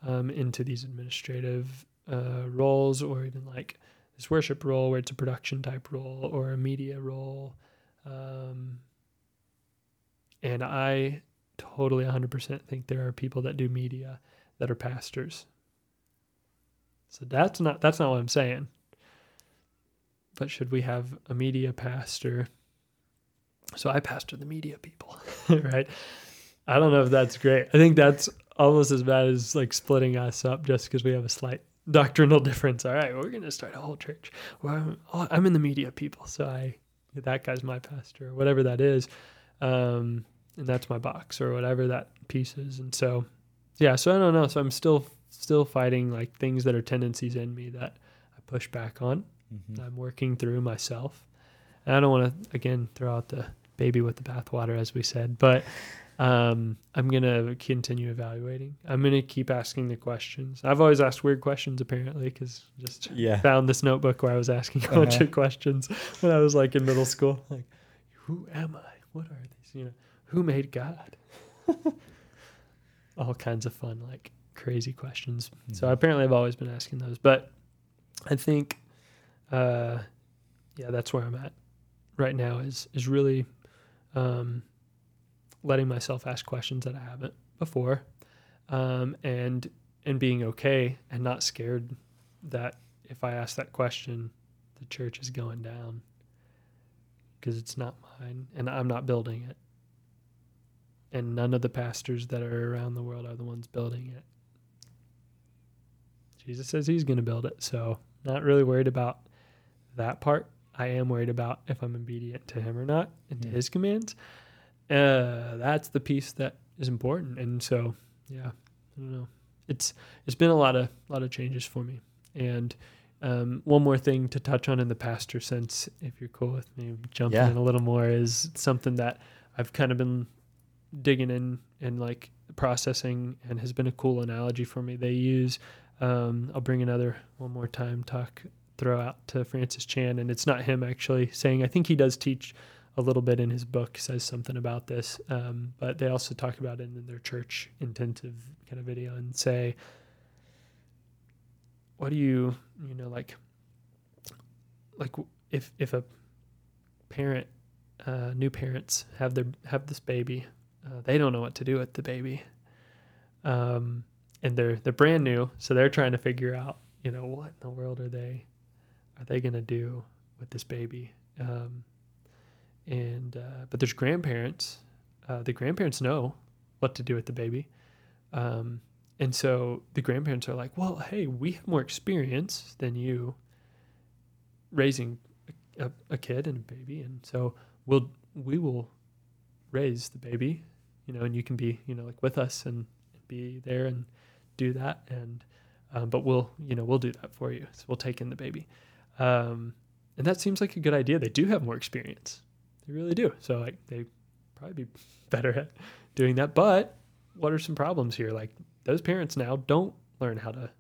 um, into these administrative uh, roles or even like this worship role where it's a production type role or a media role. Um, and I totally 100% think there are people that do media that are pastors. So that's not that's not what I'm saying. But should we have a media pastor? So I pastor the media people, right? I don't know if that's great. I think that's almost as bad as like splitting us up just because we have a slight doctrinal difference. All right, we're going to start a whole church. Well, I'm, oh, I'm in the media people, so I that guy's my pastor or whatever that is. Um, and that's my box or whatever that piece is. And so, yeah, so I don't know. So I'm still still fighting like things that are tendencies in me that I push back on. Mm-hmm. I'm working through myself. And I don't want to again throw out the baby with the bathwater, as we said, but um, I'm gonna continue evaluating. I'm gonna keep asking the questions. I've always asked weird questions, apparently, because just yeah. found this notebook where I was asking a uh-huh. bunch of questions when I was like in middle school. Like, who am I? What are these? You know who made God? All kinds of fun, like crazy questions. Mm-hmm. So apparently, I've always been asking those. But I think, uh, yeah, that's where I'm at right now. Is is really um, letting myself ask questions that I haven't before, um, and and being okay and not scared that if I ask that question, the church is going down because it's not mine and I'm not building it and none of the pastors that are around the world are the ones building it. Jesus says he's going to build it. So, not really worried about that part. I am worried about if I'm obedient to him or not and to his commands. Uh, that's the piece that is important. And so, yeah, I don't know. It's it's been a lot of a lot of changes for me. And um, one more thing to touch on in the pastor sense, if you're cool with me jumping yeah. in a little more, is something that I've kind of been digging in and like processing and has been a cool analogy for me. They use um, I'll bring another one more time talk throw out to Francis Chan and it's not him actually saying I think he does teach a little bit in his book says something about this um, but they also talk about it in their church intensive kind of video and say what do you you know like like if if a parent uh, new parents have their have this baby uh, they don't know what to do with the baby. Um, and they're they're brand new, so they're trying to figure out, you know, what in the world are they are they gonna do with this baby? Um, and uh, but there's grandparents. Uh, the grandparents know what to do with the baby, um, and so the grandparents are like, "Well, hey, we have more experience than you raising a, a kid and a baby, and so we'll we will raise the baby you know, and you can be, you know, like with us and, be there and do that. And, um, but we'll, you know, we'll do that for you. So we'll take in the baby. Um, and that seems like a good idea. They do have more experience. They really do. So like they probably be better at doing that. But what are some problems here? Like those parents now don't learn how to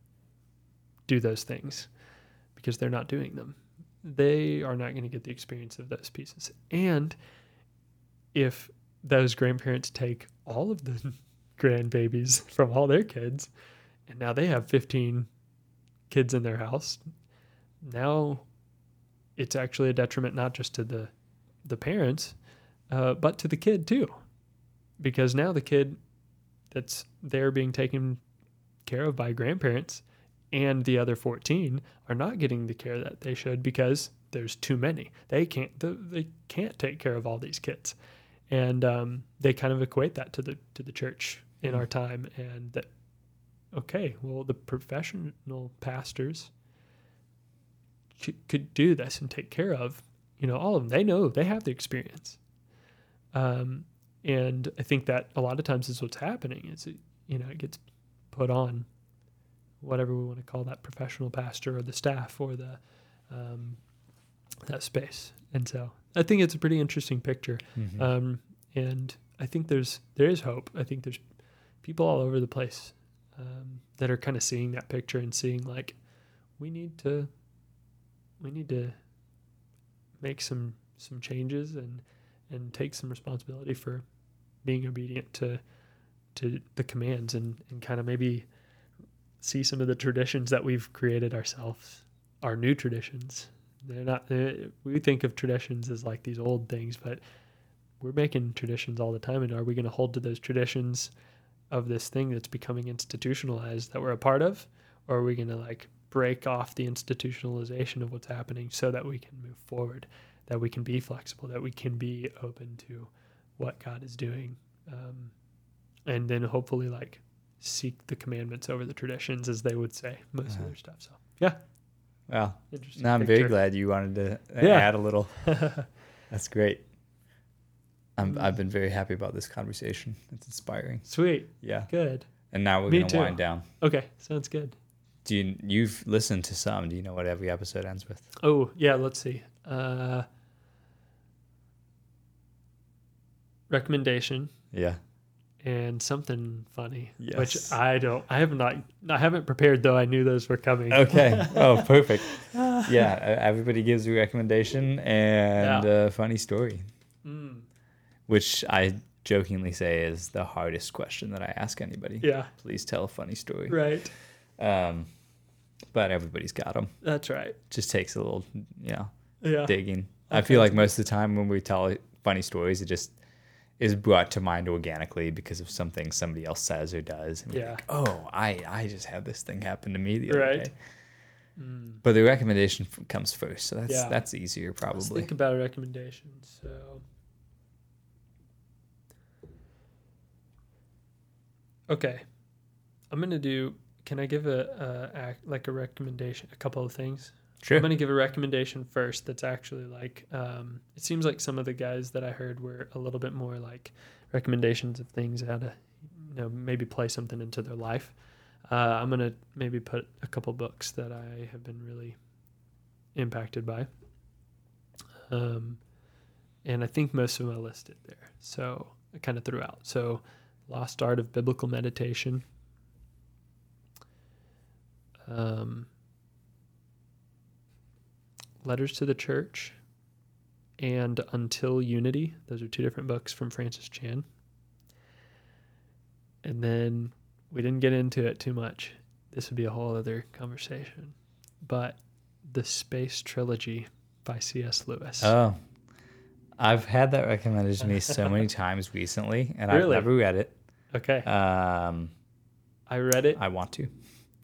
do those things because they're not doing them. They are not going to get the experience of those pieces. And if those grandparents take all of the grandbabies from all their kids, and now they have 15 kids in their house. Now it's actually a detriment not just to the the parents, uh, but to the kid too, because now the kid that's there being taken care of by grandparents and the other 14 are not getting the care that they should because there's too many. They can't they can't take care of all these kids and um, they kind of equate that to the to the church in our time, and that okay, well, the professional pastors could do this and take care of you know all of them. They know they have the experience, um, and I think that a lot of times is what's happening. Is it, you know it gets put on whatever we want to call that professional pastor or the staff or the um, that space. And so I think it's a pretty interesting picture. Mhm. Um, and I think there's there is hope. I think there's people all over the place um, that are kind of seeing that picture and seeing like we need to we need to make some some changes and and take some responsibility for being obedient to to the commands and and kind of maybe see some of the traditions that we've created ourselves our new traditions. They're not they we think of traditions as like these old things but we're making traditions all the time and are we going to hold to those traditions of this thing that's becoming institutionalized that we're a part of? Or are we going to like break off the institutionalization of what's happening so that we can move forward that we can be flexible that we can be open to what god is doing um, and then hopefully like seek the commandments over the traditions as they would say most Uh-huh. of their stuff so yeah Well, interesting now I'm very glad you wanted to uh, Yeah. add a little. That's great. I'm, I've been very happy about this conversation. It's inspiring. sweet Yeah. good And now we're gonna wind down. okay sounds good Do you you've listened to some? Do you know what every episode ends with? Oh, yeah, let's see. Uh recommendation Yeah. and something funny. Yes. Which I don't I have not I haven't prepared though I knew those were coming. Okay. Oh, perfect. Yeah. Everybody gives a recommendation and Yeah. a funny story, Mm, which I jokingly say is the hardest question that I ask anybody. yeah, Please tell a funny story. right. Um, but everybody's got them. That's right. Just takes a little, you know, Yeah. digging. I feel like most of the time when we tell funny stories, it just is brought to mind organically because of something somebody else says or does. And Yeah. like, oh, I, I just had this thing happen to me the other Right. day. Mm. But the recommendation f- comes first, so that's Yeah. that's easier Let's probably. think about a recommendation. So Okay. I'm going to do can I give a, a act, like a recommendation a couple of things? Sure. I'm going to give a recommendation first that's actually like, um, it seems like some of the guys that I heard were a little bit more like recommendations of things how to, you know, maybe play something into their life. Uh, I'm going to maybe put a couple books that I have been really impacted by. Um, and I think most of them I listed there. So I kind of threw out. So, Lost Art of Biblical Meditation. Um, Letters to the Church and Until Unity. Those are two different books from Francis Chan. And then we didn't get into it too much. This would be a whole other conversation. But the Space Trilogy by C.S. Lewis. Oh, I've had that recommended to me so many times recently, and I've never read it. okay. Um, I read it I want to.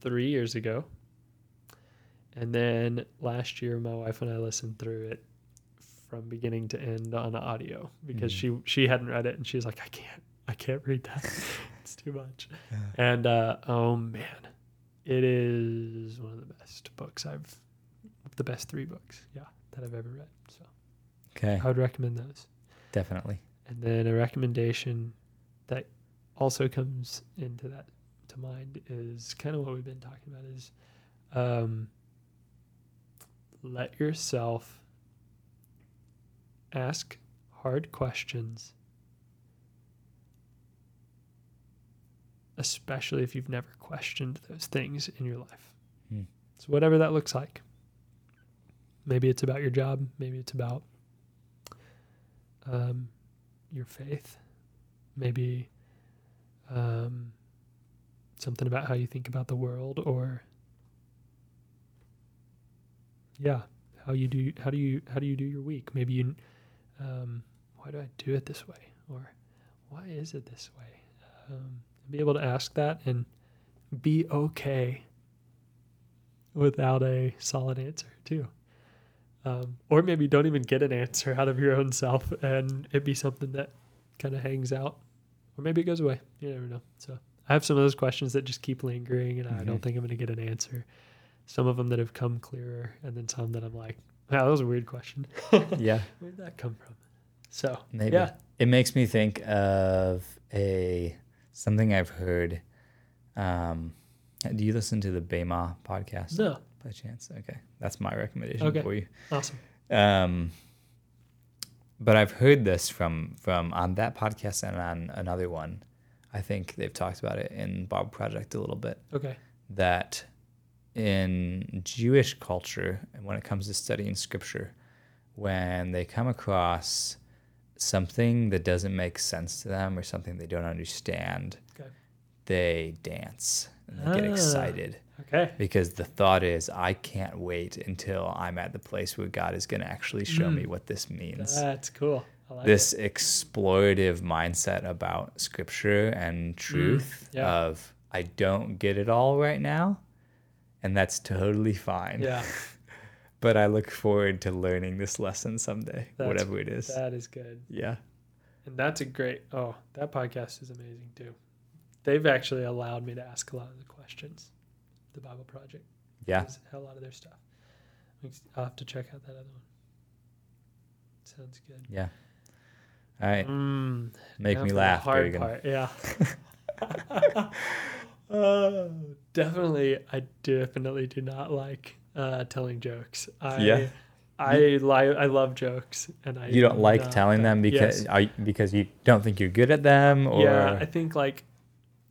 Three years ago. And then last year, my wife and I listened through it from beginning to end on audio because Mhm. she she hadn't read it and she's like, I can't, I can't read that. it's too much. And uh, oh man, it is one of the best books I've, the best three books, yeah, that I've ever read. So Okay, I would recommend those. definitely. And then a recommendation that also comes into that to mind is kind of what we've been talking about is um, let yourself ask hard questions, especially if you've never questioned those things in your life. Hmm. So, whatever that looks like. Maybe it's about your job, maybe it's about um, your faith, maybe um, something about how you think about the world, or yeah, how you do how do you how do you do your week? Maybe you, um, why do I do it this way, or why is it this way? Um, be able to ask that and be okay without a solid answer too. Um, or maybe don't even get an answer out of your own self and it be something that kind of hangs out, or maybe it goes away. You never know. So I have some of those questions that just keep lingering, and I don't Mhm. think I'm going to get an answer. Some of them that have come clearer, and then some that I'm like, wow, that was a weird question. Yeah. Where did that come from? So Maybe. yeah, It makes me think of a something I've heard. Um, do you listen to the Bema podcast no, by chance? Okay, that's my recommendation Okay. for you. awesome. Um, but I've heard this from from on that podcast and on another one. I think they've talked about it in Bible Project a little bit. Okay, That in Jewish culture, and when it comes to studying scripture, when they come across something that doesn't make sense to them or something they don't understand, Okay. they dance and they get Ah. excited okay, because the thought is I can't wait until I'm at the place where God is going to actually show me Mm. what this means. that's cool. Like this explorative mindset about scripture and truth Mm, yeah. of I don't get it all right now and that's totally fine. Yeah, But I look forward to learning this lesson someday, That's- whatever it is. that is good. yeah. And that's a great. Oh, that podcast is amazing too. They've actually allowed me to ask a lot of the questions. The Bible Project. Yeah. A lot of their stuff. I'll have to check out that other one. Sounds good. Yeah. All right. Mm, Make me laugh. Hard part, yeah. oh, definitely. I definitely do not like uh, telling jokes. I, Yeah. I li- I love jokes, and I You don't like telling them because Yes. are you, because you don't think you're good at them or yeah, I think like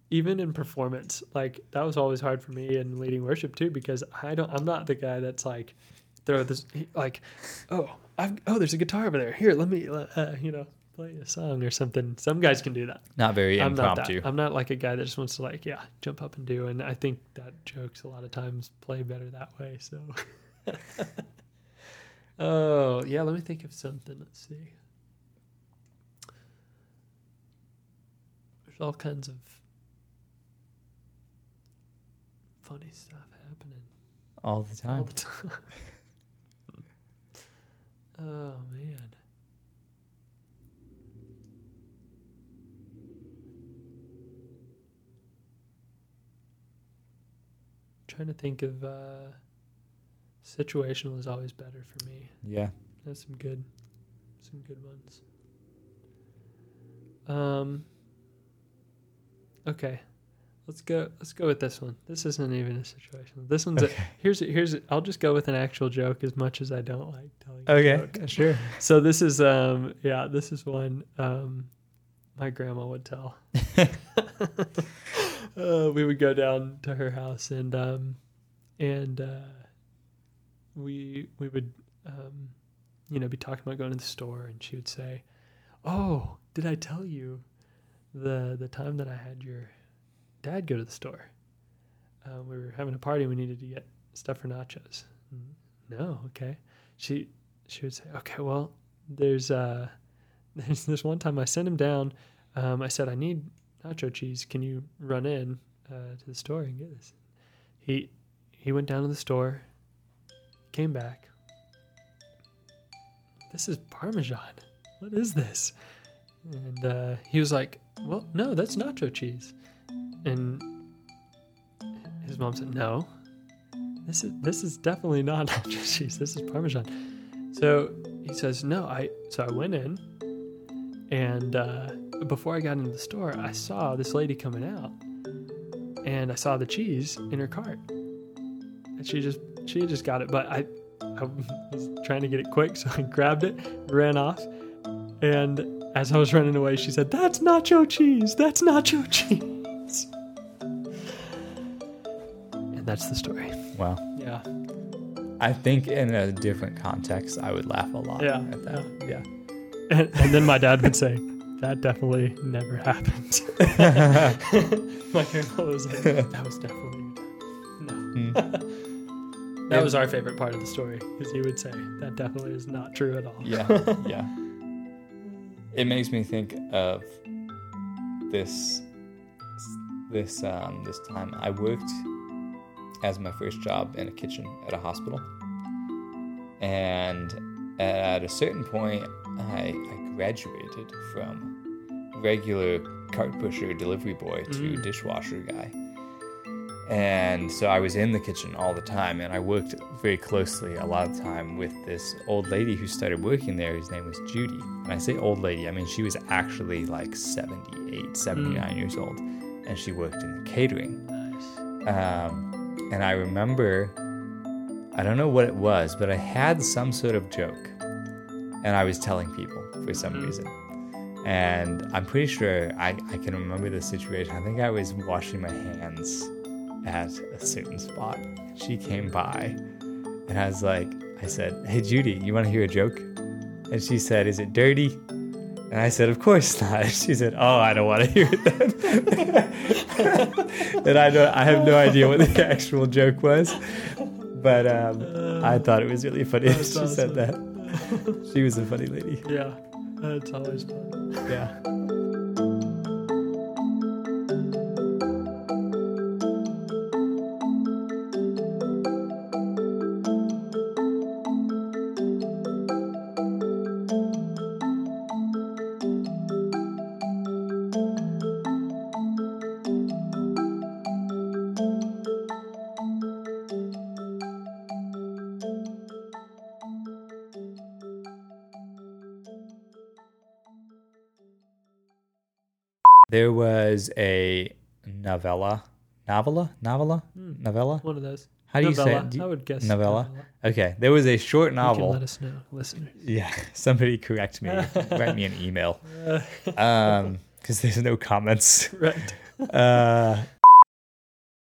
even in performance, like that was always hard for me in leading worship too because I don't. I'm not the guy that's like throw this like, oh, I've, oh, there's a guitar over there. Here, let me, uh, you know, play a song or something. Some guys can do that. not very I'm not impromptu. that. I'm not like a guy that just wants to like, yeah, jump up and do. And I think that jokes a lot of times play better that way. So, oh yeah, let me think of something. Let's see. There's all kinds of funny stuff happening all the all time. the time. oh man. Trying to think of uh situational is always better for me. Yeah. That's some good some good ones. Um Okay. Let's go let's go with this one. This isn't even a situation. This one's a, Okay. here's here's I'll just go with an actual joke as much as I don't like telling a Okay. Sure. So this is um yeah, this is one um my grandma would tell. uh, we would go down to her house and um and uh we we would um you know be talking about going to the store and she would say, "Oh, did I tell you the the time that I had your dad go to the store? Uh, we were having a party we needed to get stuff for nachos." No, okay. She she would say, "Okay, well, there's uh there's this one time I sent him down. Um, I said I need nacho cheese. Can you run in uh, to the store and get this?" He he went down to the store, came back. This is Parmesan. What is this? And uh, he was like, "Well, no, that's nacho cheese." And his mom said, "No, this is this is definitely not nacho cheese. This is Parmesan." So he says, "No, I." So I went in, and uh, before I got into the store, I saw this lady coming out, and I saw the cheese in her cart, and she just she just got it, but I I was trying to get it quick, so I grabbed it, ran off, and as I was running away, she said, "That's nacho cheese. That's nacho cheese." And that's the story. Wow. Yeah. I think in a different context, I would laugh a lot Yeah, at that. Yeah. And, and then my dad would say, "That definitely never happened." my grandma was like, "That was definitely no." Mm. That was our favorite part of the story because he would say, "That definitely is not true at all." yeah. Yeah. It makes me think of this this um this time I worked as my first job in a kitchen at a hospital. And at a certain point I, I graduated from regular cart pusher delivery boy to Mm. dishwasher guy. And so I was in the kitchen all the time, and I worked very closely a lot of time with this old lady who started working there. Whose name was Judy. And I say old lady, I mean she was actually like 78, 79 years old, and she worked in the catering. Nice. Um, and I remember, I don't know what it was, but I had some sort of joke, and I was telling people for some Mhm. reason. And I'm pretty sure I, I can remember the situation. I think I was washing my hands at a certain spot. She came by, and I was like, I said, Hey, Judy, you want to hear a joke? And she said, Is it dirty? And I said, Of course not. She said, Oh, I don't want to hear it then. and I don't, I have no idea what the actual joke was, but um, I thought it was really funny she said that. She was a funny lady. Yeah, that's always fun. Yeah. There was a novella, novella, novella, Hmm. novella. One of those. How do you say it? Do you- I would guess novella? Okay, there was a short You can novel. let us know, listeners. Yeah, somebody correct me. Write me an email. Uh, Um, because there's no comments. right. Uh,